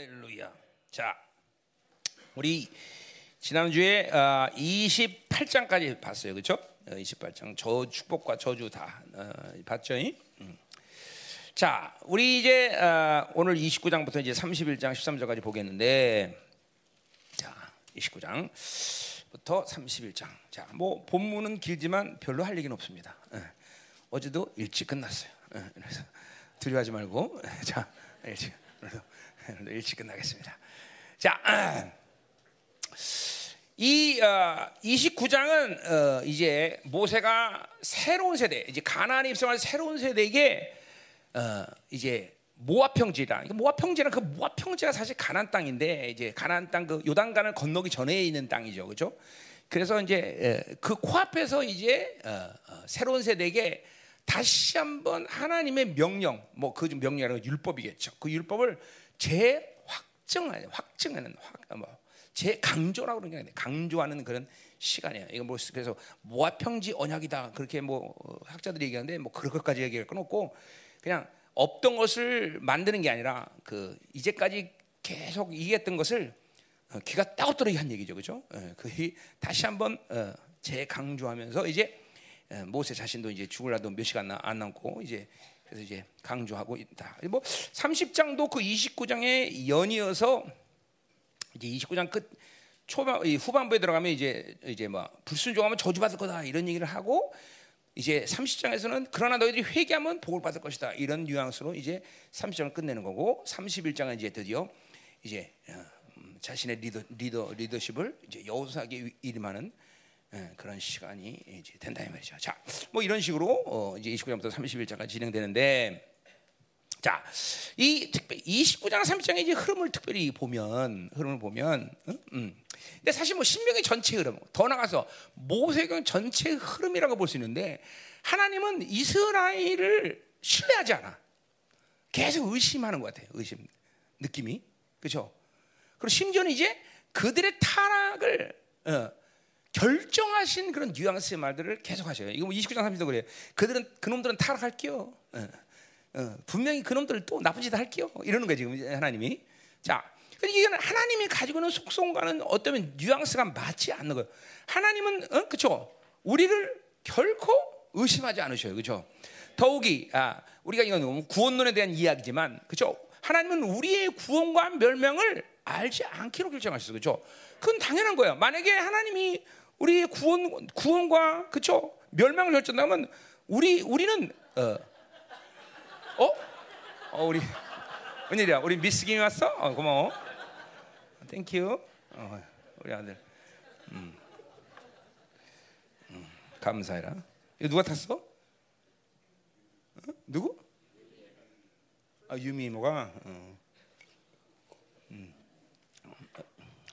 할렐루야. 자, 우리 지난주에 어, 28장까지 봤어요. 그렇죠? 28장 저 축복과 저주 다 어, 봤죠? 음. 자, 우리 이제 어, 오늘 29장부터 이제 31장 13절까지 보겠는데 자, 29장 부터 31장. 자, 뭐 본문은 길지만 별로 할 얘기는 없습니다. 예. 어제도 일찍 끝났어요. 예, 그래서 두려워하지 말고 자, 일찍 그래서 일찍 끝나겠습니다. 자, 이 어, 29장은 어, 이제 모세가 새로운 세대, 이제 가나안에 입성한 새로운 세대에게 어, 이제 모압 평지라. 모압 평지는 그 모압 평지가 사실 가나안 땅인데 이제 가나안 땅 그 요단강을 건너기 전에 있는 땅이죠, 그렇죠? 그래서 이제 그 코앞에서 이제 어, 어, 새로운 세대에게 다시 한번 하나님의 명령, 뭐 그 명령이라는 율법이겠죠. 그 율법을 재확정하는, 확증하는, 확, 뭐 재강조라고 그러는 게 아니에요. 강조하는 그런 시간이에요. 이거 뭐 그래서 모아평지 언약이다 그렇게 뭐 학자들이 얘기하는데 뭐 그런 것까지 얘기할 건 없고 그냥 없던 것을 만드는 게 아니라 그 이제까지 계속 이겼던 것을 귀가 따갑도록 한 얘기죠, 그죠? 그 다시 한번 재강조하면서 이제 모세 자신도 이제 죽을라도 몇 시간 안 남고 이제 그래서 이제 강조하고 있다. 뭐 30장도 그 29장에 연이어서 이제 29장 끝 초반 후반부에 들어가면 이제 이제 뭐 불순종하면 저주받을 거다 이런 얘기를 하고 이제 30장에서는 그러나 너희들이 회개하면 복을 받을 것이다 이런 뉘앙스로 이제 30장을 끝내는 거고 31장은 이제 드디어 이제 음, 자신의 리더 리더 리더십을 이제 여호사에게 이름하는 그런 시간이 이제 된다 이 말이죠. 자, 뭐 이런 식으로 어 이제 29장부터 31장까지 진행되는데, 자, 이 특별 29장 30장의 이제 흐름을 특별히 보면 흐름을 보면, 음, 음. 근데 사실 뭐 신명의 전체 흐름, 더 나가서 모세경 전체 흐름이라고 볼 수 있는데, 하나님은 이스라엘을 신뢰하지 않아. 계속 의심하는 것 같아요. 의심 느낌이 그렇죠. 그리고 심지어는 이제 그들의 타락을 어, 결정하신 그런 뉘앙스의 말들을 계속 하셔요. 이거 뭐 29장 30도 그래요. 그들은 그놈들은 타락할게요. 어, 어, 분명히 그놈들 또 나쁜 짓 할게요. 이러는 거예요 지금 하나님이. 자, 이건 하나님이 가지고 있는 속성과는 어떤 뉘앙스가 맞지 않는 거예요. 하나님은 어? 그렇죠. 우리를 결코 의심하지 않으셔요. 그렇죠. 더욱이 아, 우리가 이건 구원론에 대한 이야기지만 그렇죠. 하나님은 우리의 구원과 멸망을 알지 않기로 결정하셨어요. 그렇죠. 그건 당연한 거예요. 만약에 하나님이 우리의 구원 구원과 그쵸 멸망을 결정하면 우리 우리는 어, 어, 어 우리 웬일이야? 우리 미스 김이 왔어? 어, 고마워. Thank you. 어, 우리 아들. 음. 음, 감사해라. 이거 누가 탔어? 어? 누구? 아 유미 이모가. 어. 음.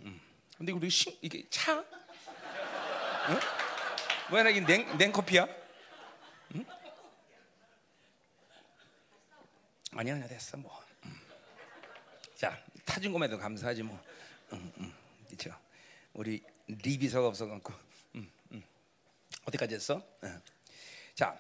음. 근데 우리 신, 이게 차? 응? 뭐야 이게 냉, 냉커피야? 응? 아니야 아니야 됐어 뭐. 음. 자 타준 것만도 감사하지 뭐. 응, 응. 그렇죠. 우리 리비서가 없어갖고. 응, 응. 어디까지 했어? 응. 자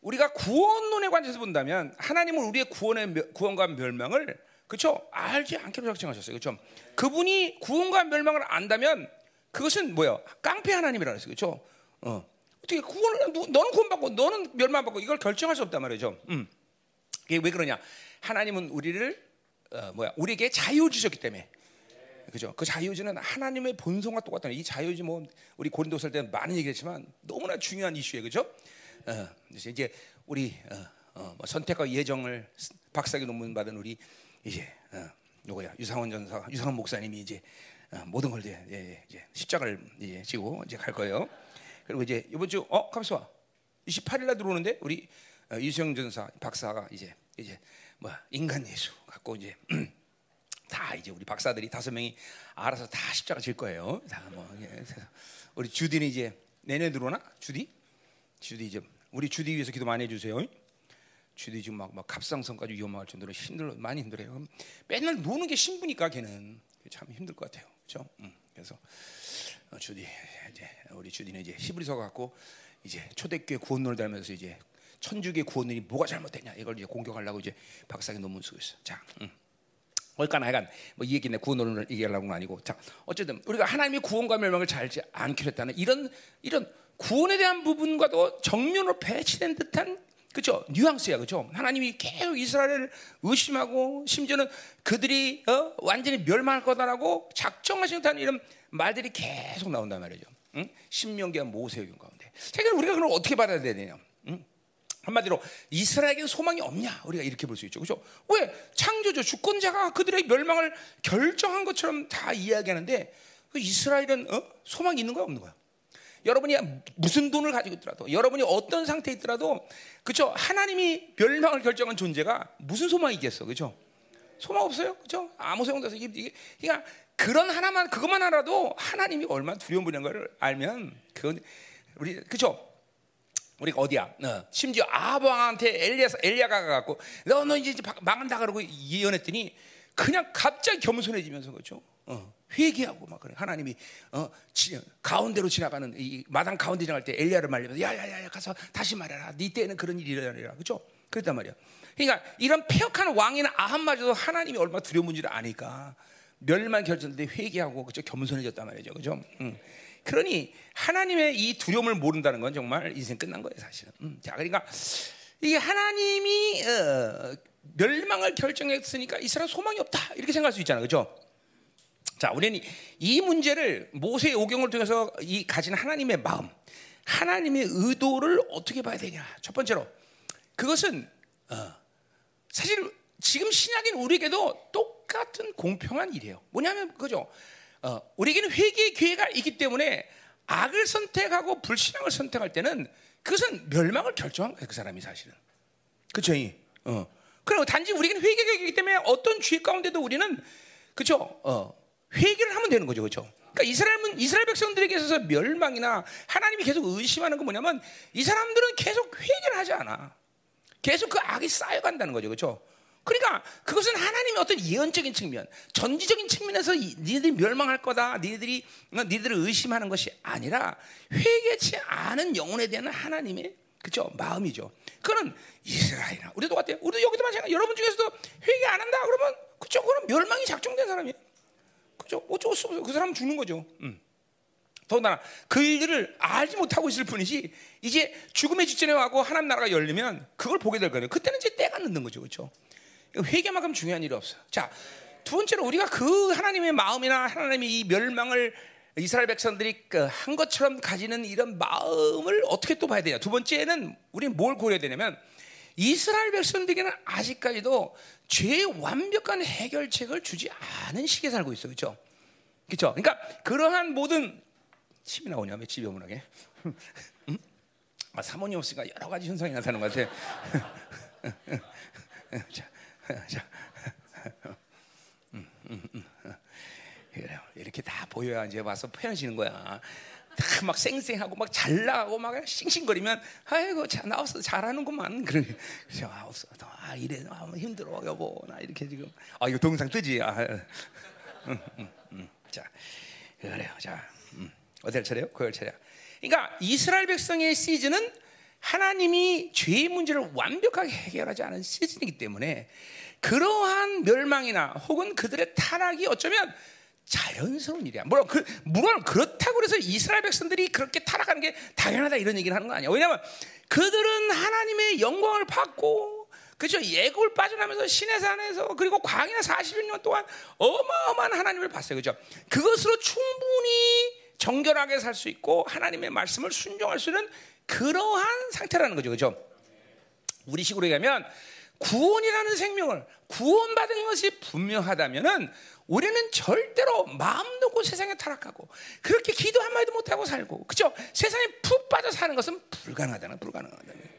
우리가 구원론의 관점에서 본다면 하나님은 우리의 구원의 구원과 멸망을 그렇죠 알지 않기로 작정하셨어요. 그렇죠. 그분이 구원과 멸망을 안다면 그것은 뭐야? 깡패 하나님이라 그랬어요. 그렇죠? 어. 어떻게 구원을 너는 구원받고 너는 멸망받고 이걸 결정할 수 없단 말이죠. 음. 이게 왜 그러냐? 하나님은 우리를 어, 뭐야? 우리에게 자유 주셨기 때문에. 그죠? 그 자유주는 하나님의 본성과 똑같다는 이 자유주 뭐 우리 고린도설 때 많은 얘기했지만 너무나 중요한 이슈예요. 그죠? 어, 이제 우리 어, 어, 뭐 선택과 예정을 박사기 논문 받은 우리 이제 어, 누구야? 유상원 전사, 유상원 목사님이 이제 어, 모든 걸 이제, 예, 이제 십자가를 이제 지고 이제 갈 거예요. 그리고 이제 이번 주 어, 가만있어 봐. 28일 날 들어오는데 우리 어, 이수영 전사 박사가 이제 이제 뭐 인간 예수 갖고 이제 다 이제 우리 박사들이 다섯 명이 알아서 다 십자가 질 거예요. 다뭐 예, 우리 주디는 이제 내년 들어오나? 주디? 주디 이제 우리 주디 위해서 기도 많이 해주세요. 주디 지금 막, 막 갑상선까지 위험할 정도로 힘들어 많이 힘들어요. 맨날 노는 게 신부니까 걔는 참 힘들 것 같아요. 그렇죠? 음, 그래서 어, 주디 이제 우리 주디는 이제 히브리서 갖고 이제 초대교회 구원론을 달면서 이제 천주교 구원론이 뭐가 잘못됐냐 이걸 이제 공격하려고 이제 박사기 논문 쓰고 있어. 자, 음. 어디까나 하여간 뭐이 얘기네 구원론을 얘기하려고는 아니고 자 어쨌든 우리가 하나님이 구원과 멸망을 잘 않기로 했다는 이런 이런 구원에 대한 부분과도 정면으로 배치된 듯한 그죠 뉘앙스야 그죠 하나님이 계속 이스라엘을 의심하고 심지어는 그들이 어? 완전히 멸망할 거다라고 작정하신 듯한 이런 말들이 계속 나온단 말이죠. 응? 신명기와 모세의 가운데. 자 우리가 그럼 어떻게 받아야 되냐? 응? 한마디로 이스라엘에게는 소망이 없냐? 우리가 이렇게 볼 수 있죠. 그죠 왜? 창조주 주권자가 그들의 멸망을 결정한 것처럼 다 이야기하는데 그 이스라엘은 어? 소망이 있는 거야? 없는 거야 여러분이 무슨 돈을 가지고 있더라도 여러분이 어떤 상태에 있더라도 그죠 하나님이 멸망을 결정한 존재가 무슨 소망이 있겠어 그죠 소망 없어요 그죠 아무 소용도 없어 이게, 그러니까 그런 하나만 그것만 알아도 하나님이 얼마나 두려운 분인 걸 알면 그건 우리 그죠 우리가 어디야? 어. 심지어 아방한테 엘리야 엘리야가 가갖고 너너 이제 망한다 그러고 예언했더니 그냥 갑자기 겸손해지면서 그죠? 어. 회개하고 막 그래. 하나님이 어, 지, 가운데로 지나가는 이 마당 가운데 지나갈 때 엘리야를 말리면서 야야야야 가서 다시 말해라. 네 때는 그런 일이 일어나리라. 그죠? 그랬단 말이야. 그러니까 이런 폐역한 왕이나 아합마저도 하나님이 얼마나 두려운 분지를 아니까 멸만 결정돼 회개하고 그죠? 겸손해졌단 말이죠. 그죠? 음. 그러니 하나님의 이 두려움을 모른다는 건 정말 인생 끝난 거예요, 사실은. 음. 자, 그러니까 이게 하나님이 어, 멸망을 결정했으니까 이스라엘 소망이 없다 이렇게 생각할 수 있잖아요, 그죠? 자, 우리는 이 문제를 모세의 오경을 통해서 이 가진 하나님의 마음, 하나님의 의도를 어떻게 봐야 되냐? 첫 번째로 그것은 어, 사실 지금 신약인 우리에게도 똑같은 공평한 일이에요. 뭐냐면 그죠? 어, 우리에게는 회개의 기회가 있기 때문에 악을 선택하고 불신앙을 선택할 때는 그것은 멸망을 결정한 거예요. 그 사람이 사실은. 그죠? 어. 그리고 단지 우리에게는 회개가 있기 때문에 어떤 죄 가운데도 우리는 그죠? 어. 회개를 하면 되는 거죠, 그렇죠? 그러니까 이스라엘은 이스라엘 백성들에게 있어서 멸망이나 하나님이 계속 의심하는 건 뭐냐면 이 사람들은 계속 회개를 하지 않아. 계속 그 악이 쌓여간다는 거죠, 그렇죠? 그러니까 그것은 하나님의 어떤 예언적인 측면, 전지적인 측면에서 니들이 멸망할 거다, 니들이 어, 니들을 의심하는 것이 아니라 회개치 않은 영혼에 대한 하나님의 그죠 마음이죠. 그거는 이스라엘이나 우리도 똑같아요. 우리도 여기도 마찬가지. 여러분 중에서도 회개 안 한다 그러면 그쪽 그럼 멸망이 작정된 사람이에요. 어쩔 수 없어. 그 사람 죽는 거죠. 음. 더군다나 그 일들을 알지 못하고 있을 뿐이지 이제 죽음의 직전에 와고 하나님 나라가 열리면 그걸 보게 될 거예요. 그때는 이제 때가 늦는 거죠. 그렇죠? 회개만큼 중요한 일이 없어요. 자, 두 번째로 우리가 그 하나님의 마음이나 하나님의 이 멸망을 이스라엘 백성들이 그한 것처럼 가지는 이런 마음을 어떻게 또 봐야 되냐. 두 번째는 우리는 뭘 고려해야 되냐면 이스라엘 백성들에게는 아직까지도 죄의 완벽한 해결책을 주지 않은 시기에 살고 있어, 그렇죠? 그렇죠? 그러니까 그러한 모든 침이 나오냐, 왜 집에 오문하게? 음? 아, 사모님 없으니까 여러 가지 현상이 나타나는 것 같아. 자, 자, 음, 음, 음. 이렇게 다 보여야 이제 와서 표현하시는 거야. 다막 쌩쌩하고 막 잘 나가고 막 싱싱거리면 아이고 자 나왔어 잘하는구만. 그래 그래서 아 없어. 아 이래 아 힘들어. 여보 나 이렇게 지금. 아 이거 동상 뜨지? 아 음, 음, 음. 자 그래요. 자 음. 어디 할 차례요? 그할 차례 그러니까 이스라엘 백성의 시즌은 하나님이 죄의 문제를 완벽하게 해결하지 않은 시즌이기 때문에 그러한 멸망이나 혹은 그들의 타락이 어쩌면 자연스러운 일이야. 물론 그 물론 그렇다고 해서 이스라엘 백성들이 그렇게 타락하는 게 당연하다 이런 얘기를 하는 거 아니야. 왜냐하면 그들은 하나님의 영광을 받고 그죠 예고를 빠져나면서 신의 산에서 그리고 광야 40년 동안 어마어마한 하나님을 봤어요. 그죠? 그것으로 충분히 정결하게 살 수 있고 하나님의 말씀을 순종할 수 있는 그러한 상태라는 거죠. 그죠? 우리 식으로 얘기하면 구원이라는 생명을 구원받은 것이 분명하다면은 우리는 절대로 마음 놓고 세상에 타락하고 그렇게 기도 한마디도 못하고 살고 그죠? 세상에 푹 빠져 사는 것은 불가능하다는 불가능하다는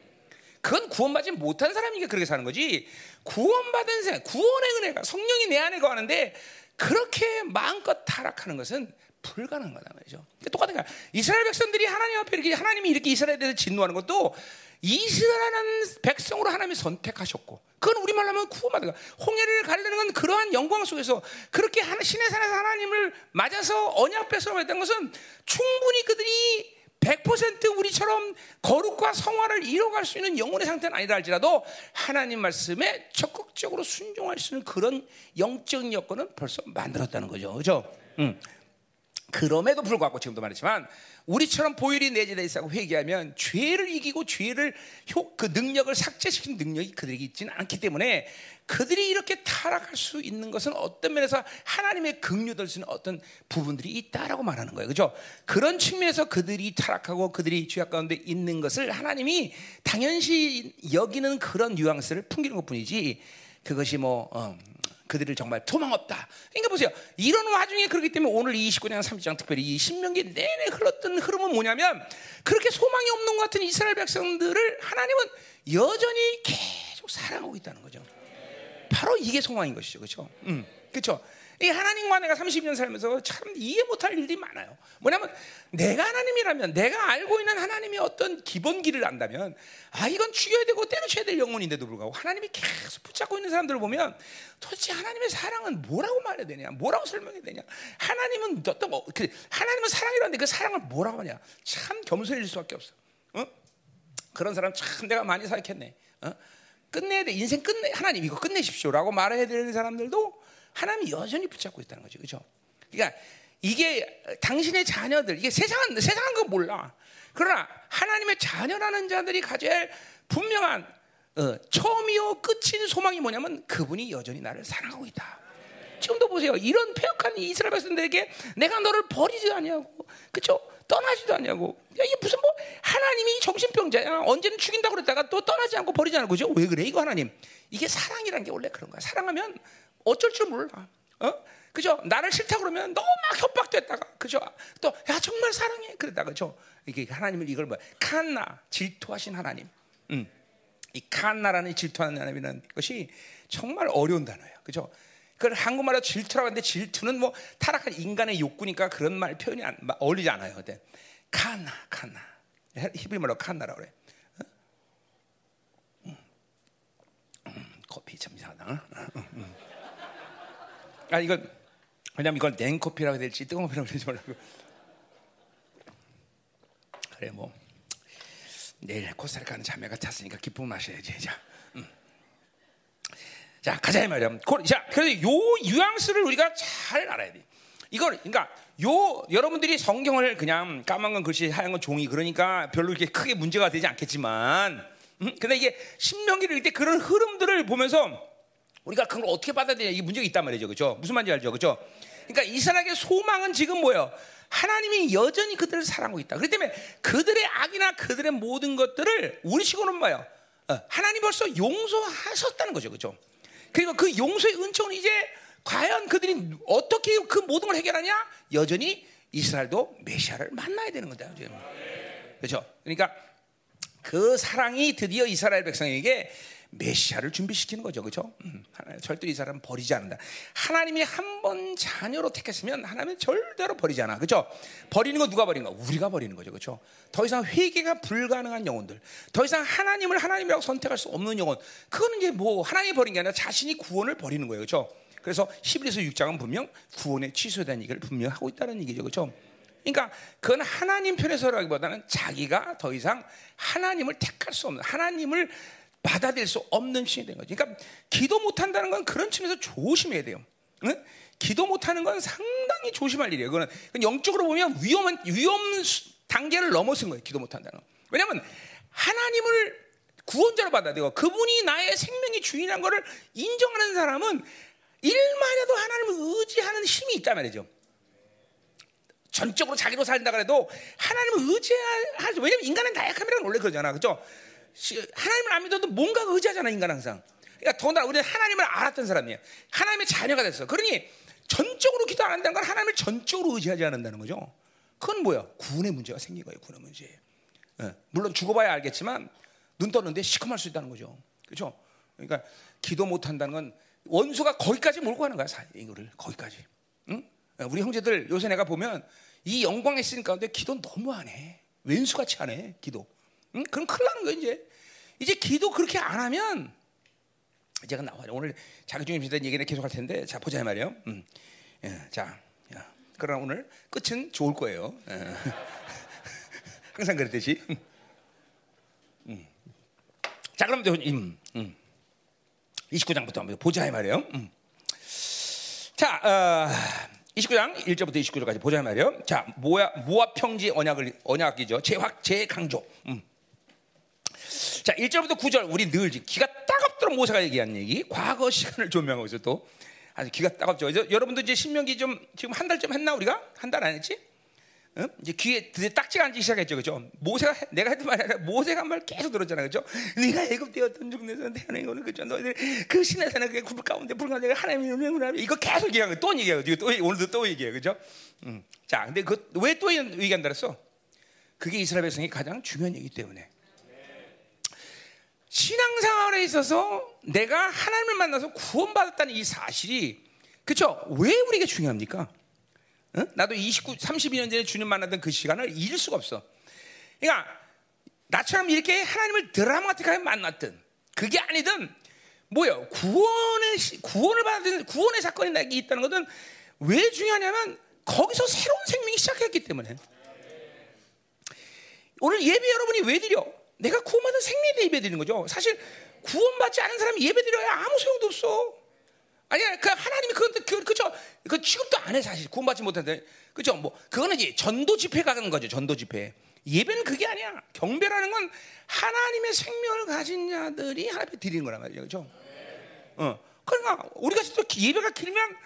그건 구원받지 못한 사람이니까 그렇게 사는 거지 구원받은 생 구원의 은혜가 성령이 내 안에 거하는데 그렇게 마음껏 타락하는 것은 불가능한 거다 말이죠. 똑같은 거야. 이스라엘 백성들이 하나님 앞에 이렇게 하나님이 이렇게 이스라엘에 대해서 진노하는 것도 이스라엘하는 백성으로 하나님이 선택하셨고 그건 우리말로 하면 구원받은 거야. 홍해를 가르는 건 그러한 영광 속에서 그렇게 신의 산에서 하나님을 맞아서 언약 백성을 했던 것은 충분히 그들이 100% 우리처럼 거룩과 성화를 이뤄갈 수 있는 영혼의 상태는 아니다 할지라도 하나님 말씀에 적극적으로 순종할 수 있는 그런 영적 여건은 벌써 만들었다는 거죠. 그죠? 음. 그럼에도 불구하고 지금도 말했지만 우리처럼 보혈이 내재되어 있고 회개하면 죄를 이기고 죄를 효, 그 능력을 삭제시키는 능력이 그들에게 있지는 않기 때문에 그들이 이렇게 타락할 수 있는 것은 어떤 면에서 하나님의 긍휼될 수 있는 어떤 부분들이 있다라고 말하는 거예요. 그죠? 그런 측면에서 그들이 타락하고 그들이 죄악 가운데 있는 것을 하나님이 당연시 여기는 그런 뉘앙스를 풍기는 것 뿐이지 그것이 뭐, 어, 그들을 정말 소망 없다. 그러니까 보세요. 이런 와중에 그렇기 때문에 오늘 이 29장 30장 특별히 이 신명기 내내 흘렀던 흐름은 뭐냐면 그렇게 소망이 없는 것 같은 이스라엘 백성들을 하나님은 여전히 계속 사랑하고 있다는 거죠. 바로 이게 소망인 것이죠. 그렇죠? 음. 그렇죠? 이 하나님과 내가 30년 살면서 참 이해 못할 일들이 많아요. 뭐냐면 내가 하나님이라면 내가 알고 있는 하나님의 어떤 기본기를 안다면 아 이건 죽여야 되고 때려쳐야 될 영혼인데도 불구하고 하나님이 계속 붙잡고 있는 사람들을 보면 도대체 하나님의 사랑은 뭐라고 말해야 되냐? 뭐라고 설명해야 되냐? 하나님은 어떤 뭐, 그 하나님은 사랑이라는데 그 사랑을 뭐라고 하냐? 참 겸손해질 수밖에 없어. 어? 그런 사람 참 내가 많이 사역했네. 어? 끝내야 돼. 인생 끝내 하나님 이거 끝내십시오라고 말해야 되는 사람들도 하나님이 여전히 붙잡고 있다는 거죠. 그죠? 그러니까 이게 당신의 자녀들, 이게 세상은, 세상은 거 몰라. 그러나 하나님의 자녀라는 자들이 가져야 할 분명한 어, 처음이요 끝인 소망이 뭐냐면 그분이 여전히 나를 사랑하고 있다. 지금도 보세요. 이런 폐역한 이스라엘 백성들에게 내가 너를 버리지 않냐고, 그렇죠? 떠나지도 않냐고. 야, 이게 무슨 뭐 하나님이 정신병자야. 언제는 죽인다고 그랬다가 또 떠나지 않고 버리지 않고 그죠? 왜 그래 이거 하나님? 이게 사랑이란 게 원래 그런 거야. 사랑하면 어쩔 줄 몰라. 어? 그죠? 나를 싫다 그러면 너무 막 협박됐다가 그죠? 또 야 정말 사랑해 그랬다가 그죠? 이게 하나님을 이걸 뭐 칸나 질투하신 하나님. 음. 이 칸나라는 질투하는 하나님이라는 것이 정말 어려운 단어예요. 그죠? 그걸 한국말로 질투라고 하는데 질투는 뭐 타락한 인간의 욕구니까 그런 말 표현이 안, 어울리지 않아요. 근데 칸나, 칸나. 히브리 말로 칸나라고 그래. 어? 음. 음, 커피 참 이상하다. 어? 음, 아 이건 왜냐면 이걸 냉커피라고 될지 뜨거운 커피라고 될지 몰라고 그래 뭐 내일 코스타리카 는 자매가 탔으니까 기쁨 마셔야지 자, 음. 자 가자 이 말이야 자 그래서 요 유앙스를 우리가 잘 알아야 돼 이걸 그러니까 요 여러분들이 성경을 그냥 까만 건 글씨 하얀 건 종이 그러니까 별로 이렇게 크게 문제가 되지 않겠지만 음? 근데 이게 신명기를 읽을 때 그런 흐름들을 보면서 우리가 그걸 어떻게 받아들이냐 이 문제가 있단 말이죠. 그죠? 무슨 말인지 알죠? 그죠? 그러니까 이스라엘의 소망은 지금 뭐예요? 하나님이 여전히 그들을 사랑하고 있다. 그렇기 때문에 그들의 악이나 그들의 모든 것들을 우리 식으로는 뭐예요? 어, 하나님 벌써 용서하셨다는 거죠. 그죠? 그리고 그 용서의 은총은 이제 과연 그들이 어떻게 그 모든 걸 해결하냐? 여전히 이스라엘도 메시아를 만나야 되는 거다. 그렇죠? 그러니까 그 사랑이 드디어 이스라엘 백성에게 메시아를 준비시키는 거죠, 그렇죠? 음, 절대 이 사람 버리지 않는다. 하나님이 한 번 자녀로 택했으면 하나님은 절대로 버리지 않아, 그렇죠? 버리는 거 누가 버리는 거? 우리가 버리는 거죠, 그렇죠? 더 이상 회개가 불가능한 영혼들, 더 이상 하나님을 하나님이라고 선택할 수 없는 영혼, 그거는 이제 뭐 하나님이 버린 게 아니라 자신이 구원을 버리는 거예요, 그렇죠? 그래서 히브리서 6장은 분명 구원에 취소된 얘기를 분명 하고 있다는 얘기죠, 그렇죠? 그러니까 그건 하나님 편에서라기보다는 자기가 더 이상 하나님을 택할 수 없는 하나님을 받아들일 수 없는 신이 된 거죠. 그러니까 기도 못한다는 건 그런 측면에서 조심해야 돼요. 응? 기도 못하는 건 상당히 조심할 일이에요. 그거는 영적으로 보면 위험한 위험 단계를 넘어선 거예요. 기도 못한다는 건. 왜냐하면 하나님을 구원자로 받아들이고 그분이 나의 생명의 주인한 것을 인정하는 사람은 일만 해도 하나님을 의지하는 힘이 있단 말이죠. 전적으로 자기로 살다 그래도 하나님을 의지할 왜냐면 인간은 나약함이라는 원래 그러잖아. 그죠? 하나님을 안 믿어도 뭔가 의지하잖아 인간 항상. 그러니까 더나 우리는 하나님을 알았던 사람이에요. 하나님의 자녀가 됐어. 그러니 전적으로 기도 안 한다는 건 하나님을 전적으로 의지하지 않는다는 거죠. 그건 뭐야? 구원의 문제가 생긴 거예요. 구원의 문제. 예. 물론 죽어봐야 알겠지만 눈 떴는데 시커멀 수 있다는 거죠. 그렇죠? 그러니까 기도 못 한다는 건 원수가 거기까지 몰고 가는 거야. 이거를 거기까지. 응? 예, 우리 형제들 요새 내가 보면 이 영광에 있으니 가운데 기도 너무 안 해. 왼수같이 안 해. 기도. 응? 그럼 큰일 나는 거야 이제. 이제 기도 그렇게 안 하면 제가 나와요. 오늘 자기 중심 된 얘기는 계속 할 텐데 자 보자 말이에요. 음. 예, 자, 야. 그러나 오늘 끝은 좋을 거예요. 예. 항상 그랬듯이. 음. 자, 그럼 음, 음. 29장부터 한번 보자 이 말이에요. 음. 자, 어, 29장 1절부터 29절까지 보자 이 말이에요. 자, 모압 평지 언약을 언약이죠. 재확 재강조. 음. 자, 1절부터 9절 우리 늘 기가 따갑도록 모세가 얘기한 얘기, 과거 시간을 조명하고 있어 또 아주 기가 따갑죠. 여러분도 이제 신명기 좀 지금 한 달쯤 했나 우리가 한 달 안 했지? 응? 이제 귀에 드디어 딱지가 앉기 시작했죠, 그죠? 모세가 내가 했던 말이 아니라 모세가 말 계속 들었잖아, 그죠? 네가 애굽되었던 중에서 태어난 거는 그죠? 너희들 그 신의 산에 그굴 가운데 불가운데 하나님의 명령을 이거 계속 얘기하고 또 얘기해요. 또 오늘도 또 얘기해요, 그죠? 응. 자, 근데 그 왜 또 얘기한다 그랬어? 그게 이스라엘 백성이 가장 중요한 얘기 때문에. 신앙생활에 있어서 내가 하나님을 만나서 구원받았다는 이 사실이 그렇죠? 왜 우리에게 중요합니까? 응? 나도 29, 32년 전에 주님 만났던 그 시간을 잊을 수가 없어. 그러니까 나처럼 이렇게 하나님을 드라마틱하게 만났든 그게 아니든 뭐요? 구원의 구원을 받은 구원의 사건이 있다는 것은 왜 중요하냐면 거기서 새로운 생명이 시작했기 때문에. 오늘 예배 여러분이 왜 드려? 내가 구원받은 생명에 예배 드리는 거죠. 사실 구원받지 않은 사람이 예배 드려야 아무 소용도 없어. 아니야, 그 하나님이 그건 그 그죠? 그 취급도 안 해 사실 구원받지 못한데 그죠? 뭐 그거는 이제 전도 집회 가는 거죠. 전도 집회. 예배는 그게 아니야. 경배라는 건 하나님의 생명을 가진 자들이 하나님께 드리는 거란 말이죠, 그죠? 어, 그러니까 우리가 또 예배가 길면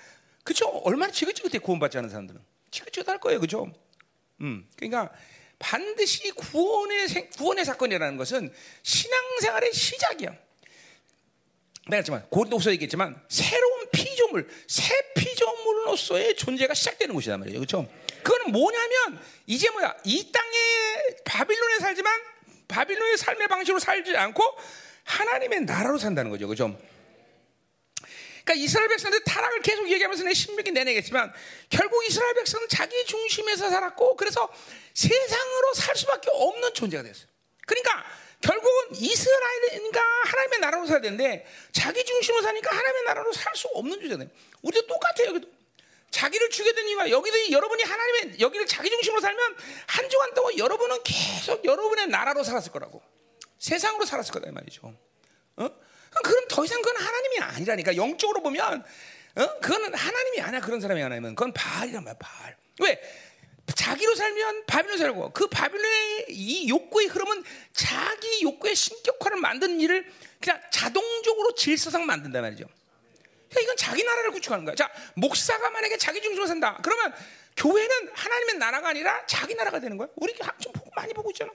그죠? 얼마나 지긋지긋해 구원받지 않은 사람들은 지긋지긋할 거예요, 그죠? 음, 그러니까. 반드시 구원의 구원의 사건이라는 것은 신앙생활의 시작이야. 내가 했지만 고린도서 얘기했지만 새로운 피조물, 새 피조물로서의 존재가 시작되는 곳이란 말이에요. 그렇죠? 그거는 뭐냐면 이제 뭐야? 이 땅에 바빌론에 살지만 바빌론의 삶의 방식으로 살지 않고 하나님의 나라로 산다는 거죠. 그렇죠? 그러니까 이스라엘 백성들 타락을 계속 얘기하면서 내 신명기 내내겠지만 결국 이스라엘 백성은 자기 중심에서 살았고 그래서 세상으로 살 수밖에 없는 존재가 됐어요. 그러니까 결국은 이스라엘인가 하나님의 나라로 살아야 되는데 자기 중심으로 사니까 하나님의 나라로 살 수 없는 존재네. 우리도 똑같아요. 여기도. 자기를 된 이유가 여기도 여러분이 하나님의 여기를 자기 중심으로 살면 한 주간 동안 여러분은 계속 여러분의 나라로 살았을 거라고. 세상으로 살았을 거다 이 말이죠. 어? 그럼 더 이상 그건 하나님이 아니라니까. 영적으로 보면 어? 그거는 하나님이 아니야. 그런 사람이 하나님은 그건 바알이란 말이야. 바알. 왜? 자기로 살면 바빌론 살고 그 바빌론의 이 욕구의 흐름은 자기 욕구의 신격화를 만드는 일을 그냥 자동적으로 질서상 만든단 말이죠. 그러니까 이건 자기 나라를 구축하는 거야. 자, 목사가 만약에 자기 중심으로 산다. 그러면 교회는 하나님의 나라가 아니라 자기 나라가 되는 거야. 우리 좀 많이 보고 있잖아.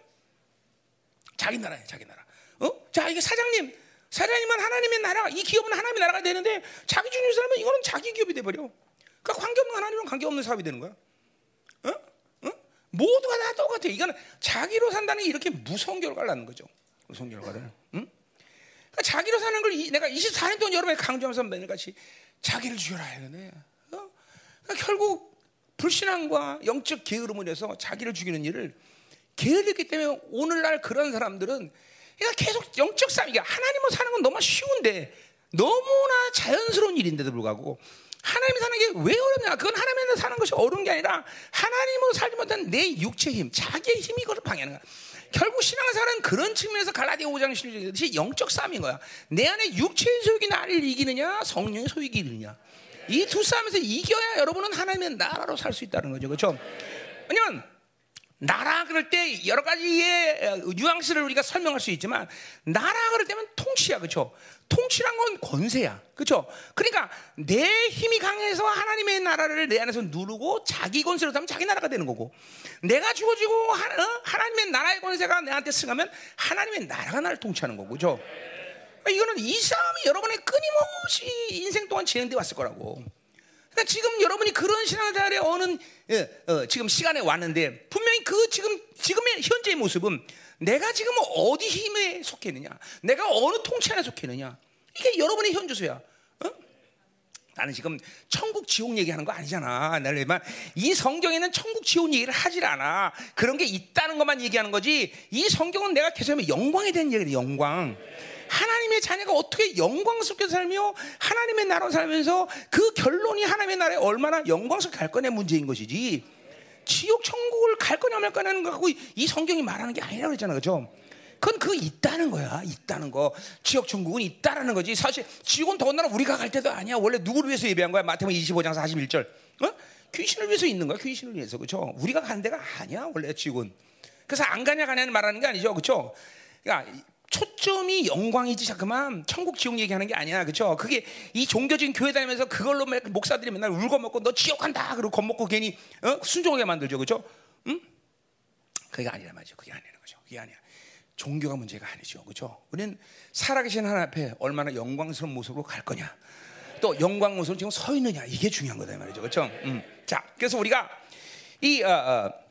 자기 나라야, 자기 나라. 어? 자, 이게 사장님 사장님은 하나님의 나라, 이 기업은 하나님의 나라가 되는데 자기 중심 사람은 이거는 자기 기업이 돼 버려. 그러니까 관계 없는 하나님은 관계 없는 사업이 되는 거야. 어? 어? 모두가 다 똑같아. 이거는 자기로 산다는 게 이렇게 무서운 결과를 낳는 거죠. 무서운 결과를. 응? 그러니까 자기로 사는 걸 이, 내가 24년 동안 여러분에 강조하면서 매일같이 자기를 죽여라 이러네. 어? 그러니까 결국 불신앙과 영적 게으름을 해서 자기를 죽이는 일을 게을렸기 때문에 오늘날 그런 사람들은 그러니까 계속 영적 싸움. 이게 하나님으로 사는 건 너무 쉬운데 너무나 자연스러운 일인데도 불구하고 하나님이 사는 게 왜 어렵냐? 그건 하나님으로 사는 것이 어려운 게 아니라 하나님으로 살지 못한 내 육체 힘, 자기의 힘이 그걸 방해하는 거야. 결국 신앙생활은 그런 측면에서 갈라디아 5장 16절듯이 영적 싸움인 거야. 내 안에 육체의 소욕이 나를 이기느냐, 성령의 소욕이 이기느냐. 이 두 싸움에서 이겨야 여러분은 하나님의 나라로 살 수 있다는 거죠. 그렇죠? 왜냐면 나라 그럴 때 여러 가지의 뉘앙스를 우리가 설명할 수 있지만 나라 그럴 때면 통치야 그렇죠? 통치란 건 권세야 그렇죠? 그러니까 내 힘이 강해서 하나님의 나라를 내 안에서 누르고 자기 권세로 하면 자기 나라가 되는 거고 내가 주어지고 어? 하나님의 나라의 권세가 내한테 승하면 하나님의 나라가 나를 통치하는 거고 그렇죠? 이거는 이 싸움이 여러분의 끊임없이 인생 동안 진행돼 왔을 거라고 그러니까 지금 여러분이 그런 신앙생활에 어느 예, 어, 지금 시간에 왔는데 분명히 그 지금 지금의 현재의 모습은 내가 지금 어디 힘에 속해 있느냐, 내가 어느 통치 안에 속해 있느냐 이게 여러분의 현주소야. 어? 나는 지금 천국 지옥 얘기하는 거 아니잖아. 나는 이 성경에는 천국 지옥 얘기를 하질 않아. 그런 게 있다는 것만 얘기하는 거지. 이 성경은 내가 계속하면 영광에 대한 얘기를 영광. 하나님의 자녀가 어떻게 영광스럽게 살며 하나님의 나라로 살면서 그 결론이 하나님의 나라에 얼마나 영광스럽게 갈 거냐 문제인 것이지. 지옥 천국을 갈 거냐 말 거냐는 거 갖고 이 성경이 말하는 게 아니라고 그랬잖아, 그죠? 그건 그 있다는 거야, 있다는 거. 지옥 천국은 있다라는 거지. 사실 지옥은 더군다나 우리가 갈 때도 아니야. 원래 누구를 위해서 예배한 거야? 마태복음 25장 41절. 어? 귀신을 위해서 있는 거야, 귀신을 위해서, 그죠? 우리가 가는 데가 아니야, 원래 지옥은. 그래서 안 가냐 가냐는 말하는 게 아니죠, 그죠? 그러니까 초점이 영광이지 자꾸만. 천국 지옥 얘기하는 게 아니야. 그렇죠 그게 이 종교적인 교회 다니면서 그걸로 목사들이 맨날 울고 먹고 너 지옥 간다. 그러고 겁먹고 괜히 어? 순종하게 만들죠. 그렇죠 응? 그게 아니란 말이죠. 그게 아니라는 거죠. 그게 아니야. 종교가 문제가 아니죠. 그렇죠 우리는 살아계신 하나님 앞에 얼마나 영광스러운 모습으로 갈 거냐. 또 영광 모습으로 지금 서 있느냐. 이게 중요한 거다 말이죠. 그렇죠 음. 자 그래서 우리가 이 어, 어,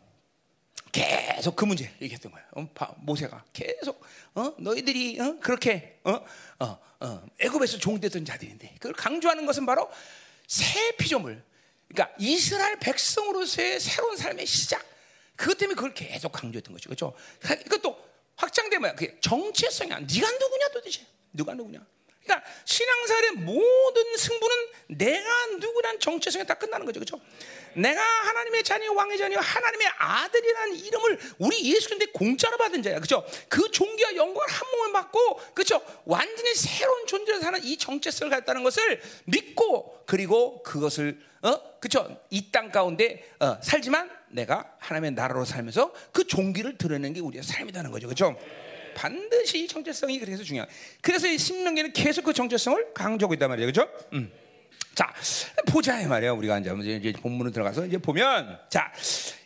계속 그 문제 얘기했던 거예요. 어, 모세가 계속 어? 너희들이 어? 그렇게 어? 어, 어, 애굽에서 종됐던 자들인데 그걸 강조하는 것은 바로 새 피조물. 그러니까 이스라엘 백성으로서의 새로운 삶의 시작. 그것 때문에 그걸 계속 강조했던 거죠. 그렇죠? 이것도 확장되면 정체성이야. 네가 누구냐 도대체? 누가 누구냐? 그러니까 신앙생활의 모든 승부는 내가 누구란 정체성에 다 끝나는 거죠. 그렇죠? 내가 하나님의 자녀, 왕의 자녀, 하나님의 아들이라는 이름을 우리 예수 그리스도의 공짜로 받은 자야. 그렇죠? 그 종기와 영광을 한 몸을 받고 그렇죠? 완전히 새로운 존재로 사는 이 정체성을 갖다는 것을 믿고 그리고 그것을 어? 그렇죠? 이 땅 가운데 어, 살지만 내가 하나님의 나라로 살면서 그 종기를 드러내는 게 우리의 삶이라는 거죠. 그렇죠? 반드시 정체성이 그래서 중요해. 그래서 이 신명기는 계속 그 정체성을 강조하고 있단 말이에요. 그렇죠? 음. 자, 보자 이 말이야. 우리가 이제 이제 본문으로 들어가서 이제 보면 자,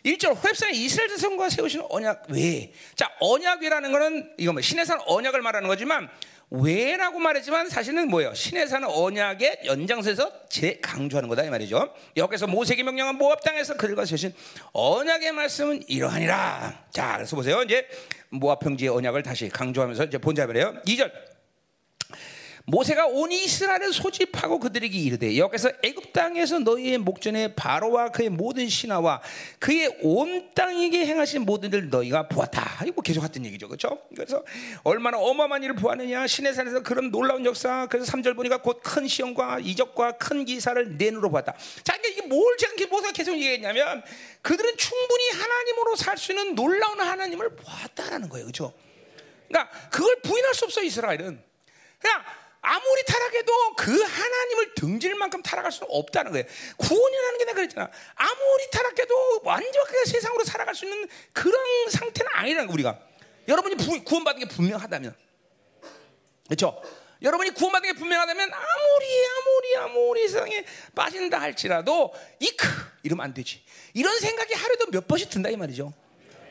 1절 호렙산에 이스라엘 자손과 세우신 언약 외. 자, 언약이라는 거는 이거 뭐 신의 산 언약을 말하는 거지만 왜라고 말했지만 사실은 뭐예요? 신의 산 언약의 연장선에서 재 강조하는 거다 이 말이죠. 여기서 모세기 명령한 모압 땅에서 그들과 세신 언약의 말씀은 이러하니라. 자, 그래서 보세요. 이제 모압 평지의 언약을 다시 강조하면서 이제 본자 말이에요. 2절. 모세가 온 이스라엘을 소집하고 그들에게 이르되 여기서 애굽 땅에서 너희의 목전에 바로와 그의 모든 신하와 그의 온 땅에게 행하신 모든 일 너희가 보았다. 이거 뭐 계속 했던 얘기죠. 그렇죠? 그래서 얼마나 어마어마한 일을 보았느냐. 신의 산에서 그런 놀라운 역사. 그래서 3절 보니까 곧 큰 시험과 이적과 큰 기사를 내 눈으로 보았다. 자, 이게 뭘 제가 모세가 계속 얘기했냐면 그들은 충분히 하나님으로 살 수 있는 놀라운 하나님을 보았다라는 거예요. 그렇죠? 그러니까 그걸 부인할 수 없어 이스라엘은. 그냥 아무리 타락해도 그 하나님을 등질 만큼 타락할 수는 없다는 거예요. 구원이라는 게 내가 그랬잖아. 아무리 타락해도 완벽하게 세상으로 살아갈 수 있는 그런 상태는 아니라는 거 우리가. 여러분이 구원받은 게 분명하다면. 그렇죠? 여러분이 구원받은 게 분명하다면 아무리 아무리 아무리 세상에 빠진다 할지라도 이크 이러면 안 되지. 이런 생각이 하루에도 몇 번씩 든다 이 말이죠.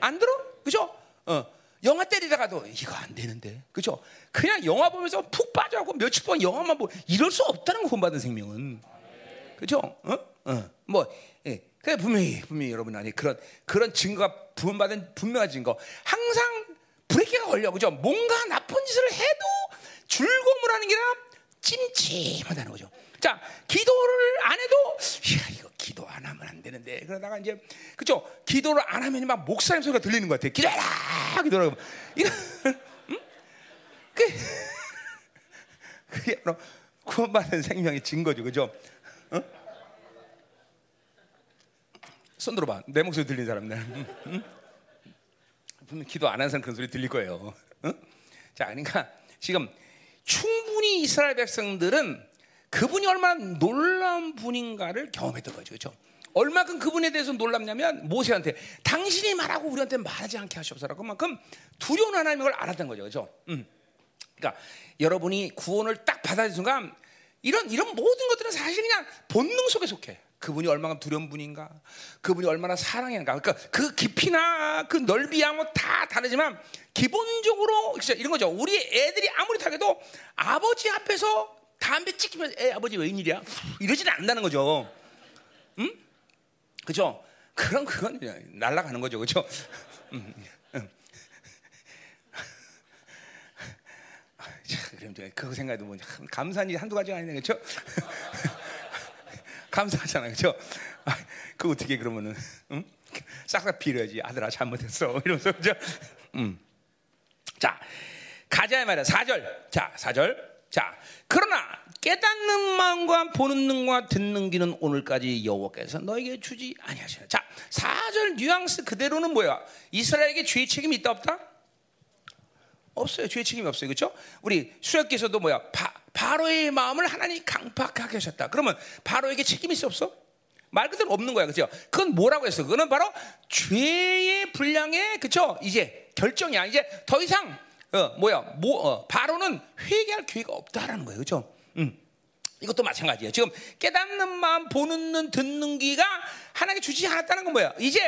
안 들어? 그죠? 어. 영화 때리다가도 이거 안 되는데, 그죠? 그냥 영화 보면서 푹 빠져갖고 며칠 동안 영화만 보, 이럴 수 없다는 거 본받은 생명은, 그죠? 어? 어. 뭐, 예. 그 분명히 분명히 여러분 안에 그런 그런 증거가 부분받은 분명한 증거. 항상 브레이크가 걸려, 그죠? 뭔가 나쁜 짓을 해도 즐거움을 하는 게 아니라 찜찜하다는 거죠. 자, 기도를 안 해도 야, 이거 기도 안 하면 안 되는데 그러다가 이제 그죠? 기도를 안 하면 막 목사님 소리가 들리는 것 같아. 기도해라, 기도라. 이거, 응? 그, 그게 바로 구원받은 생명의 증거죠, 그죠? 어? 손 들어봐. 내 목소리 들린 사람들. 응? 분명 기도 안 하는 사람 그 소리 들릴 거예요. 응? 자, 그러니까 지금 충분히 이스라엘 백성들은 그분이 얼마나 놀라운 분인가를 경험했던 거죠. 그렇죠? 얼마큼 그분에 대해서 놀랍냐면 모세한테 당신이 말하고 우리한테 말하지 않게 하시옵소서 그만큼 두려운 하나님을 걸 알았던 거죠. 그렇죠? 음. 그러니까 여러분이 구원을 딱 받아들인 순간 이런 이런 모든 것들은 사실 그냥 본능 속에 속해. 그분이 얼마나 두려운 분인가, 그분이 얼마나 사랑인가. 그러니까 그 깊이나 그 넓이야 뭐 다 다르지만 기본적으로 이런 거죠. 우리 애들이 아무리 타게도 아버지 앞에서 담배 찍히면 애 아버지 웬일이야? 이러지는 않는다는 거죠. 응? 그죠? 그럼 그건 날아가는 거죠. 그죠? 음, 음. 자, 그럼 그거 생각해도 뭐 감사한 일 한두 가지가 아니네. 그죠? 감사하잖아. 그죠? 아, 그 어떻게 그러면은 응? 싹싹 빌어야지. 아들아 잘못했어. 이러면서 그죠? 음. 자, 가자 말이야. 4절. 자, 4절. 자, 그러나 깨닫는 마음과 보는 눈과 듣는 귀는 오늘까지 여호와께서 너에게 주지 아니하시라. 자, 사절 뉘앙스 그대로는 뭐야? 이스라엘에게 죄 책임이 있다 없다? 없어요. 죄 책임이 없어요. 그렇죠? 우리 수역기에서도 뭐야? 바, 바로의 마음을 하나님이 강팍하게 하셨다. 그러면 바로에게 책임이 있어 없어? 말 그대로 없는 거야. 그죠? 그건 뭐라고 했어? 그거는 바로 죄의 분량의 그죠? 이제 결정이야. 이제 더 이상 어, 뭐야? 뭐 어, 바로는 회개할 기회가 없다라는 거예요. 그죠? 음. 이것도 마찬가지예요. 지금 깨닫는 마음, 보는 눈, 듣는 귀가 하나님께 주지 않았다는 건 뭐야? 이제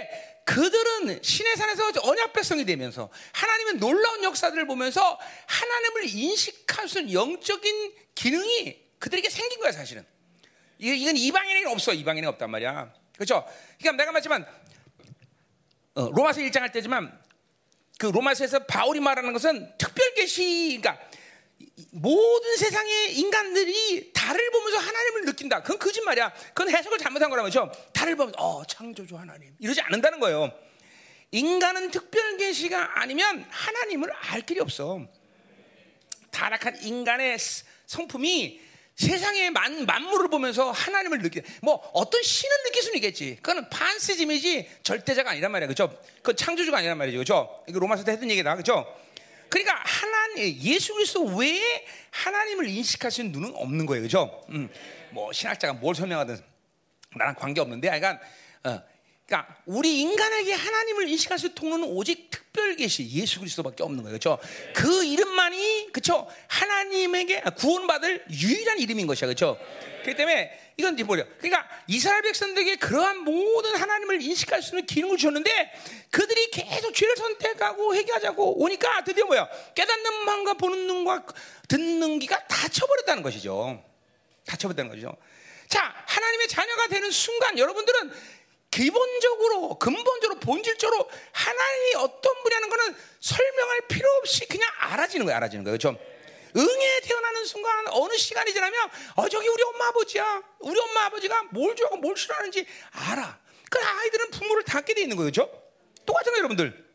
그들은 신의 산에서 언약 백성이 되면서 하나님의 놀라운 역사들을 보면서 하나님을 인식할 수 있는 영적인 기능이 그들에게 생긴 거야, 사실은. 이건 이방인에게 없어. 이방인에게 없단 말이야. 그렇죠? 그러니까 내가 말했지만 어, 로마서 1장 할 때지만 그 로마서에서 바울이 말하는 것은 특별 계시 그러니까 모든 세상의 인간들이 달을 보면서 하나님을 느낀다. 그건 거짓말이야. 그건 해석을 잘못한 거라고 죠 달을 보면서 어 창조주 하나님 이러지 않는다는 거예요. 인간은 특별 계시가 아니면 하나님을 알 길이 없어. 타락한 인간의 성품이 세상의 만, 만물을 보면서 하나님을 느끼. 뭐 어떤 신을 느낄 수는 있겠지. 그거는 판세즘이지 절대자가 아니란 말이야, 그죠? 그 창조주가 아니란 말이죠, 그죠? 이거 로마서 때 했던 얘기다, 그죠? 그러니까 하나님 예수 그리스도 외에 하나님을 인식할 수 있는 눈은 없는 거예요, 그죠? 음, 뭐 신학자가 뭘 설명하든 나랑 관계 없는데, 그러니까 어, 그러니까 우리 인간에게 하나님을 인식할 수 있는 통로는 오직 특별 계시 예수 그리스도밖에 없는 거예요. 그렇죠? 그 이름만이 그렇죠? 하나님에게 구원받을 유일한 이름인 것이야. 그렇죠? 그렇기 때문에 이건 이제 뭐냐? 그러니까 이스라엘 백성들에게 그러한 모든 하나님을 인식할 수 있는 기능을 주었는데 그들이 계속 죄를 선택하고 회개하자고 오니까 드디어 뭐야? 깨닫는 마음과 보는 눈과 듣는 귀가 닫혀버렸다는 것이죠. 닫혀버렸다는 거죠. 자, 하나님의 자녀가 되는 순간 여러분들은 기본적으로 근본적으로 본질적으로 하나님이 어떤 분이라는 거는 설명할 필요 없이 그냥 알아지는 거예요. 알아지는 거예요. 그렇죠? 응에 태어나는 순간 어느 시간이 지나면 어 저기 우리 엄마 아버지야. 우리 엄마 아버지가 뭘 좋아하고 뭘 싫어하는지 알아. 그 아이들은 부모를 닮게 돼 있는 거예요. 그렇죠? 똑같은 거예요, 여러분들.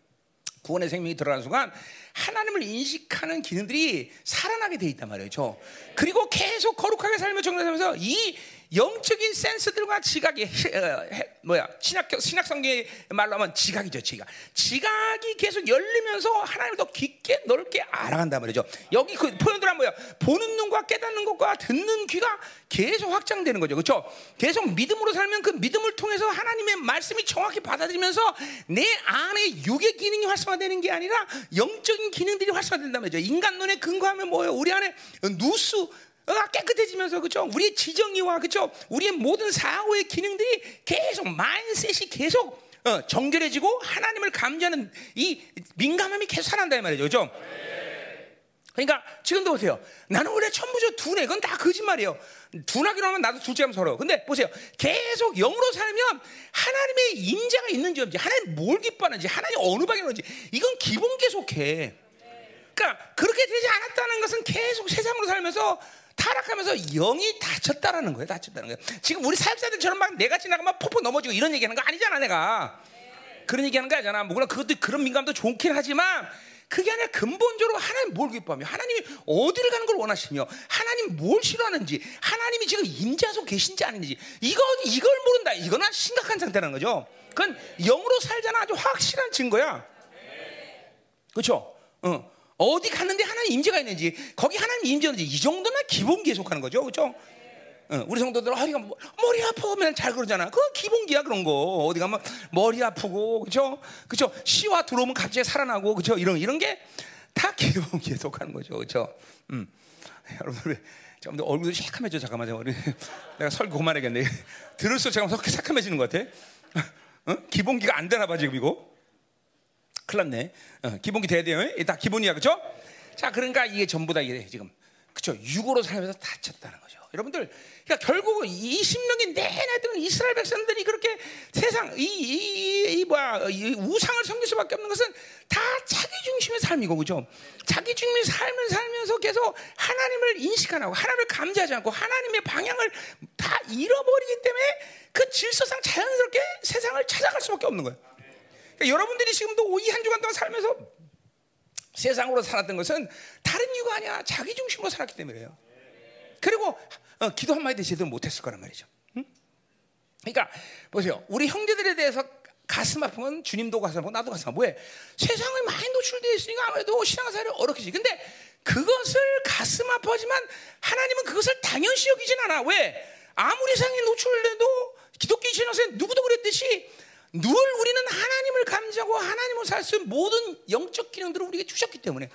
구원의 생명이 들어가는 순간 하나님을 인식하는 기능들이 살아나게 돼 있단 말이에요. 죠 그리고 계속 거룩하게 살며 정리하면서 이 영적인 센스들과 지각이 어, 뭐야 신학 신학 성경의 말로 하면 지각이죠 지각. 지각이 계속 열리면서 하나님을 더 깊게 넓게 알아간단 말이죠. 여기 그 표현들은 뭐야? 보는 눈과 깨닫는 것과 듣는 귀가 계속 확장되는 거죠. 그렇죠? 계속 믿음으로 살면 그 믿음을 통해서 하나님의 말씀이 정확히 받아들이면서 내 안에 육의 기능이 활성화되는 게 아니라 영적인 기능들이 활성화된단 말이죠. 인간 눈에 근거하면 뭐예요? 우리 안에 누수 깨끗해지면서 그죠? 우리의 지정이와 그죠? 우리의 모든 사고의 기능들이 계속 마인셋이 계속 어, 정결해지고 하나님을 감지하는 이 민감함이 계속 살아난다 이 말이죠, 그죠? 그러니까 지금도 보세요. 나는 원래 천부조 두뇌 그건 다 거짓말이에요. 둔하기로 하면 나도 둘째 하면 서로. 근데 보세요. 계속 영으로 살면 하나님의 임재가 있는지 없는지, 하나님 뭘 기뻐하는지, 하나님 어느 있는지 이건 기본 계속해. 그러니까 그렇게 되지 않았다는 것은 계속 세상으로 살면서 타락하면서 영이 다쳤다라는 거예요. 다쳤다는 거예요. 지금 우리 사역자들처럼 막 내가 지나가면 폭포 넘어지고 이런 얘기하는 거 아니잖아, 내가. 그런 얘기하는 거 아니잖아. 뭐 물론 그것도 그런 민감도 좋긴 하지만 그게 아니라 근본적으로 하나님 뭘 기뻐하며 하나님이 어디를 가는 걸 원하시며 하나님 뭘 싫어하는지 하나님이 지금 임자소 계신지 아닌지 이거 이걸 모른다. 이거는 심각한 상태라는 거죠. 그건 영으로 살자는 아주 확실한 증거야. 그렇죠? 어. 어디 갔는데 하나님 임재가 있는지 거기 하나님 임재는지 이 정도는 기본 계속하는 거죠, 그렇죠? 어, 우리 성도들 허리가 뭐, 머리 아프면 잘 그러잖아. 그 기본기야 그런 거. 어디 가면 머리 아프고 그렇죠, 그렇죠. 시와 들어오면 갑자기 살아나고 그렇죠. 이런 이런 게 다 기본 계속하는 거죠, 그렇죠. 음. 여러분들 좀 얼굴이 새카매져 잠깐만 우리 내가 설교 그만하겠네. 들을수록 잠깐 새카매지는 것 같아. 어? 기본기가 안 되나 봐 지금 이거. 큰일 났네. 어, 기본기 돼야 돼요. 다 기본이야. 그죠? 자, 그러니까 이게 전부 다 이게 지금. 그죠? 육으로 살면서 다쳤다는 거죠. 여러분들, 그러니까 결국은 20년이 내내 던 이스라엘 백성들이 그렇게 세상, 이, 이, 이, 뭐야, 이 우상을 섬길 수밖에 없는 것은 다 자기 중심의 삶이고, 그죠? 자기 중심의 삶을 살면서 계속 하나님을 인식 안 하고, 하나님을 감지하지 않고, 하나님의 방향을 다 잃어버리기 때문에 그 질서상 자연스럽게 세상을 찾아갈 수밖에 없는 거예요. 그러니까 여러분들이 지금도 이 한 주간 동안 살면서 세상으로 살았던 것은 다른 이유가 아니야. 자기 중심으로 살았기 때문에요. 그리고 어, 기도 한마디 제대로 못했을 거란 말이죠. 응? 그러니까 보세요. 우리 형제들에 대해서 가슴 아프면 주님도 가슴 아프고 나도 가슴 아프고 왜? 세상에 많이 노출되어 있으니까 아무래도 신앙생활이 어렵겠지. 근데 그것을 가슴 아파하지만 하나님은 그것을 당연시 여기진 않아. 왜? 아무리 세상에 노출돼도 기독교 신앙생활 누구도 그랬듯이 늘 우리는 하나님을 감지하고 하나님을 살 수 있는 모든 영적 기능들을 우리에게 주셨기 때문에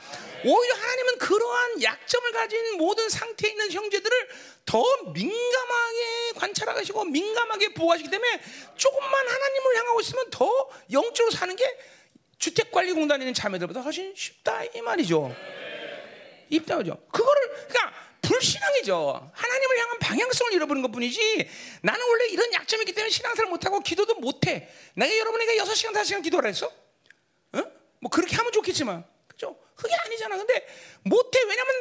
오히려 하나님은 그러한 약점을 가진 모든 상태에 있는 형제들을 더 민감하게 관찰하시고 민감하게 보호하시기 때문에 조금만 하나님을 향하고 있으면 더 영적으로 사는 게 주택관리공단에 있는 자매들보다 훨씬 쉽다 이 말이죠. 입다죠. 그거를 그러니까 불신앙이죠. 하나님을 향한 방향성을 잃어버린 것 뿐이지. 나는 원래 이런 약점이 있기 때문에 신앙생활 못하고 기도도 못해. 내가 여러분에게 6시간, 5시간 기도하라 했어? 어? 뭐 그렇게 하면 좋겠지만. 그죠? 그게 아니잖아. 근데 못해. 왜냐면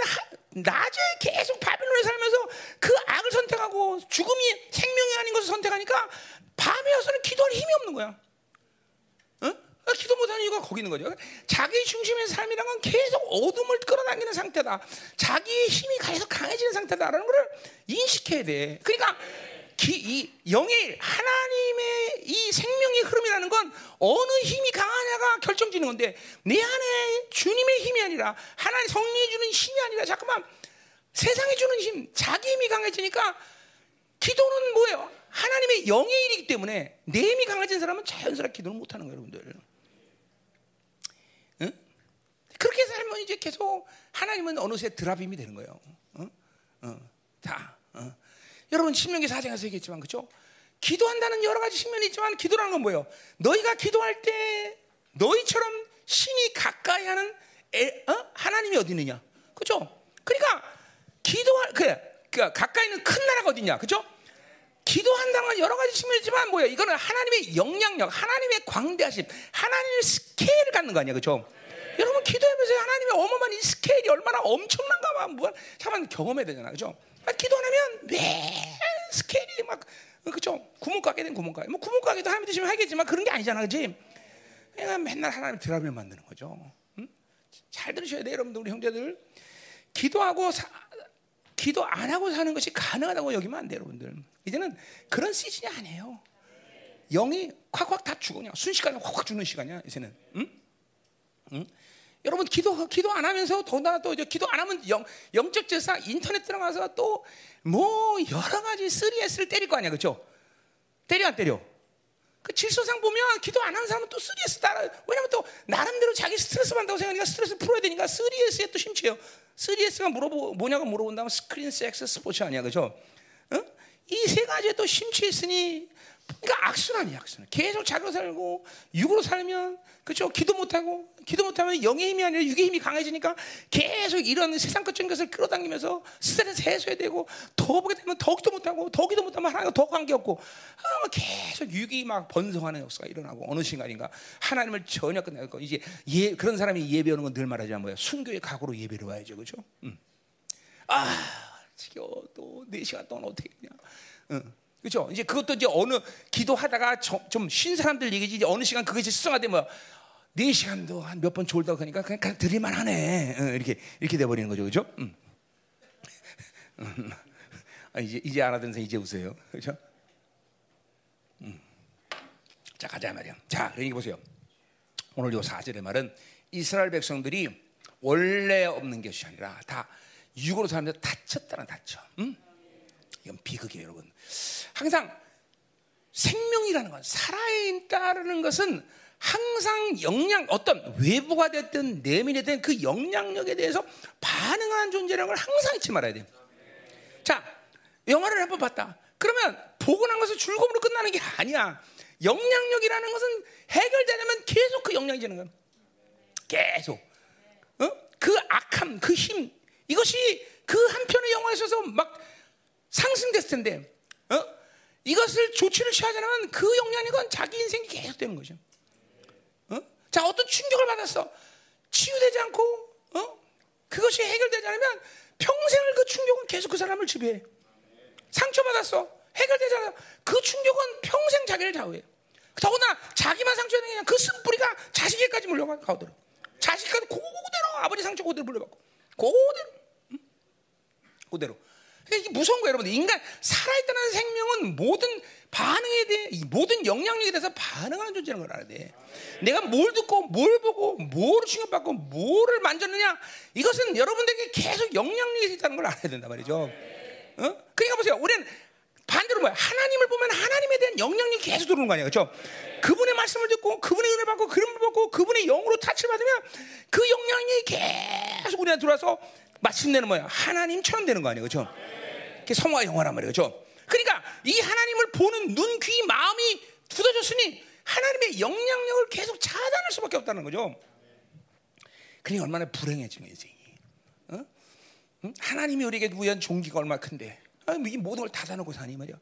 낮에 계속 바빌론에 살면서 그 악을 선택하고 죽음이 생명이 아닌 것을 선택하니까 밤에 와서는 기도할 힘이 없는 거야. 그러니까 기도 못하는 이유가 거기 있는 거죠. 자기 중심의 삶이란 건 계속 어둠을 끌어당기는 상태다. 자기의 힘이 계속 강해지는 상태다라는 것을 인식해야 돼. 그러니까 기, 이 영의 하나님의 이 생명의 흐름이라는 건 어느 힘이 강하냐가 결정짓는 건데 내 안에 주님의 힘이 아니라 하나님 성령이 주는 힘이 아니라 잠깐만 세상이 주는 힘, 자기 힘이 강해지니까 기도는 뭐예요? 하나님의 영의 일이기 때문에 내 힘이 강해진 사람은 자연스럽게 기도를 못하는 거예요, 여러분들. 그렇게 살면 이제 계속 하나님은 어느새 드랍임이 되는 거예요. 어? 어. 다. 어. 여러분 신명기 사장에서 얘기했지만 그죠? 기도한다는 여러 가지 측면이 있지만 기도라는 건 뭐예요? 너희가 기도할 때 너희처럼 신이 가까이 하는 에, 어? 하나님이 어디 있느냐? 그죠? 그러니까 기도할 그래. 그러니까 가까이 있는 큰 나라가 어디냐? 그죠? 기도한다는 건 여러 가지 측면이지만 뭐예요? 이거는 하나님의 영향력, 하나님의 광대하심, 하나님의 스케일을 갖는 거 아니야, 그죠? 여러분 기도하면서 하나님의 어마어마한 이 스케일이 얼마나 엄청난가 봐. 뭐 잠깐 경험해야 되잖아. 그죠? 기도 안 하면 왜 스케일이 막 그죠? 구멍 가게 된 구멍 가게. 뭐 구멍 가게도 하나님 드시면 하겠지만 그런 게 아니잖아. 그지? 그러니까 맨날 하나님 드라마 만드는 거죠. 응? 잘 들으셔야 돼요, 여러분들 우리 형제들. 기도하고 사, 기도 안 하고 사는 것이 가능하다고 여기면 안 돼요, 여러분들. 이제는 그런 시즌이 아니에요. 영이 확확 다 죽어 그냥 순식간에 확확 죽는 시간이야, 이제는. 응? 응? 여러분 기도 기도 안 하면서 더나 또 이제 기도 안 하면 영 영적 제사 인터넷 들어가서 또 뭐 여러 가지 3S를 때릴 거 아니야, 그렇죠? 때려 안 때려? 그 질서상 보면 기도 안 하는 사람은 또 3S 따라 왜냐면 또 나름대로 자기 스트레스 받는다고 생각하니까 스트레스 풀어야 되니까 3S에 또 심취해요. 3S가 물어보 뭐냐고 물어본다면 스크린, 섹스, 스포츠 아니야, 그렇죠? 어? 이세 가지에 또 심취했으니 그러니까 악순환이야, 악순환. 계속 자기로 살고 육으로 살면 그렇죠? 기도 못 하고 기도 못하면 영의 힘이 아니라 육의 힘이 강해지니까 계속 이런 세상 것적인 것을 끌어당기면서 스트레스 해소해야 되고 더 보게 되면 더 기도 못하고 더 기도 못하면 하나님과 더 관계 없고 아, 계속 육이 막 번성하는 역사가 일어나고 어느 순간인가 하나님을 전혀 끝내고 이제 예, 그런 사람이 예배 오는 건 늘 말하자면 뭐야 순교의 각오로 예배를 와야죠, 그렇죠? 음. 아, 지겨워 또네 시간 동안 어떻게 그냥. 응. 그렇죠? 이제 그것도 이제 어느 기도하다가 좀 쉰 사람들 얘기지 이제 어느 시간 그것이 습성화되면 네 시간도 한 몇 번 졸다 가니까 그냥, 그냥 들릴만 하네. 어, 이렇게 이렇게 돼 버리는 거죠. 그렇죠? 음. 아, 이제 이제 알아듣는 사 이제 웃어요. 그렇죠? 음. 자, 가자 말이야. 자, 그러니까 보세요. 오늘 요 4절의 말은 이스라엘 백성들이 원래 없는 것이 아니라 다 육으로 사는데 다쳤다는 다쳐. 음? 이건 비극이에요, 여러분. 항상 생명이라는 건 살아있다는 것은 항상 영향 어떤 외부가 됐든 내면이 됐든 그 영향력에 대해서 반응하는 존재라는 걸 항상 잊지 말아야 돼요. 자, 영화를 한번 봤다. 그러면 보고 난 것은 즐거움으로 끝나는 게 아니야. 영향력이라는 것은 해결되려면 계속 그 영향이 되는 거야. 계속. 어? 그 악함, 그 힘, 이것이 그 한편의 영화에 있어서 막 상승됐을 텐데, 어? 이것을 조치를 취하지 않으면 그 영향력은 자기 인생이 계속되는 거죠. 어? 자, 어떤 충격을 받았어. 치유되지 않고, 어? 그것이 해결되지 않으면 평생을 그 충격은 계속 그 사람을 지배해. 상처받았어. 해결되지 않아. 그 충격은 평생 자기를 좌우해. 더구나 자기만 상처되는 게 아니라 그 쓴뿌리가 자식에까지 물려가, 가오대로. 자식까지 그대로 아버지 상처 그대로 물려받고. 그대로. 응? 그대로. 그러니까 이게 무서운 거예요, 여러분들. 인간 살아있다는 생명은 모든 반응에 대해 이 모든 영향력에 대해서 반응하는 존재라는 걸 알아야 돼. 내가 뭘 듣고 뭘 보고 뭐를 충격받고 뭐를 만졌느냐 이것은 여러분들에게 계속 영향력이 있다는 걸 알아야 된단 말이죠. 어? 그러니까 보세요. 우리는 반대로 뭐야? 하나님을 보면 하나님에 대한 영향력이 계속 들어오는 거 아니야, 그렇죠? 그분의 말씀을 듣고 그분의 은혜 받고 그림을 받고 그분의 영으로 타치를 받으면 그 영향력이 계속 우리한테 들어와서 마침내는 뭐야? 하나님처럼 되는 거 아니에요, 그렇죠? 성화 영화란 말이에요, 그렇죠? 그러니까 이 하나님을 보는 눈, 귀, 마음이 굳어졌으니 하나님의 영향력을 계속 차단할 수밖에 없다는 거죠. 그러니 얼마나 불행해지는 인생이. 어? 응? 하나님이 우리에게 위한 종기가 얼마나 큰데 아, 이 모든 걸 닫아놓고 사니 말이야.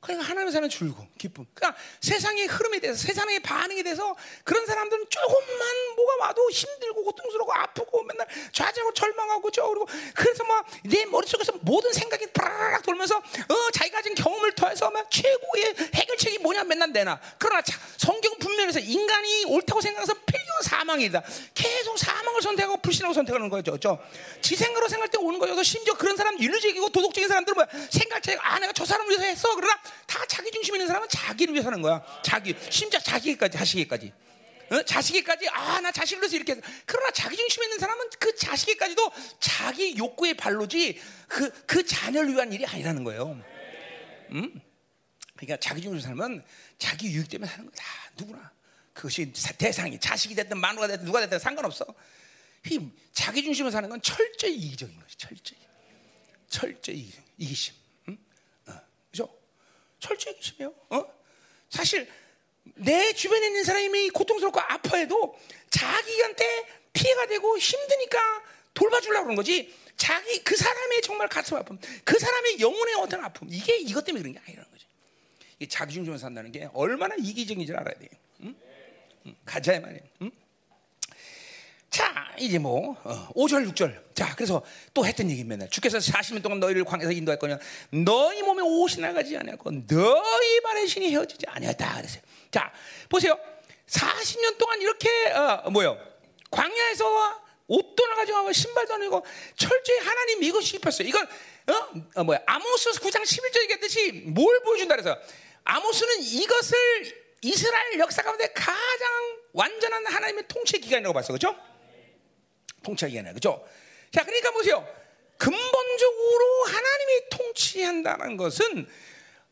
그러니까 하나님 사는 즐거움, 기쁨. 그러니까 세상의 흐름에 대해서, 세상의 반응에 대해서 그런 사람들은 조금만 뭐가 와도 힘들고 고통스럽고 아프고 맨날 좌절하고 절망하고 저 그리고 그래서 막 내 머릿속에서 모든 생각이 바라락 돌면서 어 자기가 가진 경험을 더해서 막 최고의 해결책이 뭐냐 맨날 내놔. 그러나 자, 성경 분명해서 인간이 옳다고 생각해서 필요한 사망이다. 계속 사망을 선택하고 불신하고 선택하는 거죠. 그렇죠? 지 생각으로 생각할 때 오는 거죠. 심지어 그런 사람 윤리적이고 도덕적인 사람들은 뭐야? 생각체가 아 내가 저 사람을 위해서 했어. 그러나 다 자기 중심 있는 사람은 자기를 위해서 하는 거야. 자기 심지어 자기까지 자식에까지. 어? 자식에까지 아 나 자식을 위해서 이렇게 해서. 그러나 자기 중심 있는 사람은 그 자식에까지도 자기 욕구의 발로지 그, 그 자녀를 위한 일이 아니라는 거예요. 음? 그러니까 자기 중심 살면 자기 유익 때문에 사는 거다. 누구나. 그것이 대상이 자식이 됐든 마누가 됐든 누가 됐든 상관없어. 이 자기 중심으로 사는 건 철저히 이기적인 것이 철저히. 철저히 이기심. 철저히 이기심이에요. 어? 사실 내 주변에 있는 사람이 고통스럽고 아파해도 자기한테 피해가 되고 힘드니까 돌봐주려고 그런 거지. 자기 그 사람의 정말 가슴 아픔, 그 사람의 영혼의 어떤 아픔, 이게 이것 때문에 그런 게 아니라는. 이 자기 중심으로 산다는 게 얼마나 이기적인지 알아야 돼요. 응? 응, 가자야 말이에요. 응? 자, 이제 뭐 어, 5절 6절. 자, 그래서 또 했던 얘기 맨날 주께서 40년 동안 너희를 광야에서 인도할 거냐? 너희 몸에 옷이 나가지 아니하고 너희 발의 신이 헤어지지 아니하다 그랬어요. 자, 보세요. 40년 동안 이렇게 어, 뭐요? 광야에서 옷도 나가지 않고 신발도 안 입고 철저히 하나님 이것이 입혔어요. 이건 어? 어 뭐야? 아모스 9장 11절 얘기했듯이 뭘 보여준다 그래서 아모스는 이것을 이스라엘 역사 가운데 가장 완전한 하나님의 통치 기간이라고 봤어, 그렇죠? 통치 기간이야, 그렇죠? 자, 그러니까 보세요. 근본적으로 하나님이 통치한다는 것은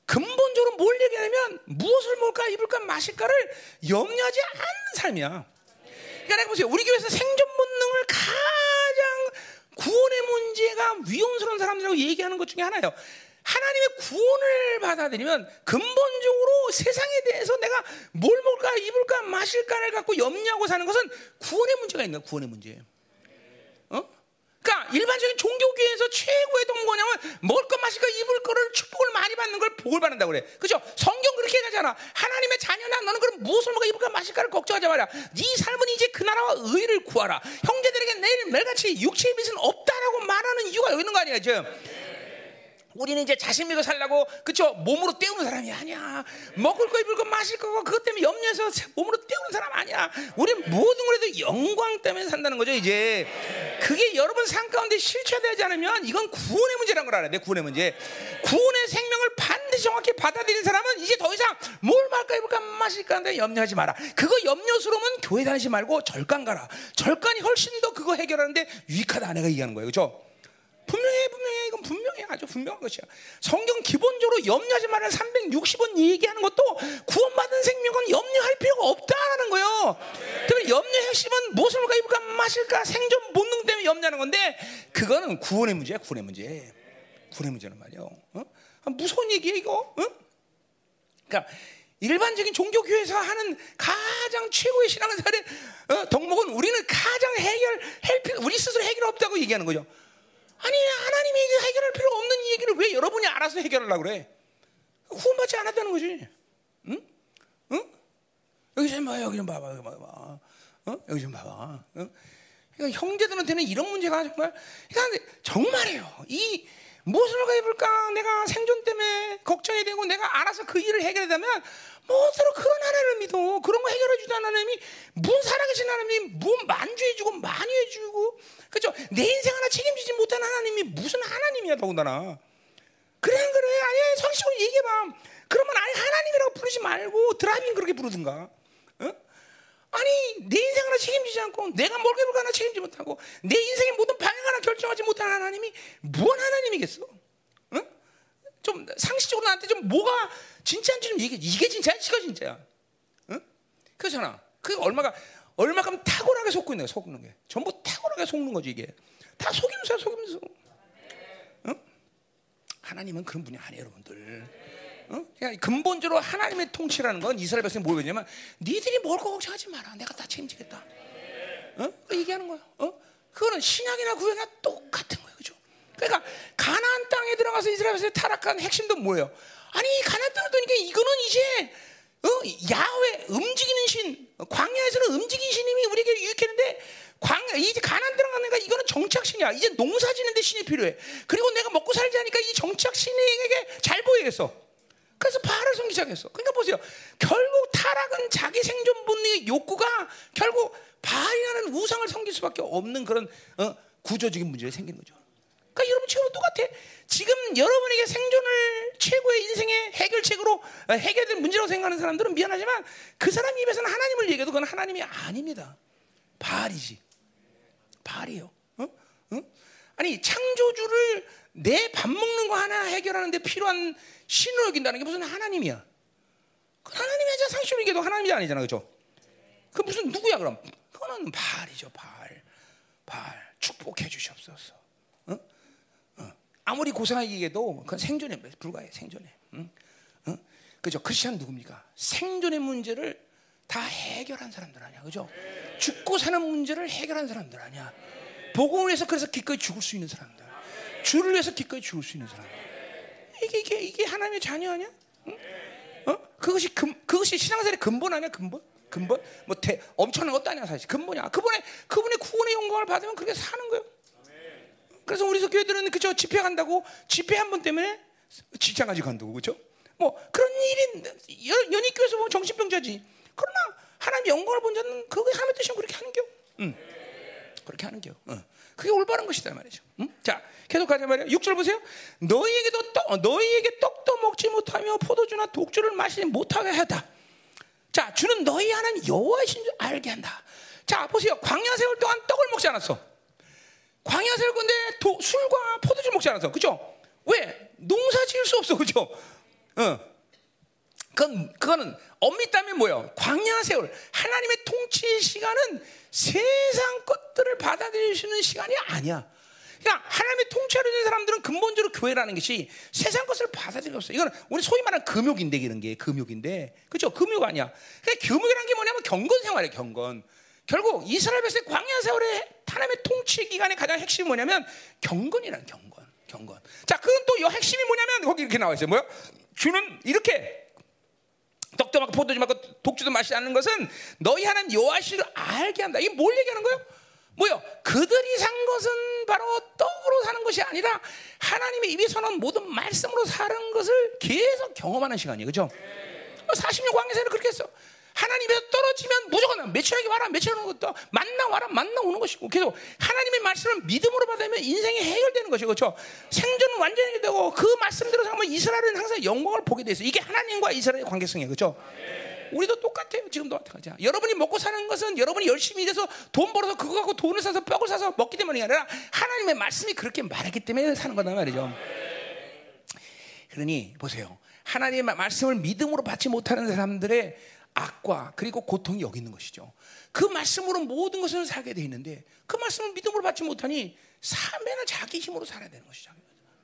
근본적으로 뭘 얘기하냐면 무엇을 먹을까, 입을까, 마실까를 염려하지 않는 삶이야. 그러니까 보세요. 우리 교회에서 생존 본능을 가장 구원의 문제가 위험스러운 사람들이라고 얘기하는 것 중에 하나예요. 하나님의 구원을 받아들이면 근본적으로 세상에 대해서 내가 뭘 먹을까, 입을까, 마실까를 갖고 염려하고 사는 것은 구원의 문제가 있는 거야, 구원의 문제. 어? 그러니까 일반적인 종교교회에서 최고의 동 뭐냐면 먹을 것, 마실 것, 입을 거를 축복을 많이 받는 걸 복을 받는다고 그래. 그죠? 성경 그렇게 얘기하잖아. 하나님의 자녀나 너는 그럼 무엇을 먹어 입을 까, 마실까를 걱정하지 마라. 네 삶은 이제 그 나라와 의를 구하라. 형제들에게 내일 매일같이 육체의 빚은 없다라고 말하는 이유가 여기 있는 거 아니야, 지금. 우리는 이제 자신 믿고 살라고 그쵸? 몸으로 때우는 사람이 아니야. 먹을 거 입을 거 마실 거 그것 때문에 염려해서 몸으로 때우는 사람 아니야. 우리 모든 걸해도 영광 때문에 산다는 거죠 이제. 그게 여러분 삶 가운데 실체되지 않으면 이건 구원의 문제라는 걸 알아야 돼 구원의 문제. 구원의 생명을 반드시 정확히 받아들인 사람은 이제 더 이상 뭘 말까 입을까 마실까 하는데 염려하지 마라. 그거 염려스러우면 교회 다니지 말고 절간 가라. 절간이 훨씬 더 그거 해결하는데 유익하다 내가 얘기하는 거예요. 그렇죠 분명해, 분명해. 이건 분명해. 아주 분명한 것이야. 성경 기본적으로 염려하지 말라 360원 얘기하는 것도 구원받은 생명은 염려할 필요가 없다는 거예요. 그러면 염려의 핵심은 무엇을 먹을까, 입을까, 마실까, 생존 본능 때문에 염려하는 건데, 그거는 구원의 문제야, 구원의 문제. 구원의 문제는 말이야. 어? 아, 무서운 얘기야, 이거. 어? 그러니까, 일반적인 종교교회에서 하는 가장 최고의 신앙생활의 어, 덕목은 우리는 가장 해결, 헬, 우리 스스로 해결 없다고 얘기하는 거죠. 아니 하나님이 해결할 필요 없는 이 얘기를 왜 여러분이 알아서 해결하려고 그래? 구원받지 않았다는 거지. 응? 응? 여기 좀 봐, 여기 좀 봐봐, 여기 봐봐. 어? 여기 좀 봐봐. 어? 그러니까 형제들한테는 이런 문제가 정말, 그러니까 정말이에요. 이 무엇을 입을까? 내가 생존 때문에 걱정이 되고 내가 알아서 그 일을 해결하면 뭐서로 그런 하나님을 믿어. 그런 거 해결해 주는 하나님이 무슨 살아계신 하나님이 뭐 만주해 주고 많이 해 주고 그죠? 내 인생 하나 책임지지 못한 하나님이 무슨 하나님이야 더군다나. 그래 그래 아니 상식으로 얘기해 봐. 그러면 아예 하나님이라고 부르지 말고 driving 그렇게 부르든가. 어? 아니 내 인생 하나 책임지지 않고 내가 뭘 해볼까 하나 책임지 못하고 내 인생의 모든 방향 하나 결정하지 못한 하나님이 무슨 하나님이겠어? 어? 좀 상식적으로 나한테 좀 뭐가 진짜인지 좀 얘기해. 이게 진짜야, 지가 진짜야. 어? 그렇잖아. 그 얼마가 얼마큼 탁월하게 속고 있는 거야, 속는 게. 전부 탁월하게 속는 거지 이게. 다 속임수야, 속임수. 어? 하나님은 그런 분이 아니에요, 여러분들. 어? 그냥 근본적으로 하나님의 통치라는 건 이스라엘 백성이 뭘 배냐면 니들이 뭘 걱정하지 마라. 내가 다 책임지겠다. 어? 그 얘기하는 거야. 어? 그거는 신약이나 구약이나 똑같은 거예요. 그죠? 그러니까 가나안 땅에 들어가서 이스라엘 백성이 타락한 핵심도 뭐예요? 아니 가나안 땅을 떠니까 이거는 이제 어? 야외 움직이는 신 광야에서는 움직이는 신님이 우리에게 유익했는데 광야 이제 가난 들어가니까 이거는 정착 신이야. 이제 농사 짓는데 신이 필요해. 그리고 내가 먹고 살지 하니까 이 정착 신에게 잘 보이겠어. 그래서 바알을 섬기 시작했어. 그러니까 보세요. 결국 타락은 자기 생존 본능의 욕구가 결국 바알이라는 우상을 섬길 수밖에 없는 그런 어, 구조적인 문제가 생긴 거죠. 그러니까 여러분 지금 똑같아. 지금 여러분에게 생존을 최고의 인생의 해결책으로 어, 해결된 문제라고 생각하는 사람들은 미안하지만 그 사람 입에서는 하나님을 얘기해도 그건 하나님이 아닙니다. 바알이지. 바알이에요. 어? 어? 아니 창조주를 내 밥 먹는 거 하나 해결하는데 필요한 신으로 여긴다는 게 무슨 하나님이야? 그 하나님이 아니라 상식으로 얘기해도 하나님이 아니잖아, 그죠? 그 무슨 누구야 그럼? 그거는 바알이죠, 바알. 바알 축복해 주시옵소서. 어? 어. 아무리 고생하게 얘기해도 그건 생존에 불과해, 생존에. 응? 어? 그죠? 크리스천 누굽니까? 생존의 문제를 다 해결한 사람들 아니야, 그죠? 죽고 사는 문제를 해결한 사람들 아니야. 복음을 위해서 그래서 기꺼이 죽을 수 있는 사람들. 주를 위해서 기꺼이 죽을 수 있는 사람들. 이게 이게 이게 하나님의 자녀 아니야? 응? 어? 그것이 근, 그것이 신앙생활의 근본 아니야? 근본? 근본? 뭐 대, 엄청난 것도 아니야 사실. 근본이야. 그분의 그분의 구원의 영광을 받으면 그렇게 사는 거예요. 그래서 우리 교회들은 그죠 집회 간다고 집회 한 번 때문에 직장까지 간다고 그죠? 뭐 그런 일이 연희교에서 보면 정신병자지. 그러나 하나님 영광을 본 자는 그게 하나님의 뜻이면 그렇게 하는 겨. 응. 그렇게 하는 겨. 응. 그게 올바른 것이다 말이죠. 응? 자, 계속 가자 말이야. 6절 보세요. 너희에게도 떡, 너희에게 떡도 먹지 못하며 포도주나 독주를 마시지 못하게 하다. 자, 주는 너희 하나님 여호와이신 줄 알게 한다. 자, 보세요. 광야 세월 동안 떡을 먹지 않았어. 광야 세월 건데 도, 술과 포도주 먹지 않았어. 그죠? 왜? 농사 지을 수 없어. 그죠? 어. 그건, 그거는 엄밀히 따면 뭐예요? 광야 세월. 하나님의 통치 시간은 세상 것들을 받아들이시는 시간이 아니야. 그러니까 하나님의 통치하려 있는 사람들은 근본적으로 교회라는 것이 세상 것을 받아들이고 없어. 이거는 우리 소위 말하는 금욕인데 이런 게 금욕인데, 그렇죠? 금욕 아니야. 그러니까 금욕이라는 게 뭐냐면 경건 생활이야, 경건. 결국 이스라엘 백성 광야 세월의 하나님의 통치 기간의 가장 핵심이 뭐냐면 경건이라는 경건, 경건. 자, 그건 또 핵심이 뭐냐면 거기 이렇게 나와 있어요. 뭐요? 주는 이렇게 떡도 먹고 포도주 먹고 독주도 마시지 않는 것은 너희 하나님 여호와시를 알게 한다. 이게 뭘 얘기하는 거예요? 뭐요? 그들이 산 것은 바로 떡으로 사는 것이 아니라 하나님의 입에 서는 모든 말씀으로 사는 것을 계속 경험하는 시간이에요. 그죠? 40년 광야생활을 그렇게 했어. 하나님에서 떨어지면 무조건 며칠하게 와라 며칠하는 것도 만나 와라 만나 오는 것이고 계속 하나님의 말씀을 믿음으로 받으면 인생이 해결되는 것이고 그렇죠 생존은 완전히 되고 그 말씀대로 살면 이스라엘은 항상 영광을 보게 돼 있어 이게 하나님과 이스라엘의 관계성이에요 그렇죠 우리도 똑같아요. 지금도 마찬가지야. 여러분이 먹고 사는 것은 여러분이 열심히 일해서 돈 벌어서 그거 갖고 돈을 사서 떡을 사서 먹기 때문이 아니라 하나님의 말씀이 그렇게 말했기 때문에 사는 거다 말이죠. 그러니 보세요. 하나님의 말씀을 믿음으로 받지 못하는 사람들의 악과 그리고 고통이 여기 있는 것이죠. 그 말씀으로 모든 것을 살게 돼 있는데 그 말씀을 믿음으로 받지 못하니 삶에는 자기 힘으로 살아야 되는 것이죠.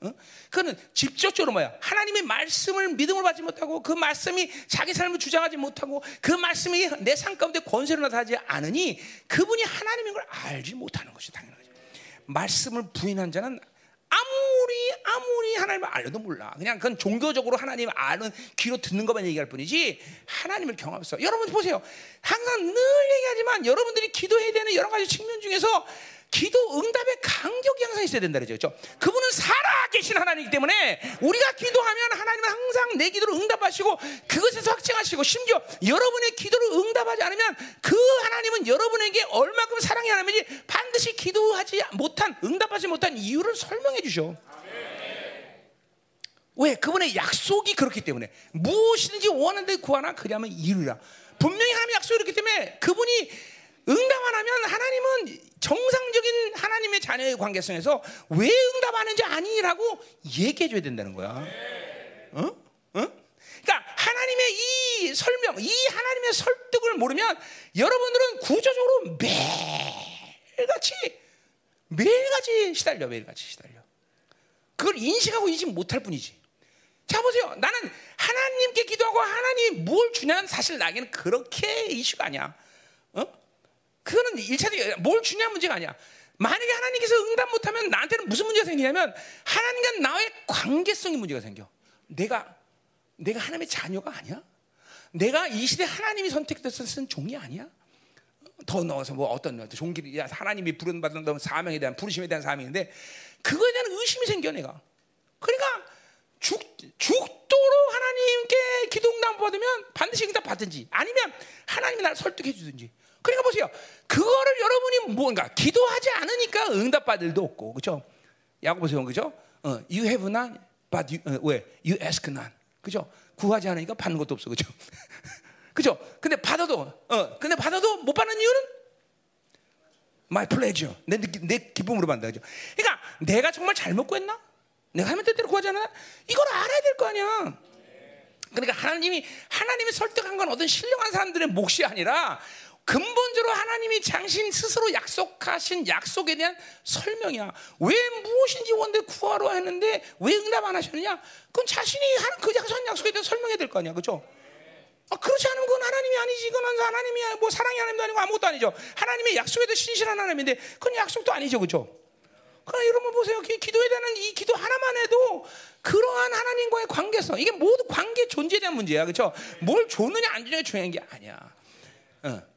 어? 그거는 직접적으로 뭐야? 하나님의 말씀을 믿음으로 받지 못하고 그 말씀이 자기 삶을 주장하지 못하고 그 말씀이 내 삶 가운데 권세로 나타나지 않으니 그분이 하나님인 걸 알지 못하는 것이 당연한 거죠. 말씀을 부인한 자는 아무리 아무리 하나님을 알려도 몰라. 그냥 그건 종교적으로 하나님 아는 귀로 듣는 것만 얘기할 뿐이지 하나님을 경험했어. 여러분 보세요. 항상 늘 얘기하지만 여러분들이 기도해야 되는 여러 가지 측면 중에서 기도 응답의 간격이 항상 있어야 된다 그랬죠. 그분은 살아 계신 하나님이기 때문에 우리가 기도하면 하나님은 항상 내 기도를 응답하시고 그것에서 확증하시고 심지어 여러분의 기도를 응답하지 않으면 그 하나님은 여러분에게 얼마큼 사랑이 하나님인지 반드시 기도하지 못한 응답하지 못한 이유를 설명해 주셔. 왜? 그분의 약속이 그렇기 때문에 무엇이든지 원하는데 구하나 그리하면 이루라. 분명히 하나님 약속이 그렇기 때문에 그분이 응답 안 하면 하나님은 정상적인 하나님의 자녀의 관계성에서 왜 응답 안 하는지 아니라고 얘기해 줘야 된다는 거야. 어? 어? 그러니까 하나님의 이 설명, 이 하나님의 설득을 모르면 여러분들은 구조적으로 매일같이 매일같이 시달려, 매일같이 시달려. 그걸 인식하고 인식 못할 뿐이지. 자 보세요. 나는 하나님께 기도하고 하나님이 뭘 주냐는 사실 나에게는 그렇게 이슈가 아니야. 어? 그거는 일차적인 뭘 주냐 문제가 아니야. 만약에 하나님께서 응답 못하면 나한테는 무슨 문제가 생기냐면 하나님과 나의 관계성이 문제가 생겨. 내가 내가 하나님의 자녀가 아니야? 내가 이 시대 하나님이 선택돼서 쓴 종이 아니야? 더 넣어서 뭐 어떤 종기 하나님이 부른 받은 사명에 대한 부르심에 대한 사명인데 그거에 대한 의심이 생겨 내가. 그러니까 죽, 죽도록 하나님께 기도응답 받으면 반드시 응답 받든지 아니면 하나님이 나를 설득해 주든지. 그러니까 보세요. 그거를 여러분이 뭔가 기도하지 않으니까 응답 받을 일도 없고 그죠? 야고보세요 그죠? 어, you have none, but you, 어, 왜? You ask none. 그죠? 구하지 않으니까 받는 것도 없어 그죠? 그죠? 근데 받아도 어, 근데 받아도 못 받는 이유는 my pleasure. 내, 내 기쁨으로 받는다 그죠? 그러니까 내가 정말 잘못 구했나? 내가 하면 뜻대로 구하잖아. 이걸 알아야 될 거 아니야. 그러니까 하나님이 하나님이 설득한 건 어떤 신령한 사람들의 몫이 아니라 근본적으로 하나님이 당신 스스로 약속하신 약속에 대한 설명이야. 왜 무엇인지 원대 구하러 했는데 왜 응답 안 하셨느냐? 그건 자신이 하는 그 약속한 약속에 대해 설명해야 될 거 아니야, 그렇죠? 아, 그렇지 않으면 그건 하나님이 아니지. 그건 하나님이 뭐 사랑의 하나님도 아니고 아무것도 아니죠. 하나님의 약속에 대해 신실한 하나님인데 그건 약속도 아니죠, 그렇죠? 그러나 여러분 보세요. 기도에 대한 이 기도 하나만 해도 그러한 하나님과의 관계성 이게 모두 관계 존재에 대한 문제야, 그렇죠? 뭘 줬느냐 안 주느냐 중요한 게 아니야. 어.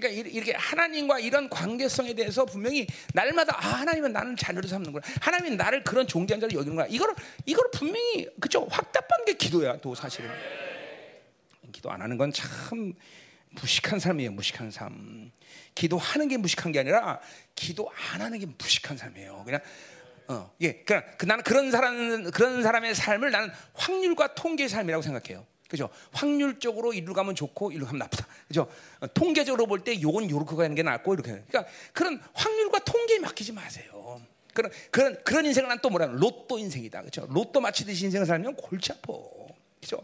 그러니까 이렇게 하나님과 이런 관계성에 대해서 분명히 날마다 아 하나님은 나는 자녀로 삼는구나. 하나님은 나를 그런 존재한 자로 여기는구나. 이걸 이걸 분명히 그죠 확답한 게 기도야. 또 사실은 기도 안 하는 건 참 무식한 삶이에요. 무식한 삶. 기도하는 게 무식한 게 아니라 기도 안 하는 게 무식한 삶이에요. 그냥 어, 예, 그냥 그 나는 그런 사람 그런 사람의 삶을 나는 확률과 통계의 삶이라고 생각해요. 그죠? 확률적으로 이리로 가면 좋고 이리로 가면 나쁘다. 그죠? 어, 통계적으로 볼 때 요건 요렇게 가는 게 낫고 이렇게. 그러니까 그런 확률과 통계에 맡기지 마세요. 그런 그런 그런 인생을 난 또 뭐라면 로또 인생이다. 그죠? 로또 맞히듯이 인생을 살면 골치 아파. 그죠?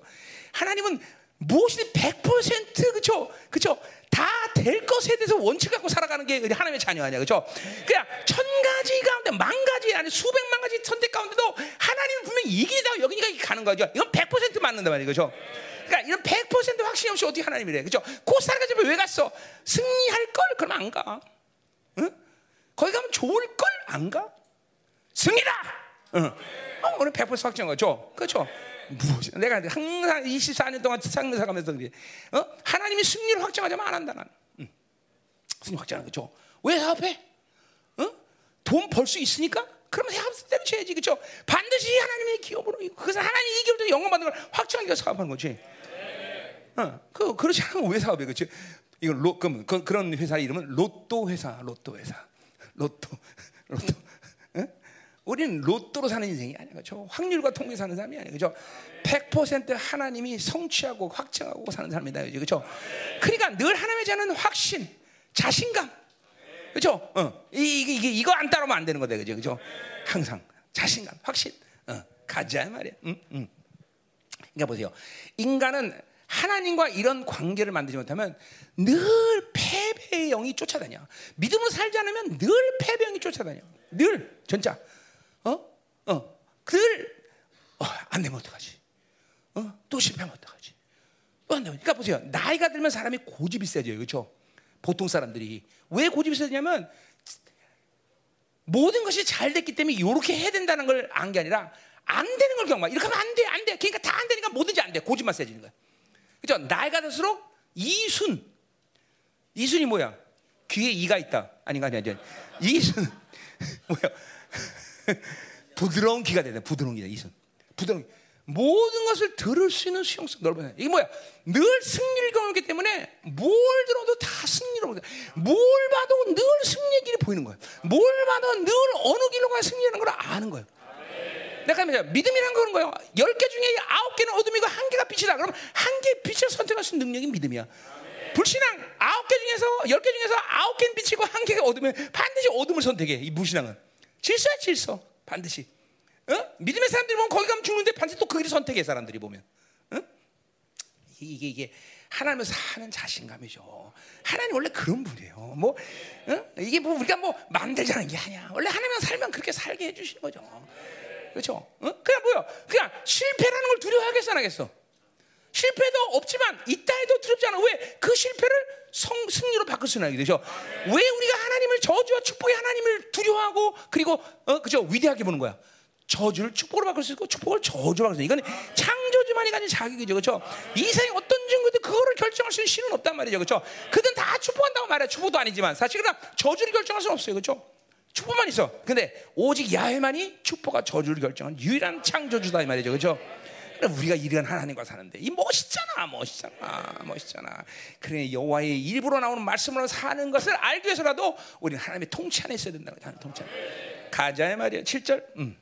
하나님은 무엇이든 100% 그죠? 그죠? 다 될 것에 대해서 원칙 갖고 살아가는 게 하나님의 자녀 아니야, 그죠? 그냥 천 가지 가운데 만 가지 아니 수백만 가지 선택 가운데도 하나님은 분명히 이기다 여기니까 가는 거죠. 이건 100% 맞는다 말이에요, 그죠? 그러니까 이런 100% 확신이 없이 어떻게 하나님이래, 그죠? 코스타리카 왜 갔어? 승리할 걸 그러면 안 가. 응? 거기 가면 좋을 걸 안 가? 승리다. 응. 어, 오늘 100% 확정 거죠, 그렇죠? 무엇이 내가 항상 24년 동안 상명사 가면서 그래. 어? 하나님이 승리를 확정하자면 안 한다 나는. 응. 승리 확정하는 거죠. 왜 사업해? 어? 돈벌 수 있으니까? 그러면 사업 때려쳐야지, 그렇죠? 반드시 하나님의 기업으로 그래서 하나님 이 기업도 영광 받는 걸 확정하게 사업하는 거지. 어, 그 그렇지 않으면 왜 사업해, 그렇지? 이건 로, 그럼 그, 그런 회사 이름은 로또 회사, 로또 회사, 로또, 로또. 우리는 로또로 사는 인생이 아니야. 그죠? 확률과 통계 사는 사람이 아니야. 그죠? 100% 하나님이 성취하고 확정하고 사는 사람이다. 그죠? 그러니까 늘 하나님의 자는 확신, 자신감. 그죠? 어. 이게, 이게, 이거 안 따르면 안 되는 거다. 그죠? 그죠? 항상 자신감, 확신. 어. 가자 말이야. 응? 응. 그러니까 보세요. 인간은 하나님과 이런 관계를 만들지 못하면 늘 패배의 영이 쫓아다녀. 믿음으로 살지 않으면 늘 패배의 영이 쫓아다녀. 늘 진짜. 어? 어. 늘 어, 안 되면 어떡하지? 어? 또 실패하면 어떡하지? 또 안 되면. 그러니까 보세요. 나이가 들면 사람이 고집이 세져요. 그렇죠? 보통 사람들이 왜 고집이 세지냐면 모든 것이 잘 됐기 때문에 이렇게 해야 된다는 걸 안 게 아니라 안 되는 걸 경험하. 이렇게 하면 안 돼, 안 돼. 그러니까 다 안 되니까 뭐든지 안 돼. 고집만 세지는 거야. 그죠? 나이가 들수록 이순. 이순이 뭐야? 귀에 이가 있다. 아닌가 아니야. 이순 뭐야? 부드러운 귀가 되다. 부드러운 귀다. 이순. 부드러운 귀. 모든 것을 들을 수 있는 수용성 넓은 이게 뭐야? 늘 승리를 경험했기 때문에 뭘 들어도 다 승리로 뭘 봐도 늘 승리의 길이 보이는 거야. 뭘 봐도 늘 어느 길로 가야 승리하는 걸 아는 거야. 내가 뭐냐 믿음이란 그런 거예요. 열 개 중에 아홉 개는 어둠이고 한 개가 빛이다. 그럼 한개 빛을 선택할 수 있는 능력이 믿음이야. 불신앙 아홉 개 중에서 열 개 중에서 아홉 개는 빛이고 한 개가 어둠이면 반드시 어둠을 선택해. 이 무신앙은 질서야 질서 반드시. 어? 믿음의 사람들이 보면 거기 가면 죽는데 반드시 또 그 길을 선택해 사람들이 보면. 어? 이게 이게 하나님을 사는 자신감이죠. 하나님 원래 그런 분이에요. 뭐 어? 이게 뭐 우리가 뭐 만들자는 게 아니야. 원래 하나님은 살면 그렇게 살게 해주시는 거죠. 그렇죠? 어? 그냥 뭐요? 그냥 실패라는 걸 두려워하겠어, 안 하겠어? 실패도 없지만 있다 해도 두렵지 않아. 왜? 그 실패를 성, 승리로 바꿀 수는 있게 되죠. 왜 우리가 하나님을 저주와 축복의 하나님을 두려워하고 그리고 어, 그죠? 위대하게 보는 거야. 저주를 축복으로 바꿀 수 있고 축복을 저주로 바꿀 수 있고 이건 창조주만이 가진 자격이죠. 그렇죠? 이 세상에 어떤 증거도 그거를 결정할 수 있는 신은 없단 말이죠. 그렇죠? 그든 다 축복한다고 말해. 축복도 아니지만 사실 그러 저주를 결정할 수는 없어요. 그렇죠? 축복만 있어. 근데 오직 야훼만이 축복과 저주를 결정한 유일한 창조주다 이 말이죠. 그렇죠? 우리가 이런 하나님과 사는데 이 멋있잖아, 멋있잖아, 멋있잖아. 그래 여호와의 일부러 나오는 말씀으로 사는 것을 알기 위해서라도 우리는 하나님의 통치 안에 있어야 된다고 하나님 통치. 가자의 말이야. 7절. 음.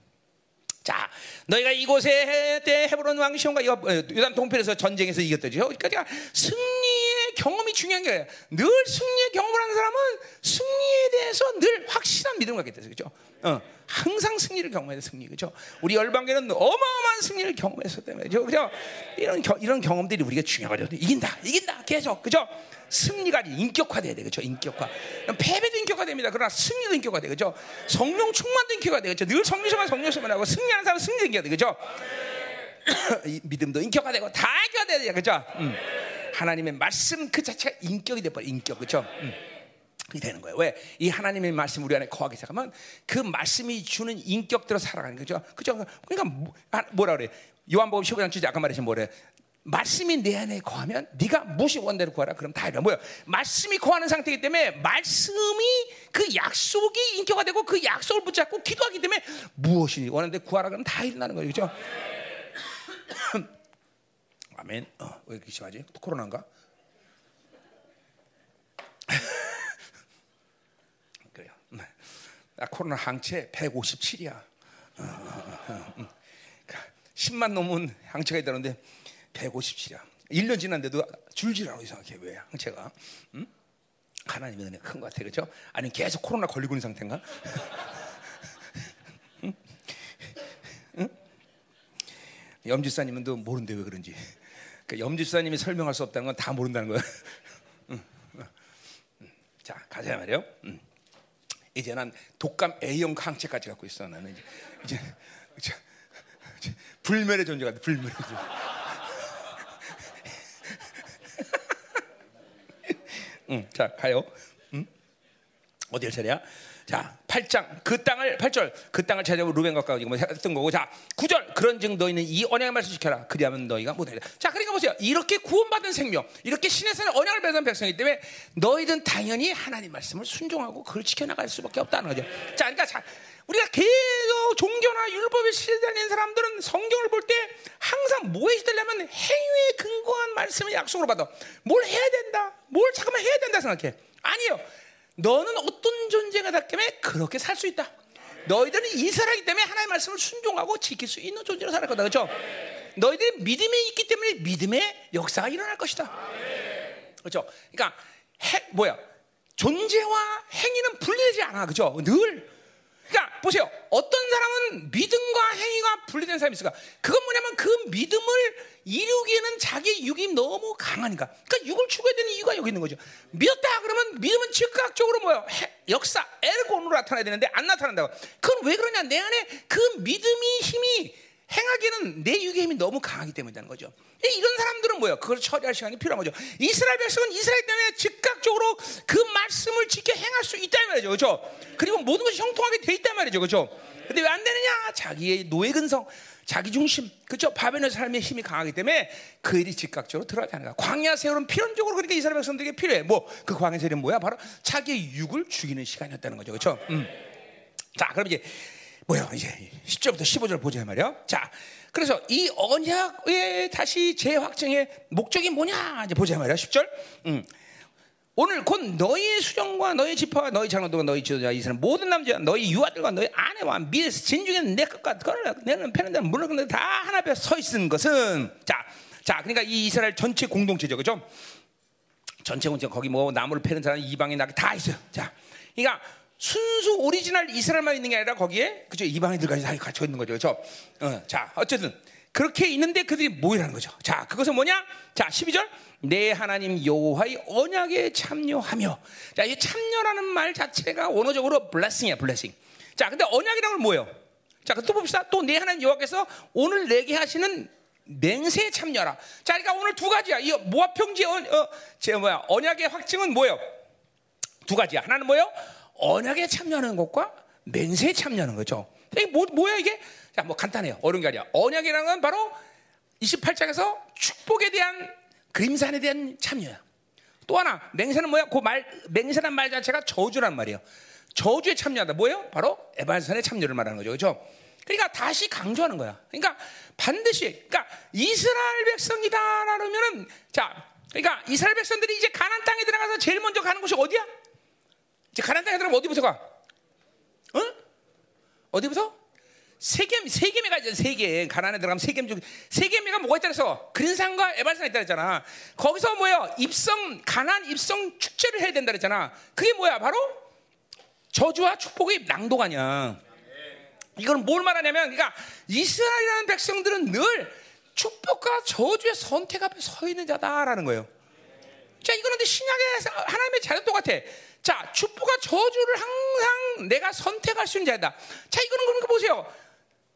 자, 너희가 이곳에 때 헤브론 왕 시온과 요단 동편에서 전쟁에서 이겼더죠. 그러니까 승리의 경험이 중요한 거예요. 늘 승리의 경험을 하는 사람은 승리에 대해서 늘 확실한 믿음을 갖게 되죠. 그죠? 어, 항상 승리를 경험해야 승리. 그죠? 우리 열방계는 어마어마한 승리를 경험했었기 때문에. 그죠? 이런, 겨, 이런 경험들이 우리가 중요하거든요. 이긴다, 이긴다, 계속. 그죠? 승리가 인격화돼야 돼, 그렇죠? 인격화. 패배도 인격화됩니다. 그러나 승리도 인격화돼, 그렇죠? 성령 충만도 인격화돼, 그렇죠? 늘 성령 충만, 성령 충만하고 승리하는 사람은 승리 인격화돼, 그렇죠? 믿음도 인격화되고 다 인격화돼야 돼, 그렇죠? 음. 하나님의 말씀 그 자체가 인격이 돼버려, 인격, 그렇죠? 음. 되는 거예요. 왜? 이 하나님의 말씀 우리 안에 거하기 시작하면 그 말씀이 주는 인격대로 살아가는 거죠. 그죠? 그러니까 뭐, 아, 뭐라 그래? 요한복음 15장 주제 아까 말하신 뭐래? 말씀이 내 안에 거하면 네가 무엇이 원대로 구하라 그럼 다 이래 뭐야 말씀이 거하는 상태이기 때문에 말씀이 그 약속이 인격화 되고 그 약속을 붙잡고 기도하기 때문에 무엇이 원하는데 구하라 그러면 다 일어나는 거죠 그렇죠? 아멘 어, 왜 이렇게 심하지? 코로나인가? 그래요 나 네. 코로나 항체 157이야 어, 어, 어, 어. 10만 넘은 항체가 있다는데 157이야. 1년 지났는데도 않아 이상하게 왜 항체가? 응? 하나님의 은혜 큰것 같아 그렇죠? 아니 계속 코로나 걸리고 있는 상태인가? 응? 응? 염지사님은 또 모른대 왜 그런지. 그 염지사님이 설명할 수 없다는 건 다 모른다는 거야. 응. 자 가자 말이요. 응. 이제 난 독감 A형 항체까지 갖고 있어 나는 이제 이제, 이제, 이제 불멸의 존재가 돼 불멸의 존재. 응, 자 가요. 응? 어디 할 차례야? 자, 8장 그 땅을 8절 그 땅을 찾아오 루벤과 가까이 뭐 했던 거고 자, 9절 그런 즉 너희는 이 언약의 말씀 지켜라. 그리하면 너희가 못하리라. 자, 그러니까 보세요. 이렇게 구원받은 생명, 이렇게 신의 산에 언약을 맺은 백성이기 때문에 너희든 당연히 하나님 말씀을 순종하고 그걸 지켜나갈 수밖에 없다는 거죠. 자, 그러니까 자, 우리가 계속 종교나 율법에 시달리는 사람들은 성경을 볼 때 항상 뭐에 시달려면 행위에 근거한 말씀을 약속으로 받아. 뭘 해야 된다. 뭘 잠깐만 해야 된다 생각해. 아니요. 너는 어떤 존재가 다 때문에 그렇게 살 수 있다. 너희들은 이스라엘이기 때문에 하나님의 말씀을 순종하고 지킬 수 있는 존재로 살 거다. 그렇죠? 너희들이 믿음에 있기 때문에 믿음의 역사가 일어날 것이다. 그렇죠? 그러니까 해, 뭐야? 존재와 행위는 분리되지 않아. 그렇죠? 늘 그러니까 보세요. 어떤 사람은 믿음과 행위가 분리된 사람이 있을까? 그건 뭐냐면 그 믿음을 이루기에는 자기 육이 너무 강하니까. 그러니까 육을 추구해야 되는 이유가 여기 있는 거죠. 믿었다 그러면 믿음은 즉각적으로 뭐야? 역사 에르곤으로 나타나야 되는데 안 나타난다고. 그건 왜 그러냐? 내 안에 그 믿음이 힘이 행하기에는 내 육의 힘이 너무 강하기 때문이라는 거죠. 이런 사람들은 뭐예요? 그걸 처리할 시간이 필요한 거죠. 이스라엘 백성은 이스라엘 때문에 즉각적으로 그 말씀을 지켜 행할 수 있다 말이죠. 그렇죠? 그리고 모든 것이 형통하게 돼 있단 말이죠. 그렇죠? 근데 왜 안 되느냐? 자기의 노예 근성, 자기 중심, 그렇죠? 바벨론 삶의 힘이 강하기 때문에 그 일이 즉각적으로 들어가지 않는 거야. 광야 세월은 필연적으로 그러니까 이스라엘 백성들에게 필요해. 뭐 그 광야 세월은 뭐야? 바로 자기의 육을 죽이는 시간이었다는 거죠. 그렇죠? 음. 자, 그럼 이제 뭐야? 이제 10절부터 15절 보자 말이야. 자, 그래서 이 언약의 다시 재확정의 목적이 뭐냐 이제 보자 말이야. 10절. 음. 오늘 곧 너희의 수령과 너희 지파와 너희 장로들과 너희 지도자 이스라엘 모든 남자 너희 유아들과 너희 아내와 미 진중에 내 것과 그를 내는 패는 데는 물론 근데 다 하나 앞에 서 있는 것은 자, 자 그러니까 이 이스라엘 전체 공동체죠, 그죠? 전체 공동체 거기 뭐 나무를 패는 사람 이방인 나게 다 있어요. 자, 그러니까 순수 오리지널 이스라엘만 있는 게 아니라 거기에 그죠 이방인들까지 다 같이 있는 거죠, 그렇죠? 어, 자, 어쨌든 그렇게 있는데 그들이 모이라는 거죠. 자, 그것은 뭐냐? 자, 12절. 내 하나님 여호와의 언약에 참여하며. 자, 이 참여라는 말 자체가 원어적으로 blessing이야, blessing. 자, 근데 언약이라는 건 뭐예요? 자, 또 봅시다. 또 내 하나님 여호와께서 오늘 내게 하시는 맹세에 참여라. 자, 그러니까 오늘 두 가지야. 이 모압 평지 어, 어, 제 뭐야? 언약의 확증은 뭐예요? 두 가지야. 하나는 뭐예요? 언약에 참여하는 것과 맹세에 참여하는 거죠. 이게 뭐, 뭐야 이게? 자, 뭐 간단해요. 어려운 게 아니야. 언약이라는 건 바로 28장에서 축복에 대한 그림산에 대한 참여야. 또 하나, 맹세는 뭐야? 그 말, 맹세란 말 자체가 저주란 말이에요. 저주에 참여한다. 뭐예요? 바로 에반산의 참여를 말하는 거죠. 그렇죠? 그러니까 다시 강조하는 거야. 그러니까 반드시, 그러니까 이스라엘 백성이다라면은 자, 그러니까 이스라엘 백성들이 이제 가난 땅에 들어가서 제일 먼저 가는 곳이 어디야? 이제 가난 땅에 들어가면 어디부터 가? 어? 어디부터? 세겜 세겜에 가죠. 세겜 가난에 들어가면 세겜 중 세겜이가 뭐가 있다 그래서 그린산과 에발산 있다 그랬잖아. 거기서 뭐야? 입성 가난 입성 축제를 해야 된다 그랬잖아. 그게 뭐야? 바로 저주와 축복의 낭독 아니야. 이건 뭘 말하냐면, 그러니까 이스라엘이라는 백성들은 늘 축복과 저주의 선택 앞에 서 있는 자다라는 거예요. 자, 이거는 신약의 하나님의 자녀 똑같아. 자, 축복과 저주를 항상 내가 선택할 수 있는 자다. 자, 이거는 그러니까 보세요.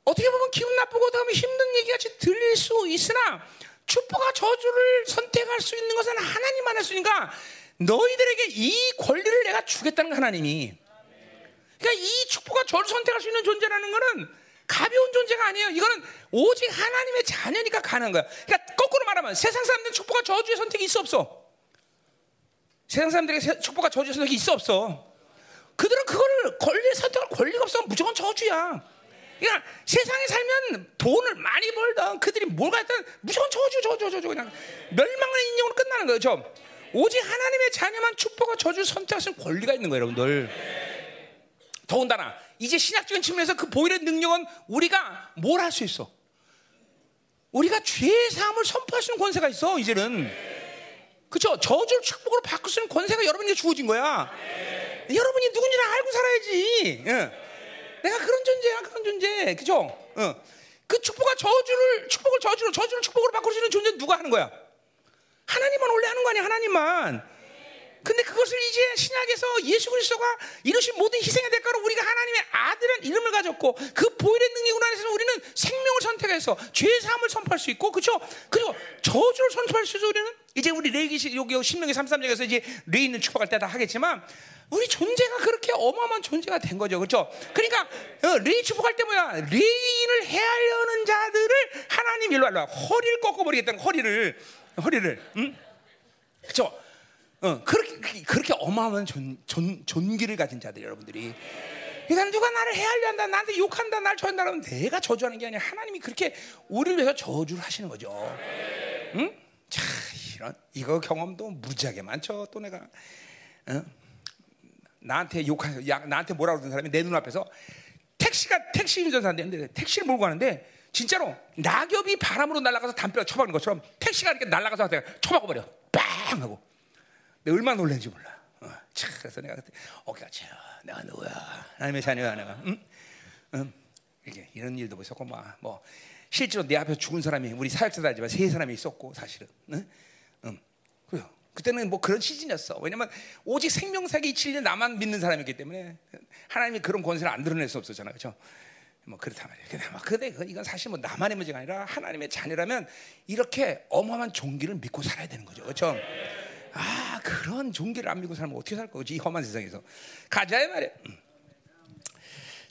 어떻게 보면 기분 나쁘고 다음에 힘든 얘기같이 들릴 수 있으나 축복과 저주를 선택할 수 있는 것은 하나님만 할 수 있으니까 너희들에게 이 권리를 내가 주겠다는 거 하나님이. 그러니까 이 축복과 저를 선택할 수 있는 존재라는 것은 가벼운 존재가 아니에요. 이거는 오직 하나님의 자녀니까 가는 거야. 그러니까 거꾸로 말하면 세상 사람들은 축복과 저주의 선택이 있어 없어? 세상 사람들에게 축복과 저주의 선택이 있어 없어? 그들은 그거를 권리 선택할 권리가 없어. 무조건 저주야. 그러니까 세상에 살면 돈을 많이 벌던 그들이 뭘 갖든 무조건 저주 저주 저주 그냥 멸망의 인형으로 끝나는 거죠. 오직 하나님의 자녀만 축복과 저주 선택할 수 있는 권리가 있는 거예요, 여러분들. 더군다나 이제 신학적인 측면에서 그 보이는 능력은 우리가 뭘 할 수 있어? 우리가 죄의 사함을 선포할 수 있는 권세가 있어 이제는 그렇죠? 저주를 축복으로 바꿀 수 있는 권세가 여러분에게 주어진 거야. 여러분이 누군지를 알고 살아야지. 응. 내가 그런 존재야, 그런 존재, 그죠? 응. 그 축복과 저주를 축복을 저주로 저주를 축복으로 바꿀 수 있는 존재는 누가 하는 거야? 하나님만 원래 하는 거 아니야, 하나님만. 근데 그것을 이제 신약에서 예수 그리스도가 이루신 모든 희생의 대가로 우리가 하나님의 아들은 이름을 가졌고 그 보혈의 능력으로 안에서 우리는 생명을 선택해서 죄의 사함을 선포할 수 있고 그렇죠? 그리고 저주를 선포할 수 있어 우리는 이제 우리 레위기 여기 신명기 33장에서 이제 레위는 축복할 때 다 하겠지만 우리 존재가 그렇게 어마어마한 존재가 된 거죠. 그렇죠? 그러니까 어, 레위 축복할 때 뭐야? 레위인을 해하려는 자들을 하나님 일로 와라. 허리를 꺾어 버리겠다는 허리를 허리를 응? 그렇죠? 어, 그렇게 그렇게 어마어마한 존, 존, 존귀를 가진 자들 여러분들이. 그러니까 누가 나를 해하려 한다, 나한테 욕한다, 날 저한다 그러면 내가 저주하는 게 아니라 하나님이 그렇게 우리를 위해서 저주를 하시는 거죠. 응? 자, 이런 이거 경험도 무지하게 많죠. 또 내가 어? 나한테 욕하, 야, 나한테 뭐라 그러는 사람이 내 눈 앞에서 택시가 택시 운전사인데 택시를 몰고 가는데 진짜로 낙엽이 바람으로 날아가서 담벼락 쳐박는 것처럼 택시가 이렇게 날아가서 내가 쳐박아버려. 빵 하고. 내가 얼마나 놀랐는지 몰라. 어, 차, 그래서 내가 그때 어깨가 차, 내가 누구야? 하나님의 자녀야 내가. 응? 응? 이게 이런 일도 있었고 뭐, 뭐 실제로 내 앞에 죽은 사람이 우리 사역자들지만 세 사람이 있었고 사실은. 응? 응. 그요. 그때는 뭐 그런 시즌이었어. 왜냐면 오직 생명사기 진리 나만 믿는 사람이기 때문에 하나님이 그런 권세를 안 드러낼 수 없었잖아, 그렇죠? 뭐 그렇단 말이에요. 근데 막 근데 이건 사실 뭐 나만의 문제가 아니라 하나님의 자녀라면 이렇게 어마어마한 종기를 믿고 살아야 되는 거죠, 그렇죠? 아 그런 종기를 안 믿고 살면 어떻게 살 거지 이 험한 세상에서 가자 이 말이야. 음.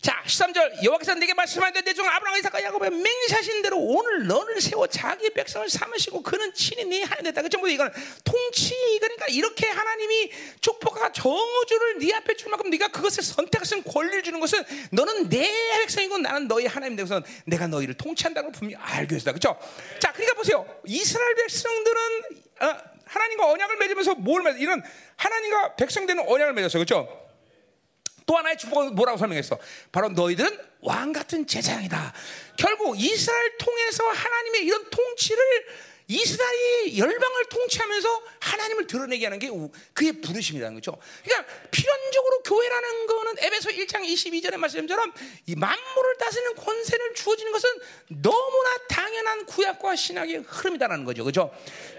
자, 13절 여호와께서 내게 말씀하는데 내중 아브라함 이삭과 야곱의 맹세하신 대로 오늘 너를 세워 자기 백성을 삼으시고 그는 친히 네 하나님 됐다. 그죠? 뭐 이거는 통치 그러니까 이렇게 하나님이 축복과 정우주를 네 앞에 줄 만큼 네가 그것을 있는 권리를 주는 것은 너는 내 백성이고 나는 너희 하나님 되고서 내가 너희를 통치한다는 걸 분명히 알고 있다. 그죠? 자, 그러니까 보세요. 이스라엘 백성들은 어, 하나님과 언약을 맺으면서 뭘 맺? 이런 하나님과 백성 되는 언약을 맺었어요, 그렇죠? 또 하나의 축복은 뭐라고 설명했어? 바로 너희들은 왕 같은 제사장이다. 결국 이스라엘 통해서 하나님의 이런 통치를 이스라엘이 열방을 통치하면서 하나님을 드러내게 하는 게 그의 부르심이라는 거죠. 그러니까 필연적으로 교회라는 거는 에베소 1장 22절의 말씀처럼 이 만물을 다스리는 권세를 주어지는 것은 너무나 당연한 구약과 신약의 흐름이다라는 거죠. 그죠?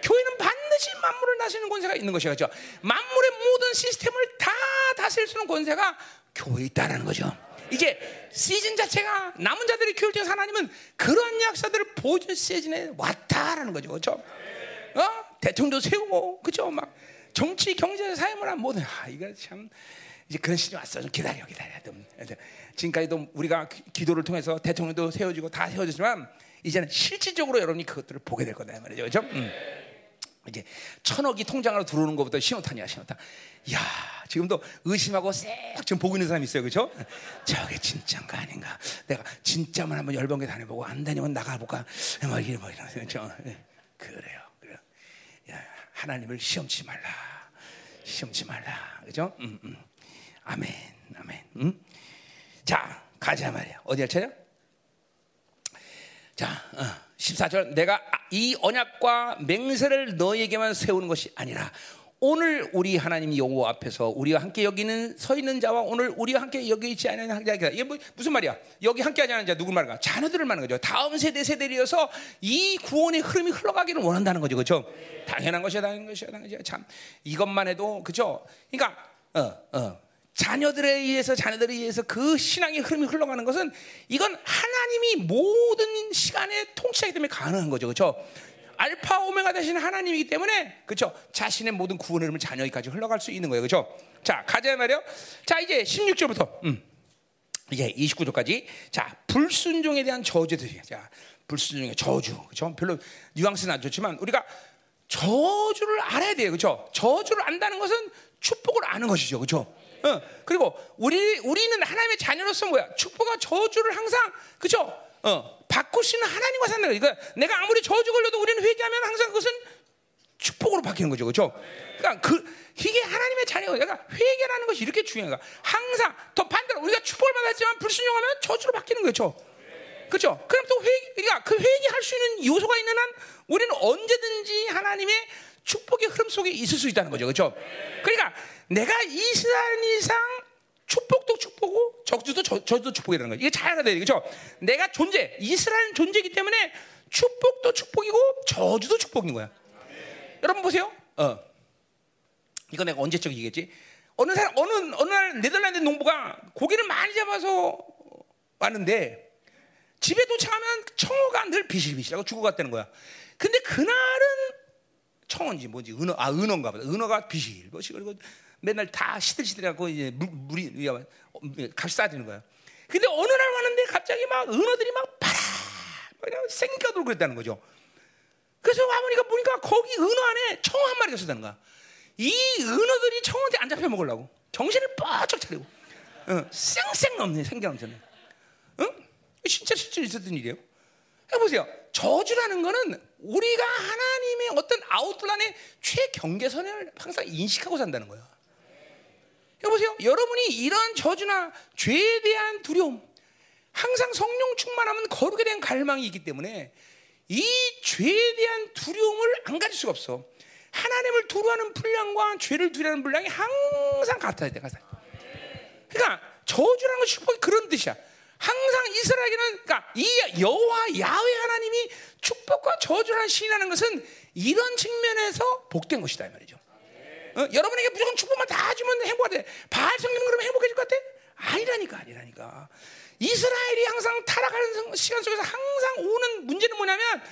교회는 반드시 만물을 다스리는 권세가 있는 것이죠. 그죠? 만물의 모든 시스템을 다 다스릴 수 있는 권세가 교회에 있다라는 거죠. 이제 시즌 자체가 남은 자들의 통해서 하나님은 그런 약사들을 보여준 시즌에 왔다라는 거죠. 그렇죠? 어? 대통령도 세우고 그죠? 막 정치, 경제, 사회문화 모든 아 이거 참 이제 그런 시즌이 왔어. 좀 기다려, 기다려. 좀. 지금까지도 우리가 기도를 통해서 대통령도 세워지고 다 세워졌지만 이제는 실질적으로 여러분이 그것들을 보게 될 거다 말이죠. 그렇죠? 음. 이제 천억이 통장으로 들어오는 것부터 신호탄이야, 신호탄. 야, 지금도 의심하고 쎄 지금 보고 있는 사람 있어요, 그렇죠? 저게 진짜인가 아닌가? 내가 진짜만 한번 열번개 다녀보고 안 다니면 나가볼까? 뭐 이런 뭐 이런 그렇죠? 그래요, 그래요. 야, 하나님을 시험치 말라, 시험치 말라, 그렇죠? 음, 음. 아멘, 아멘. 음? 자, 가자 말이야. 어디 할 차례? 자, 어, 14절 내가 이 언약과 맹세를 너에게만 세우는 것이 아니라 오늘 우리 하나님 여호와 앞에서 우리와 함께 여기는 서 있는 자와 오늘 우리와 함께 여기 있지 않은 자가 이게 뭐, 무슨 말이야? 여기 함께 하지 않은 자 누구 말인가? 자녀들을 말하는 거죠. 다음 세대 세대이어서 이 구원의 흐름이 흘러가기를 원한다는 거죠. 그렇죠? 당연한 것이야, 당연한 것이야, 당연한 것이야. 참 이것만 해도 그렇죠? 그러니까 어, 어. 자녀들에 의해서 자녀들에 의해서 그 신앙의 흐름이 흘러가는 것은 이건 하나님이 모든 시간에 통치하기 때문에 가능한 거죠. 그렇죠? 알파 오메가 되신 하나님이기 때문에 그렇죠? 자신의 모든 구원의 흐름을 자녀에까지 흘러갈 수 있는 거예요. 그렇죠? 자, 가자 말이요. 자, 이제 16절부터 음. 이제 29절까지 자, 불순종에 대한 저주들이 자, 불순종의 저주. 그렇죠? 별로 뉘앙스는 안 좋지만 우리가 저주를 알아야 돼요. 그렇죠? 저주를 안다는 것은 축복을 아는 것이죠. 그렇죠? 어, 그리고 우리 우리는 하나님의 자녀로서 뭐야? 축복과 저주를 항상 그죠? 어, 있는 하나님과 거야. 그러니까 내가 아무리 저주 걸려도 우리는 회개하면 항상 그것은 축복으로 바뀌는 거죠, 그렇죠? 그러니까 그 이게 하나님의 자녀가 그러니까 회개라는 것이 이렇게 중요한 거야. 항상 더 반대로 우리가 축복을 받았지만 불순종하면 저주로 바뀌는 거죠. 그렇죠? 그럼 또 회개, 그러니까 그 회개할 수 있는 요소가 있는 한 우리는 언제든지 하나님의 축복의 흐름 속에 있을 수 있다는 거죠, 그렇죠? 그러니까 내가 이스라엘 이상 축복도 축복고 저주도 저, 저주도 축복이라는 거예요. 이게 잘 알아야 돼요. 그렇죠? 내가 존재, 이스라엘 존재이기 때문에 축복도 축복이고 저주도 축복인 거야. 네. 여러분 보세요. 어. 이거 내가 언제적 얘기겠지? 어느 사람 어느 어느 날 네덜란드 농부가 고기를 많이 잡아서 왔는데 집에 도착하면 청어가 늘 비실비실하고 죽어갔다는 거야. 근데 그날은 청어인지 뭔지 은어 아 은어인가 보다. 은어가 비실비실 그리고 맨날 다 시들시들하고 이제 물, 물이 값이 싸지는 거야. 근데 어느 날 왔는데 갑자기 막 은어들이 막 파라 그냥 생겨돌고 그랬다는 거죠. 그래서 아버니가 보니까 거기 은어 안에 청어 한 마리가 있었다는 거야. 이 은어들이 청어한테 안 잡혀 먹으려고 정신을 빡쩍 차리고 어, 쌩쌩 넘네 생겨 넘쳤네. 응? 진짜 실제 있었던 일이에요. 해보세요. 저주라는 거는 우리가 하나님의 어떤 아웃플란의 최경계선을 항상 인식하고 산다는 거예요. 여보세요. 여러분이 이런 저주나 죄에 대한 두려움, 항상 성령 충만하면 거룩에 대한 갈망이 있기 때문에 이 죄에 대한 두려움을 안 가질 수가 없어. 하나님을 두려워하는 분량과 죄를 두려워하는 분량이 항상 같아야 돼. 같아. 그러니까 저주라는 건 축복이 그런 뜻이야. 항상 이스라엘에는 그러니까 이 여호와 야훼 하나님이 축복과 저주라는 신이라는 것은 이런 측면에서 복된 것이다 이 말이죠. 어? 여러분에게 무조건 축복만 다 주면 행복하대. 바알 성경 그러면 행복해질 것 같아? 아니라니까, 아니라니까. 이스라엘이 항상 타락하는 시간 속에서 항상 오는 문제는 뭐냐면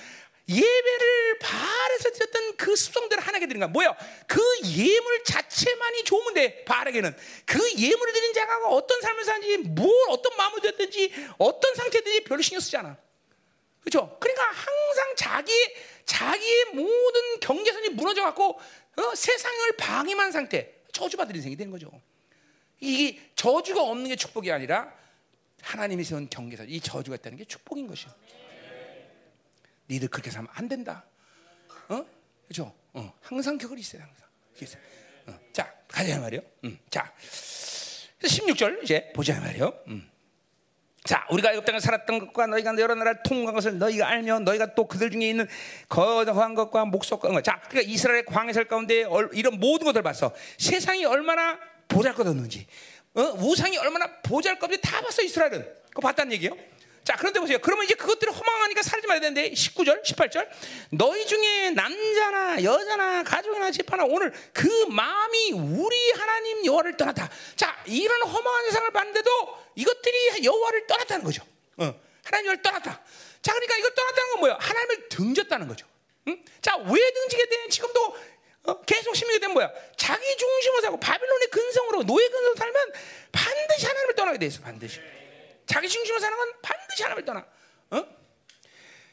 예배를 바알에서 드렸던 그 습성대로 하나게 드린 거야. 뭐야? 그 예물 자체만이 좋으면 돼. 바알에게는 그 예물을 드린 자가 어떤 삶을 사는지, 뭘 어떤 마음을 되든지, 어떤 상태든지 별로 신경 쓰지 않아. 그렇죠? 그러니까 항상 자기 자기의 모든 경계선이 무너져 갖고 어? 세상을 방임한 상태, 저주받을 인생이 되는 거죠. 이게 저주가 없는 게 축복이 아니라 하나님이 세운 경계선, 이 저주가 있다는 게 축복인 것이요. 니들 그렇게 살면 안 된다. 어? 그렇죠? 어, 항상 그걸 있어요. 항상. 어, 자, 가자 말이요. 음, 자, 16절 이제 보자 말이요. 음. 자, 우리가 애굽 땅에 살았던 것과 너희가 여러 나라를 통과한 것을 너희가 알며 너희가 또 그들 중에 있는 거한 것과 목속과 자, 그러니까 이스라엘 광해설 가운데 이런 모든 것을 봤어. 세상이 얼마나 보잘것없는지, 어? 우상이 얼마나 보잘것없는지 다 봤어 이스라엘은. 그거 봤다는 얘기예요. 자, 그런데 보세요. 그러면 이제 그것들이 허망하니까 살지 말아야 되는데 19절, 18절. 너희 중에 남자나 여자나 가족이나 집하나 오늘 그 마음이 우리 하나님 여호와를 떠났다. 자, 이런 허망한 세상을 봤는데도 이것들이 여호와를 떠났다는 거죠. 어, 하나님을 떠났다. 자, 그러니까 이거 떠났다는 건 뭐예요? 하나님을 등졌다는 거죠. 응? 자, 왜 등지게 돼? 지금도 어, 계속 심리게 된 뭐야? 자기 중심으로 살고 바빌론의 근성으로 노예 근성으로 살면 반드시 하나님을 떠나게 돼 있어. 반드시. 자기 중심으로 사는 건 반드시 하나님을 떠나. 어?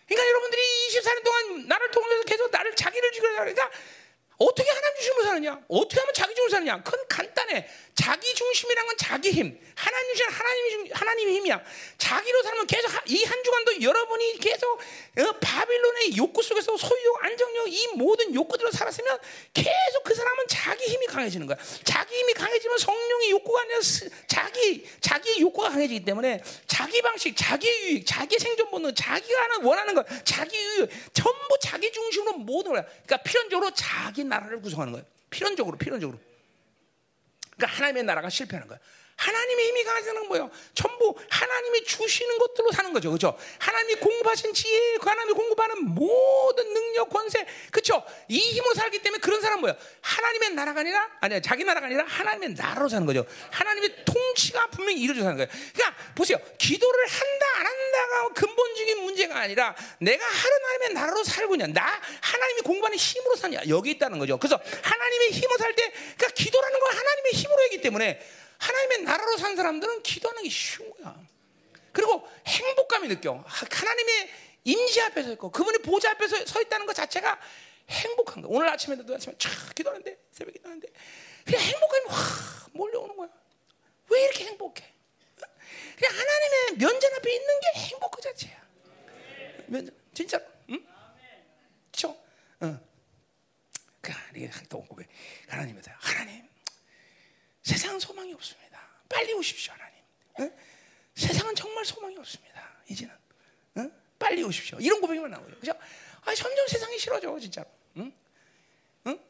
그러니까 여러분들이 24년 동안 나를 통해서 계속 나를 자기를 죽이려 그러니까 어떻게 하나님 중심으로 사느냐? 어떻게 하면 자기 중심으로 사느냐? 그건 간단해. 자기 중심이란 건 자기 힘. 하나님 중심 하나님이 하나님의 힘이야. 자기로 살면 계속 이 한 주간도 여러분이 계속 어, 바빌론의 욕구 속에서 소유욕, 안정욕 이 모든 욕구들로 살았으면 계속 그 사람은 자기 힘이 강해지는 거야. 자기 힘이 강해지면 성령의 욕구가 아니라 자기 자기의 욕구가 강해지기 때문에 자기 방식, 자기 유익, 자기 생존 본능, 자기가 하는 원하는 것, 자기 유익 전부 자기 중심으로 모든 거야. 그러니까 필연적으로 자기 나라를 구성하는 거예요. 필연적으로, 필연적으로. 그러니까 하나님의 나라가 실패하는 거야. 하나님의 힘이 건 뭐예요? 전부 하나님이 주시는 것들로 사는 거죠. 그렇죠? 하나님이 공급하신 지혜, 그 하나님이 공급하는 모든 능력, 권세. 그렇죠? 이 힘으로 살기 때문에 그런 사람 뭐예요? 하나님의 나라가 아니라 아니야. 자기 나라가 아니라 하나님의 나라로 사는 거죠. 하나님의 통치가 분명히 이루어져 사는 거예요. 그러니까 보세요. 기도를 한다 안 한다가 근본적인 문제가 아니라 내가 하나님의 나라로 살고 있냐. 나 하나님이 공급하는 힘으로 사냐. 여기 있다는 거죠. 그래서 하나님의 힘으로 살 때 그러니까 기도라는 건 하나님의 힘으로 하기 때문에 하나님의 나라로 산 사람들은 기도하는 게 쉬운 거야. 그리고 행복감이 느껴. 하나님의 임재 앞에 서 있고 그분이 보좌 앞에 서 있다는 것 자체가 행복한 거야. 오늘 아침에도 아침에 촥 기도하는데 새벽에 기도하는데 그냥 행복감이 확 몰려오는 거야. 왜 이렇게 행복해? 그냥 하나님의 면전 앞에 있는 게 행복 그 자체야. 면전 진짜 응? 그렇죠? 응. 그 이게 또 고백. 하나님이다. 하나님 세상은 소망이 없습니다. 빨리 오십시오, 하나님. 응? 세상은 정말 소망이 없습니다. 이제는 응? 빨리 오십시오. 이런 고백만 나오죠. 그죠? 아, 점점 세상이 싫어져, 진짜로. 응? 응?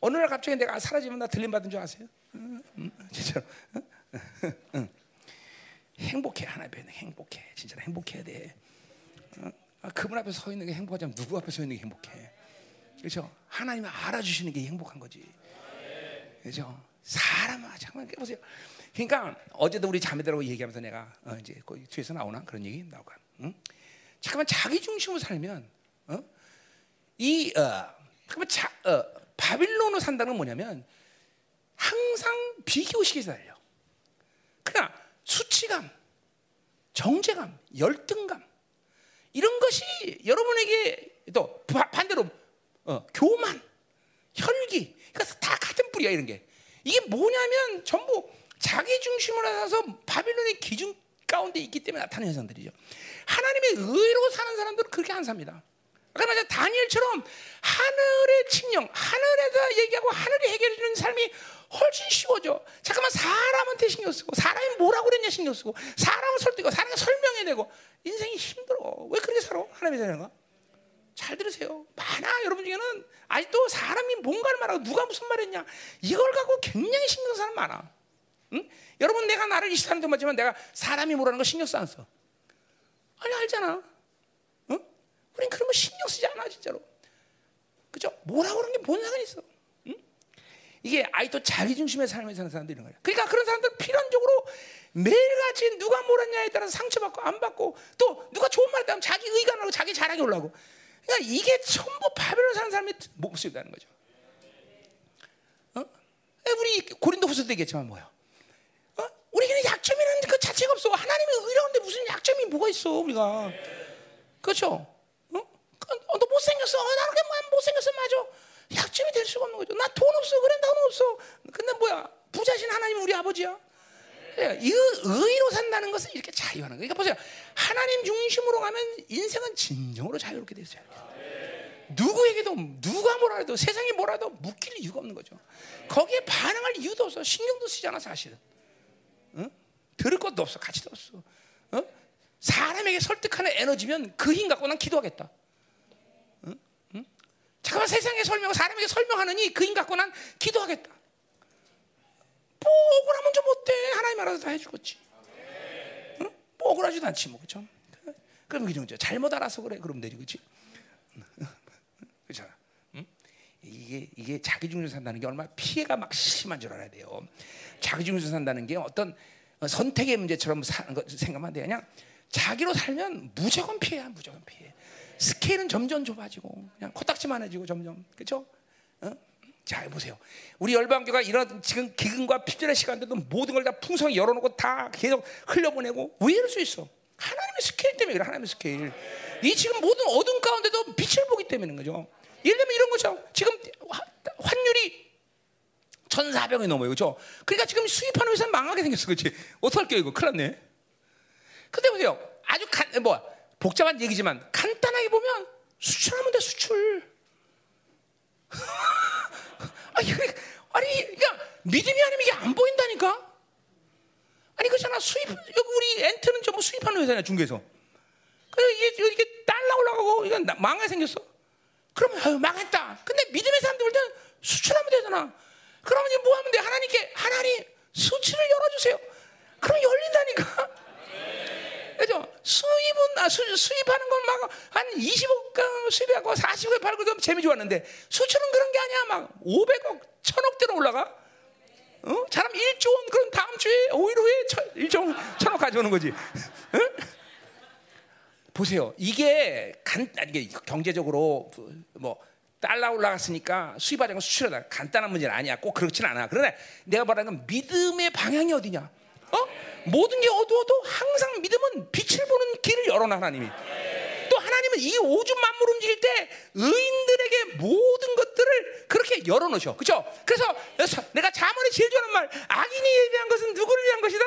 어느 날 갑자기 내가 사라지면 나 들림 받은 줄 아세요? 응? 응? 진짜로. 응? 행복해 하나 앞에 행복해. 진짜로 행복해야 돼. 아, 그분 앞에 서 있는 게 행복하지 누구 앞에 서 있는 게 행복해. 그렇죠? 하나님을 알아주시는 게 행복한 거지. 그렇죠? 사람아 잠깐만 보세요. 그러니까 어제도 우리 자매들하고 얘기하면서 내가 어, 이제 그 뒤에서 나오나 그런 얘기 나오고. 응? 잠깐만 자기 중심으로 살면 어? 이 어, 잠깐만 자, 어, 바빌론으로 산다는 건 뭐냐면 항상 비교식에 살려. 그러나 수치감, 정제감, 열등감 이런 것이 여러분에게 또 반대로 어, 교만, 혈기, 그러니까 다 같은 뿌리야 이런 게. 이게 뭐냐면 전부 자기 중심으로 살아서 바빌론의 기준 가운데 있기 때문에 나타나는 현상들이죠. 하나님의 의로 사는 사람들은 그렇게 안 삽니다. 아까 말한 다니엘처럼 하늘의 칙령, 하늘에다 얘기하고 하늘이 해결해 주는 삶이 훨씬 쉬워져. 잠깐만 사람한테 신경 쓰고 사람이 뭐라고 그랬냐 신경 쓰고 사람을 설득하고 사람을 설명해내고 인생이 힘들어. 왜 그렇게 살아? 하나님의 자녀가? 잘 들으세요. 많아 여러분 중에는 아직도 사람이 뭔가를 말하고 누가 무슨 말했냐 이걸 갖고 굉장히 신경 쓰는 사람 많아. 응? 여러분 내가 나를 24년 동안 봤지만 내가 사람이 뭐라는 거 신경 써안 써? 아니 알잖아. 응? 우린 그런 거 신경 쓰지 않아 진짜로. 그죠? 뭐라고 그러는 게뭔 상관이 있어? 응? 이게 아이도 자기 중심의 삶을 사는 사람들이 있는 거야. 그러니까 그런 사람들 필연적으로 매일같이 누가 뭐랬냐에 따라 상처받고 안 받고 또 누가 좋은 말 했다면 자기 의가 나고 자기 자랑이 올라고 그러니까 이게 전부 바벨론 사는 사람의 모습이라는 거죠. 어? 우리 고린도 후서도 얘기했지만 뭐야? 어? 우리 그냥 약점이라는 그 자체가 없어. 하나님의 의라운데 무슨 약점이 뭐가 있어 우리가? 그렇죠? 어? 어 너 못생겼어. 어, 나는 그냥 못생겼어 맞아. 약점이 될 수가 없는 거죠. 나 돈 없어. 그래 돈 없어. 근데 뭐야? 부자신 하나님 우리 아버지야. 이 의로 산다는 것은 이렇게 자유하는 거예요. 그러니까 보세요. 하나님 중심으로 가면 인생은 진정으로 자유롭게 되어요. 누구에게도 누가 뭐라 해도 세상이 뭐라도 묶일 이유가 없는 거죠. 거기에 반응할 이유도 없어. 신경도 쓰지 않아 사실은. 응? 들을 것도 없어. 가치도 없어. 어? 사람에게 설득하는 에너지면 그 힘 갖고 난 기도하겠다. 응? 응? 잠깐만 세상에 설명, 사람에게 설명하느니 그 힘 갖고 난 기도하겠다. 뭐 억울하면 좀 어때? 하나님 알아서 다 해주겠지. 응? 뭐 억울하지도 않지 뭐 그죠? 그럼 그죠? 잘못 알아서 그래. 그럼 되지 그렇지? 그렇잖아. 응? 이게 이게 자기 중심 산다는 게 얼마나 피해가 막 심한 줄 알아야 돼요. 자기 중심 산다는 게 어떤 선택의 문제처럼 사는 거 생각만 돼. 그냥 자기로 살면 무조건 피해야 무조건 피해. 스케일은 점점 좁아지고 그냥 코딱지만 해지고 점점 그렇죠? 어? 자 보세요. 우리 열방교회가 이런 지금 기근과 핍절의 시간들도 모든 걸 다 풍성히 열어놓고 다 계속 흘려보내고 왜 이럴 수 있어? 하나님의 스케일 때문에 그래. 하나님의 스케일. 이 지금 모든 어둠 가운데도 빛을 보기 때문인 거죠. 예를 들면 이런 거죠. 지금 환율이 1,400원이 넘어요. 그죠? 그러니까 지금 수입하는 회사 망하게 생겼어. 그렇지? 어떡할게요, 이거? 큰일 났네. 근데 보세요. 아주 간, 뭐, 복잡한 얘기지만 간단하게 보면 수출하면 돼, 수출. 아니, 아니, 그러니까 믿음이 아니면 이게 안 보인다니까? 아니, 그잖아. 수입, 여기 우리 엔트는 전부 수입하는 회사냐, 중개에서. 그래, 이게, 이게 달러 올라가고, 이건 망하게 생겼어. 그러면, 아유, 망했다. 근데 믿음의 사람들 볼 때는 수출하면 되잖아. 그러면 이제 뭐 하면 돼? 하나님께, 하나님, 수출을 열어주세요. 그럼 열린다니까? 그죠? 수입은 아, 수, 수입하는 건 막 한 20억 수입하고 40억 팔고 좀 재미 좋았는데 수출은 그런 게 아니야. 막 500억, 1000억대로 올라가. 어? 사람 1조 원 그럼 다음 주에 5일 후에 1조 원, 1000억 가져오는 거지. 응? 보세요. 이게 간 이게 경제적으로 뭐 달러 올라갔으니까 수입하자는 수출하다 간단한 문제는 아니야. 꼭 그렇지는 않아. 그러나 내가 말하는 건 믿음의 방향이 어디냐? 어? 모든 게 어두워도 항상 믿음은 빛을 보는 길을 열어놔 하나님이. 또 하나님은 이 오주 만물 움직일 때 의인들에게 모든 것들을 그렇게 열어놓으셔. 그죠? 그래서 내가 자문에 제일 좋아하는 말, 악인이 예비한 것은 누구를 위한 것이다?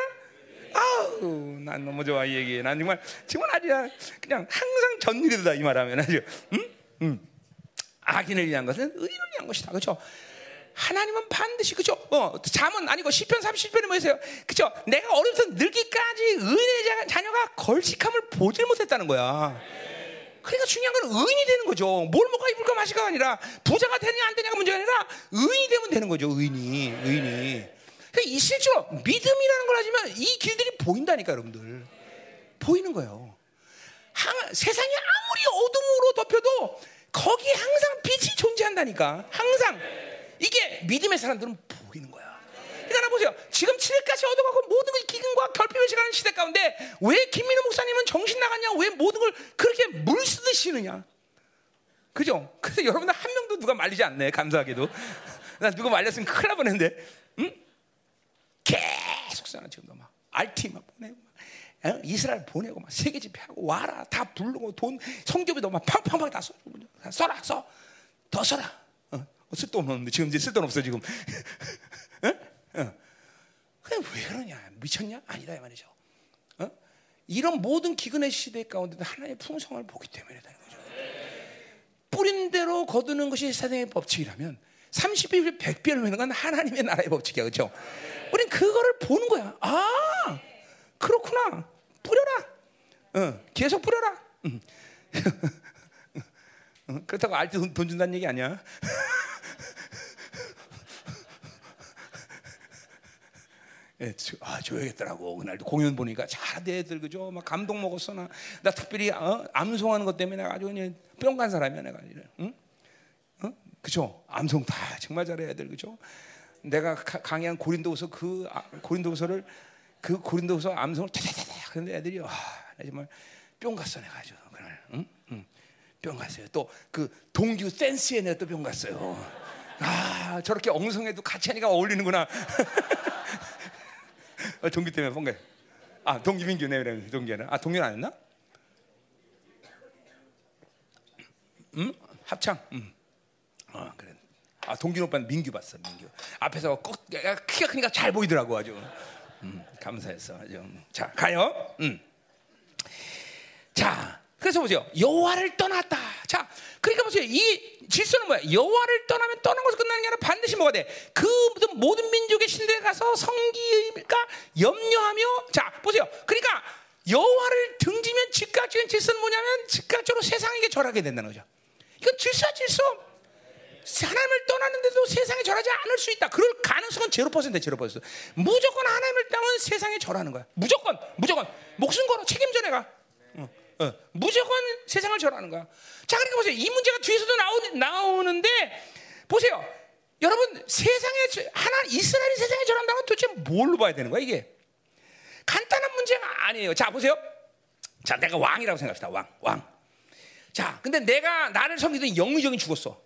아우, 난 너무 좋아 이 얘기. 난 정말 정말 아주 그냥 항상 전일이다 이 말하면 아주. 응? 응. 악인을 위한 것은 의인을 위한 것이다. 그렇죠? 하나님은 반드시 그죠? 어, 잠은 아니고 시편 30편에 뭐였어요? 그죠? 내가 어려서 늙기까지 의인의 자녀가 걸식함을 보질 못했다는 거야. 그러니까 중요한 건 의인이 되는 거죠. 뭘 먹어 입을까 마실까 아니라 부자가 되느냐 안 되냐가 문제가 아니라 의인이 되면 되는 거죠. 의인이, 의인이. 그러니까 이 실제로 믿음이라는 걸 하지만 이 길들이 보인다니까 여러분들. 보이는 거예요. 항, 세상이 아무리 어둠으로 덮여도 거기에 항상 빛이 존재한다니까. 항상. 이게 믿음의 사람들은 보이는 거야. 그러니까 보세요. 지금 칠흑까지 얻어가고 모든 걸 기근과 결핍을 시간는 시대 가운데 왜 김민호 목사님은 정신 나갔냐? 왜 모든 걸 그렇게 물 쓰듯이 느냐? 그죠? 그래서 여러분들 한 명도 누가 말리지 않네. 감사하게도. 나 누가 말렸으면 큰일 날 뻔했는데. 응? 계속 잖아 지금도 막 알티 막 보내고 막 어? 이스라엘 보내고 막 세계 집회하고 와라 다 부르고 돈 성교비도 막 팡팡팡 다 써. 써라 써. 더 써라. 어, 쓸돈 없는데 지금 이제 쓸돈 없어 지금. 어? 어. 그냥 왜 그러냐? 미쳤냐? 아니다 이 말이죠. 어? 이런 모든 기근의 시대 가운데도 하나님의 풍성을 보기 때문에 되는 거죠. 뿌린 대로 거두는 것이 세상의 법칙이라면 30배, 100배를 하는 건 하나님의 나라의 법칙이야. 그렇죠? 우린 그거를 보는 거야. 아, 그렇구나. 뿌려라. 어, 계속 뿌려라. 응. 그렇다고 알때 돈, 돈 준다는 얘기 아니야. 예, 아, 줘야겠더라고. 그날도 공연 보니까 잘돼 애들 그죠? 막 감동 먹었어 나. 나 특별히 어? 암송하는 것 때문에 아주 그냥 뿅간 사람이야 내가. 응? 어? 그죠? 암송 다 정말 잘해 애들 그죠? 내가 가, 강의한 고린도후서 그 아, 고린도후서를 그 고린도후서 암송을 타타타타 그런데 애들이 와, 정말 뿅 갔어 내가 아주 그날. 응? 응. 뿅 갔어요. 또 그 동규 댄스에 내가 또뿅 갔어요. 아, 저렇게 엉성해도 같이 하니까 어울리는구나. 어, 동기 때문에 본 거예요. 아, 동기 민규네 그래. 동기는. 아, 동기는 아니었나? 음? 합창. 음. 아, 그래. 아, 동기 오빠는 민규 봤어. 민규. 앞에서 꼭 키가 크니까 잘 보이더라고 아주. 음, 감사했어. 아주. 자, 가요. 음. 자, 그래서 보세요. 여호와를 떠났다. 자, 그러니까 보세요. 이 질서는 뭐야? 여호와를 떠나면 떠난 것으로 끝나는 게 아니라 반드시 뭐가 돼? 그 모든 민족의 신들에 가서 성기가 염려하며 자, 보세요. 그러니까 여호와를 등지면 즉각적인 질서는 뭐냐면 즉각적으로 세상에게 절하게 된다는 거죠. 이건 질서야 질서. 하나님을 떠났는데도 세상에 절하지 않을 수 있다. 그럴 가능성은 제로 퍼센트 제로 퍼센트. 무조건 하나님을 떠나면 세상에 절하는 거야. 무조건, 무조건 목숨 걸어 책임져 내가. 어, 어. 무조건 세상을 절하는 거야. 자, 그러니까 보세요. 이 문제가 뒤에서도 나오, 나오는데 보세요. 여러분 세상에 하나 이스라엘이 세상에 절한다면 도대체 뭘로 봐야 되는 거야 이게? 간단한 문제가 아니에요. 자, 보세요. 자, 내가 왕이라고 생각합시다. 왕, 왕. 자, 근데 내가 나를 섬기던 영의정이 죽었어.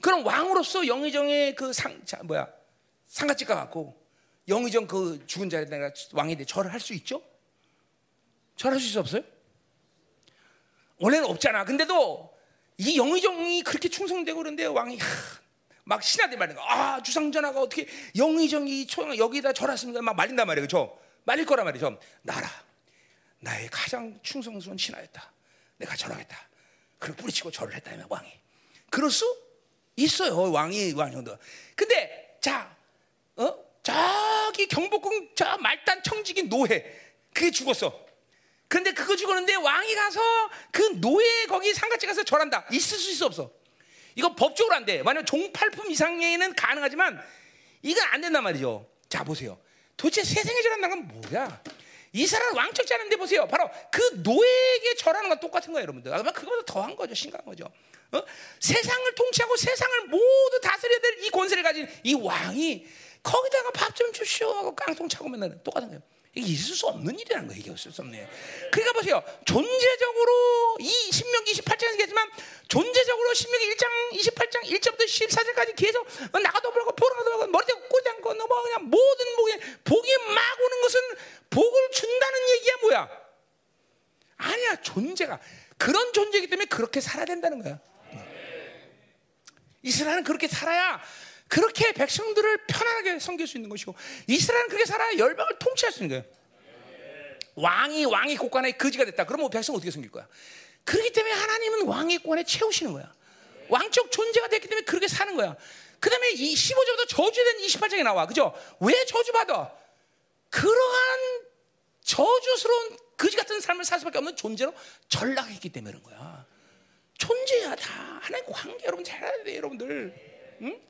그럼 왕으로서 영의정의 그 상, 자, 뭐야, 상가집가 갖고 영의정 그 죽은 자리에 내가 왕이 돼 절을 할 수 있죠? 절할 수 있어 없어요? 원래는 없잖아. 근데도 이 영의정이 그렇게 충성되고 그런데 왕이 하, 막 신하들 말이야. 아 주상전하가 어떻게 영의정이 여기다 절했습니까? 막 말린단 말이에요. 그죠? 말릴 거란 말이죠. 나라 나의 가장 충성스러운 신하였다. 내가 절하겠다. 그걸 뿌리치고 절을 했다면 왕이. 그럴 수 있어요. 왕이 왕정도. 근데 자, 어? 저기 경복궁 저 말단 청직인 노예 그게 죽었어. 그런데 그거 죽었는데 왕이 가서 그 노예 거기 상가집 가서 절한다. 있을 수 있어 없어? 이거 법적으로 안 돼. 만약 종팔품 이상에는 가능하지만 이건 안 된단 말이죠. 자 보세요. 도대체 세상에 절한다는 건 뭐야? 이 사람은 왕척지 않은데 보세요. 바로 그 노예에게 절하는 건 똑같은 거예요, 여러분들. 아마 그거보다 더한 거죠, 심각한 거죠. 어? 세상을 통치하고 세상을 모두 다스려야 될 이 권세를 가진 이 왕이 거기다가 밥 좀 주시오 하고 깡통 차고 맨날 똑같은 거예요. 이게 있을 수 없는 일이라는 거예요. 이게 있을 수 없네. 그러니까 보세요. 존재적으로 이 신명기 28장에서 얘기했지만 존재적으로 신명기 1장 28장 1절부터 14절까지 계속 나가도 보고 보라도 보고 꽂지 않고 뭐 그냥 모든 복이 복이 막 오는 것은 복을 준다는 얘기야 뭐야? 아니야 존재가 그런 존재이기 때문에 그렇게 살아야 된다는 거야. 이스라엘은 그렇게 살아야 그렇게 백성들을 편안하게 섬길 수 있는 것이고 이스라엘은 그렇게 살아야 열방을 통치할 수 있는 거예요. 왕이 왕의 곳간에 거지가 됐다. 그러면 백성 어떻게 섬길 거야? 그렇기 때문에 하나님은 왕의 권에 채우시는 거야. 왕적 존재가 됐기 때문에 그렇게 사는 거야. 그 다음에 이 15절부터 저주된 28장에 나와. 그죠? 왜 저주받아? 그러한 저주스러운 거지 같은 삶을 살 수밖에 없는 존재로 전락했기 때문에 그런 거야. 존재야 다 하나님 관계 여러분 잘 알아야 돼 여러분들. 응?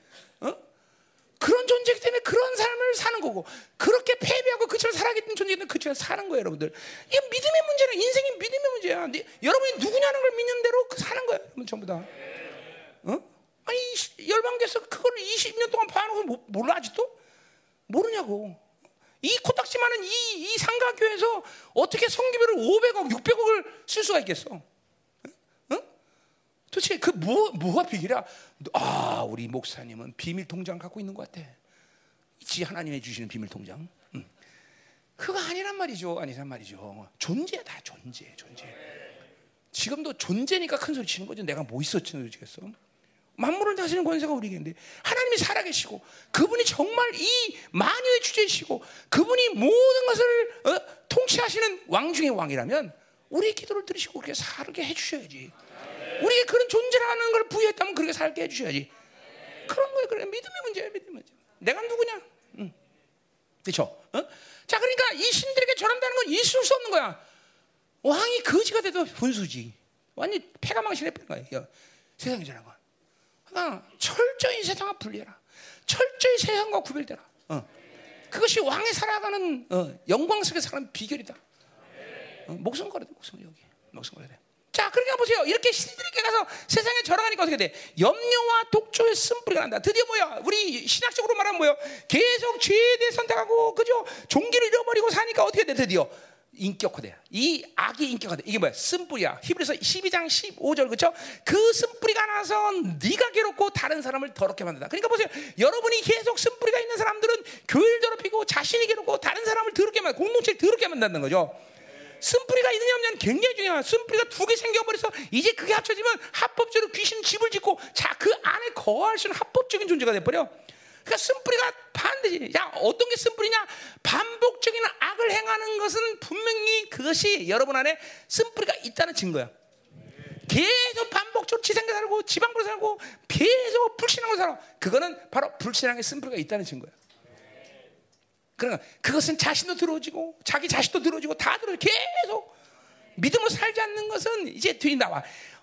어? 그런 존재이기 때문에 그런 삶을 사는 거고 그렇게 패배하고 그처럼 살아있는 때문에 그처럼 사는 거예요 여러분들 이게 믿음의 문제는 인생이 믿음의 문제야 네, 여러분이 누구냐는 걸 믿는 대로 그 사는 거예요 여러분 전부 다 어? 아니 열방에서 그걸 20년 동안 봐놓고 몰라 아직도? 모르냐고 이 코딱지 많은 이, 이 상가교에서 어떻게 성기비를 500억 600억을 쓸 수가 있겠어 도대체 그 뭐, 뭐가 비결이야? 아, 우리 목사님은 비밀 통장 갖고 있는 것 같아. 지 하나님이 주시는 비밀 통장. 응. 그거 아니란 말이죠. 아니란 말이죠. 존재다, 존재, 존재. 지금도 존재니까 큰 소리 치는 거죠. 내가 뭐 있었지, 지겠어? 만물을 다스리는 권세가 우리에게인데 하나님이 살아계시고 그분이 정말 이 만유의 주제이시고 그분이 모든 것을 어, 통치하시는 왕 중의 왕이라면 우리의 기도를 들으시고 그렇게 살게 해주셔야지. 우리에게 그런 존재라는 걸 부여했다면 그렇게 살게 해주셔야지. 그런 거예요. 그래 믿음의 문제야, 믿음의 문제. 내가 누구냐? 응. 그렇죠? 어? 자, 그러니까 이 신들에게 절한다는 건 있을 수 없는 거야. 왕이 거지가 돼도 분수지. 완전 폐가 망신해버린 거야. 세상에 절한 건. 그러니까 철저히 세상과 분리해라. 철저히 세상과 구별되라. 어. 그것이 왕이 살아가는 어, 영광스럽게 살아가는 비결이다. 어, 목숨 걸어야 돼, 목숨 여기. 목숨 걸어야 돼. 자, 그러니까 보세요. 이렇게 신들에게 가서 세상에 절하니까 어떻게 돼? 염려와 독조의 쓴뿌리가 난다. 드디어 뭐야? 우리 신학적으로 말하면 뭐야? 계속 죄에 대해 선택하고, 그죠? 종기를 잃어버리고 사니까 어떻게 돼? 드디어. 인격화돼. 이 악이 인격화돼. 이게 뭐야? 쓴뿌리야. 히브리서 12장 15절 그렇죠? 그 쓴뿌리가 나서 네가 괴롭고 다른 사람을 더럽게 만든다. 그러니까 보세요. 여러분이 계속 쓴뿌리가 있는 사람들은 교회를 더럽히고 자신이 괴롭고 다른 사람을 더럽게 만 공동체를 더럽게 만든다는 거죠. 쓴뿌리가 있느냐 없느냐는 굉장히 중요해. 쓴뿌리가 두 개 생겨버려서 이제 그게 합쳐지면 합법적으로 귀신 집을 짓고 자 그 안에 거할 수 있는 합법적인 존재가 돼버려. 그러니까 쓴뿌리가 반드시 야 어떤 게 쓴뿌리냐? 반복적인 악을 행하는 것은 분명히 그것이 여러분 안에 쓴뿌리가 있다는 증거야. 계속 반복적으로 지상에 살고 지방으로 살고 계속 불신앙으로 살아. 그거는 바로 불신앙의 쓴뿌리가 있다는 증거야. 그러니까 그것은 자신도 들어지고 자기 자식도 들어지고 다 들어지고 계속 믿음으로 살지 않는 것은 이제 뒤에 나와.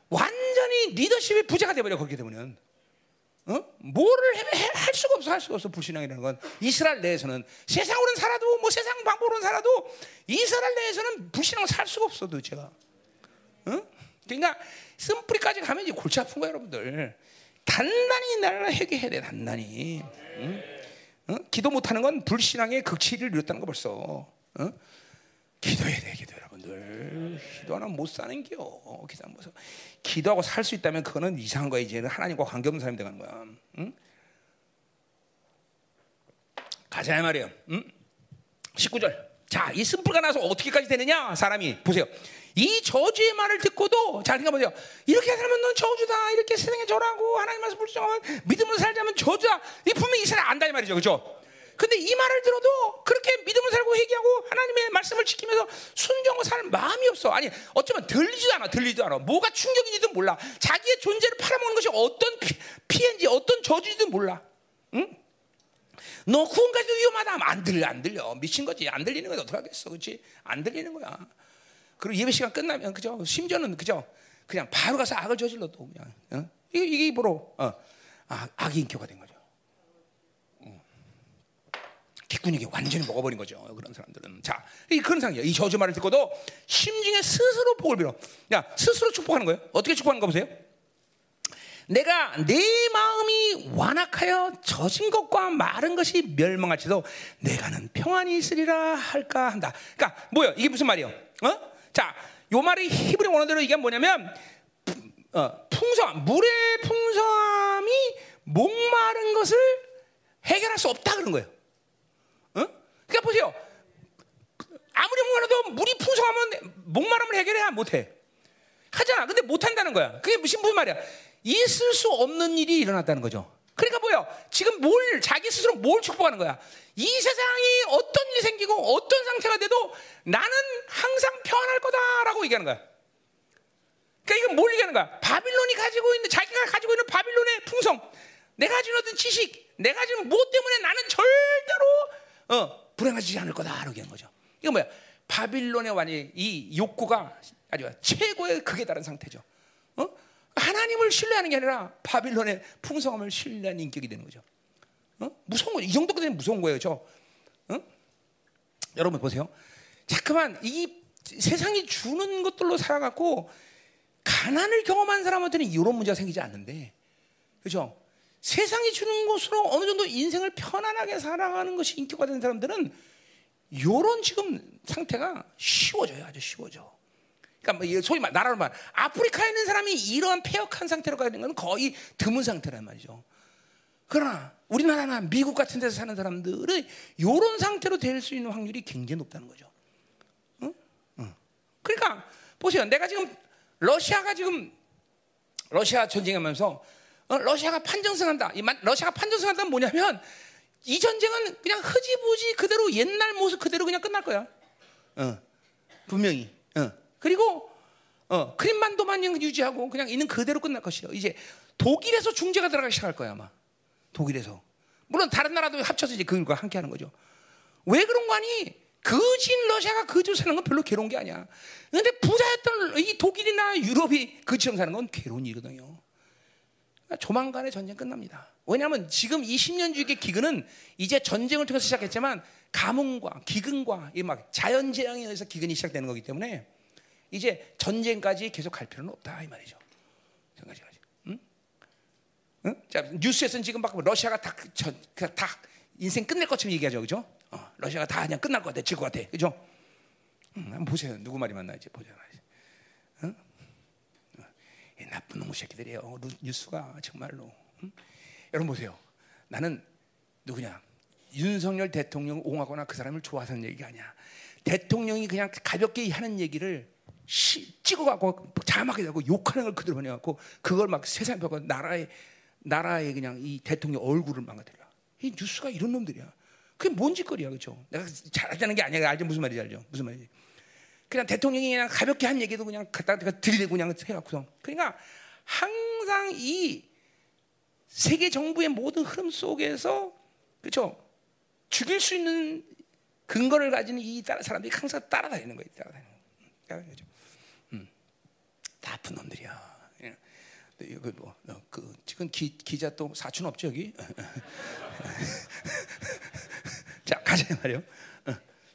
완전히 리더십의 부자가 돼버려 거기에 되면. 어? 뭐를 해, 해, 할 수가 없어 할 수가 없어 불신앙이라는 건 이스라엘 내에서는 세상으로는 살아도 뭐 세상 방법으로는 살아도 이스라엘 내에서는 불신앙을 살 수가 없어 도대체가 어? 그러니까 쓴뿌리까지 가면 이제 골치 아픈 거야 여러분들 단단히 나를 회개해야 돼 단단히 응? 어? 기도 못하는 건 불신앙의 극치를 이뤘다는 거 벌써. 어? 기도해야 돼 기도 여러분들. 기도 하나 못 사는 겨 기도 안 보서. 기도하고 살 수 있다면 그거는 이상한 거야. 이제 하나님과 관계 없는 사람이 되는 거야. 응? 가자 말이에요. 응? 19절. 자 이 쓴뿌리가 나서 어떻게까지 되느냐? 사람이. 보세요 이 저주의 말을 듣고도 잘 생각해보세요. 이렇게 살면 넌 저주다. 이렇게 세상에 절하고 하나님 말씀 불쌍하고 믿음으로 살자면 저주다. 이 분명히 이스라엘 안다 이 말이죠. 그죠? 근데 이 말을 들어도 그렇게 믿음을 살고 회개하고 하나님의 말씀을 지키면서 순종을 살 마음이 없어. 아니 어쩌면 들리지도 않아. 들리지도 않아. 뭐가 충격인지도 몰라. 자기의 존재를 팔아먹는 것이 어떤 피, 피해인지 어떤 저주인지도 몰라. 응? 너 구원까지도 위험하다 하면 안 들려 안 들려 미친 거지 안 들리는 거야 어떻게 하겠어 그렇지 안 들리는 거야 그리고 예배 시간 끝나면 그죠? 심지어는 그죠? 그냥 바로 가서 악을 저질러도 그냥 어? 이게 이게 바로 어, 아, 악의 인격화 된 거죠. 어. 기꾼에게 완전히 먹어버린 거죠. 그런 사람들은 자, 이 그런 상이야. 이 저주 말을 듣고도 심중에 스스로 복을 빌어. 야, 스스로 축복하는 거예요. 어떻게 축복하는 거 보세요. 내가 내 마음이 완악하여 젖은 것과 마른 것이 멸망할지도 내가는 평안이 있으리라 할까 한다. 그러니까 뭐야? 이게 무슨 말이에요? 어? 자, 요 말이 히브리 원어대로 이게 뭐냐면 어, 풍성함, 물의 풍성함이 목마른 것을 해결할 수 없다 그런 거예요. 어? 그러니까 보세요. 아무리 목마르도 물이 풍성하면 목마름을 해결해야 못해. 하잖아. 근데 못한다는 거야. 그게 무슨 무슨 말이야? 있을 수 없는 일이 일어났다는 거죠. 그러니까 뭐야? 지금 뭘 자기 스스로 뭘 축복하는 거야? 이 세상이 어떤 일이 생기고 어떤 상태가 돼도 나는 항상 평안할 거다라고 얘기하는 거야. 그러니까 이건 뭘 얘기하는 거야? 바빌론이 가지고 있는 자기가 가지고 있는 바빌론의 풍성, 내가 가지고 있는 지식, 내가 가지고 뭐 때문에 나는 절대로 어, 불행하지 않을 거다라고 얘기하는 거죠. 이거 뭐야? 바빌론의 완이 이 욕구가 아주 최고의 극에 달한 상태죠. 어? 하나님을 신뢰하는 게 아니라 바빌론의 풍성함을 신뢰하는 인격이 되는 거죠. 어? 무서운 거죠. 이 정도까지는 무서운 거예요, 저. 어? 여러분 보세요. 자꾸만 이 세상이 주는 것들로 살아갖고 가난을 경험한 사람한테는 이런 문제가 생기지 않는데, 그렇죠? 세상이 주는 것으로 어느 정도 인생을 편안하게 살아가는 것이 인격화된 사람들은 이런 지금 상태가 쉬워져요, 아주 쉬워져. 그러니까 뭐 소위 말 나라로 말 아프리카에 있는 사람이 이러한 폐역한 상태로 가는 건 거의 드문 상태란 말이죠. 그러나 우리나라나 미국 같은 데서 사는 사람들은 이런 상태로 될 수 있는 확률이 굉장히 높다는 거죠. 응? 응. 그러니까 보세요. 내가 지금 러시아가 지금 러시아 전쟁하면서 어, 러시아가 판정승한다. 이 러시아가 판정승한다는 뭐냐면 이 전쟁은 그냥 흐지부지 그대로 옛날 모습 그대로 그냥 끝날 거야. 어, 분명히. 어. 그리고 어, 크림반도만 유지하고 그냥 있는 그대로 끝날 것이요. 이제 독일에서 중재가 들어가기 시작할 거야 아마. 독일에서. 물론 다른 나라도 합쳐서 이제 그들과 함께 하는 거죠. 왜 그런 거 아니? 그진 러시아가 그지로 사는 건 별로 괴로운 게 아니야. 근데 부자였던 이 독일이나 유럽이 그지로 사는 건 괴로운 일이거든요. 조만간에 전쟁 끝납니다. 왜냐하면 지금 이 10년 주기의 기근은 이제 전쟁을 통해서 시작했지만 가뭄과 기근과 이 막 자연 재앙에 의해서 기근이 시작되는 거기 때문에 이제 전쟁까지 계속 갈 필요는 없다 이 말이죠. 전까지 응? 응? 자 뉴스에서는 지금 막 러시아가 다, 저, 다 인생 끝낼 것처럼 얘기하죠, 그죠? 어, 러시아가 다 그냥 끝날 것 같아, 질 것 같아, 그죠? 응, 한번 보세요. 누구 말이 맞나 이제 보자. 응? 어, 나쁜 놈의 새끼들이에요. 뉴스가 정말로. 응? 여러분 보세요. 나는 누구냐? 윤석열 대통령 옹하거나 그 사람을 좋아하는 얘기가 아니야. 대통령이 그냥 가볍게 하는 얘기를 찍어갖고 자막에 대고 욕하는 걸 그대로 보내갖고 그걸 막 세상에 펴고 나라의 나라의 그냥 이 대통령 얼굴을 망가뜨려. 이 뉴스가 이런 놈들이야. 그게 뭔 짓거리야, 그렇죠? 내가 잘하자는 게 아니야. 알죠? 무슨 말인지 알죠? 무슨 말인지. 그냥 대통령이 그냥 가볍게 한 얘기도 그냥 갖다 들이대고 그냥 해갖고서 그러니까 항상 이 세계 정부의 모든 흐름 속에서 그렇죠 죽일 수 있는 근거를 가진 이 사람들이 항상 따라다니는 거예요. 따라다니는 거. 그죠? 음, 다 아픈 놈들이야. 예. 이거 뭐, 어, 그 지금 기, 기자 또 사춘 없죠 여기? 자 가자 말이요.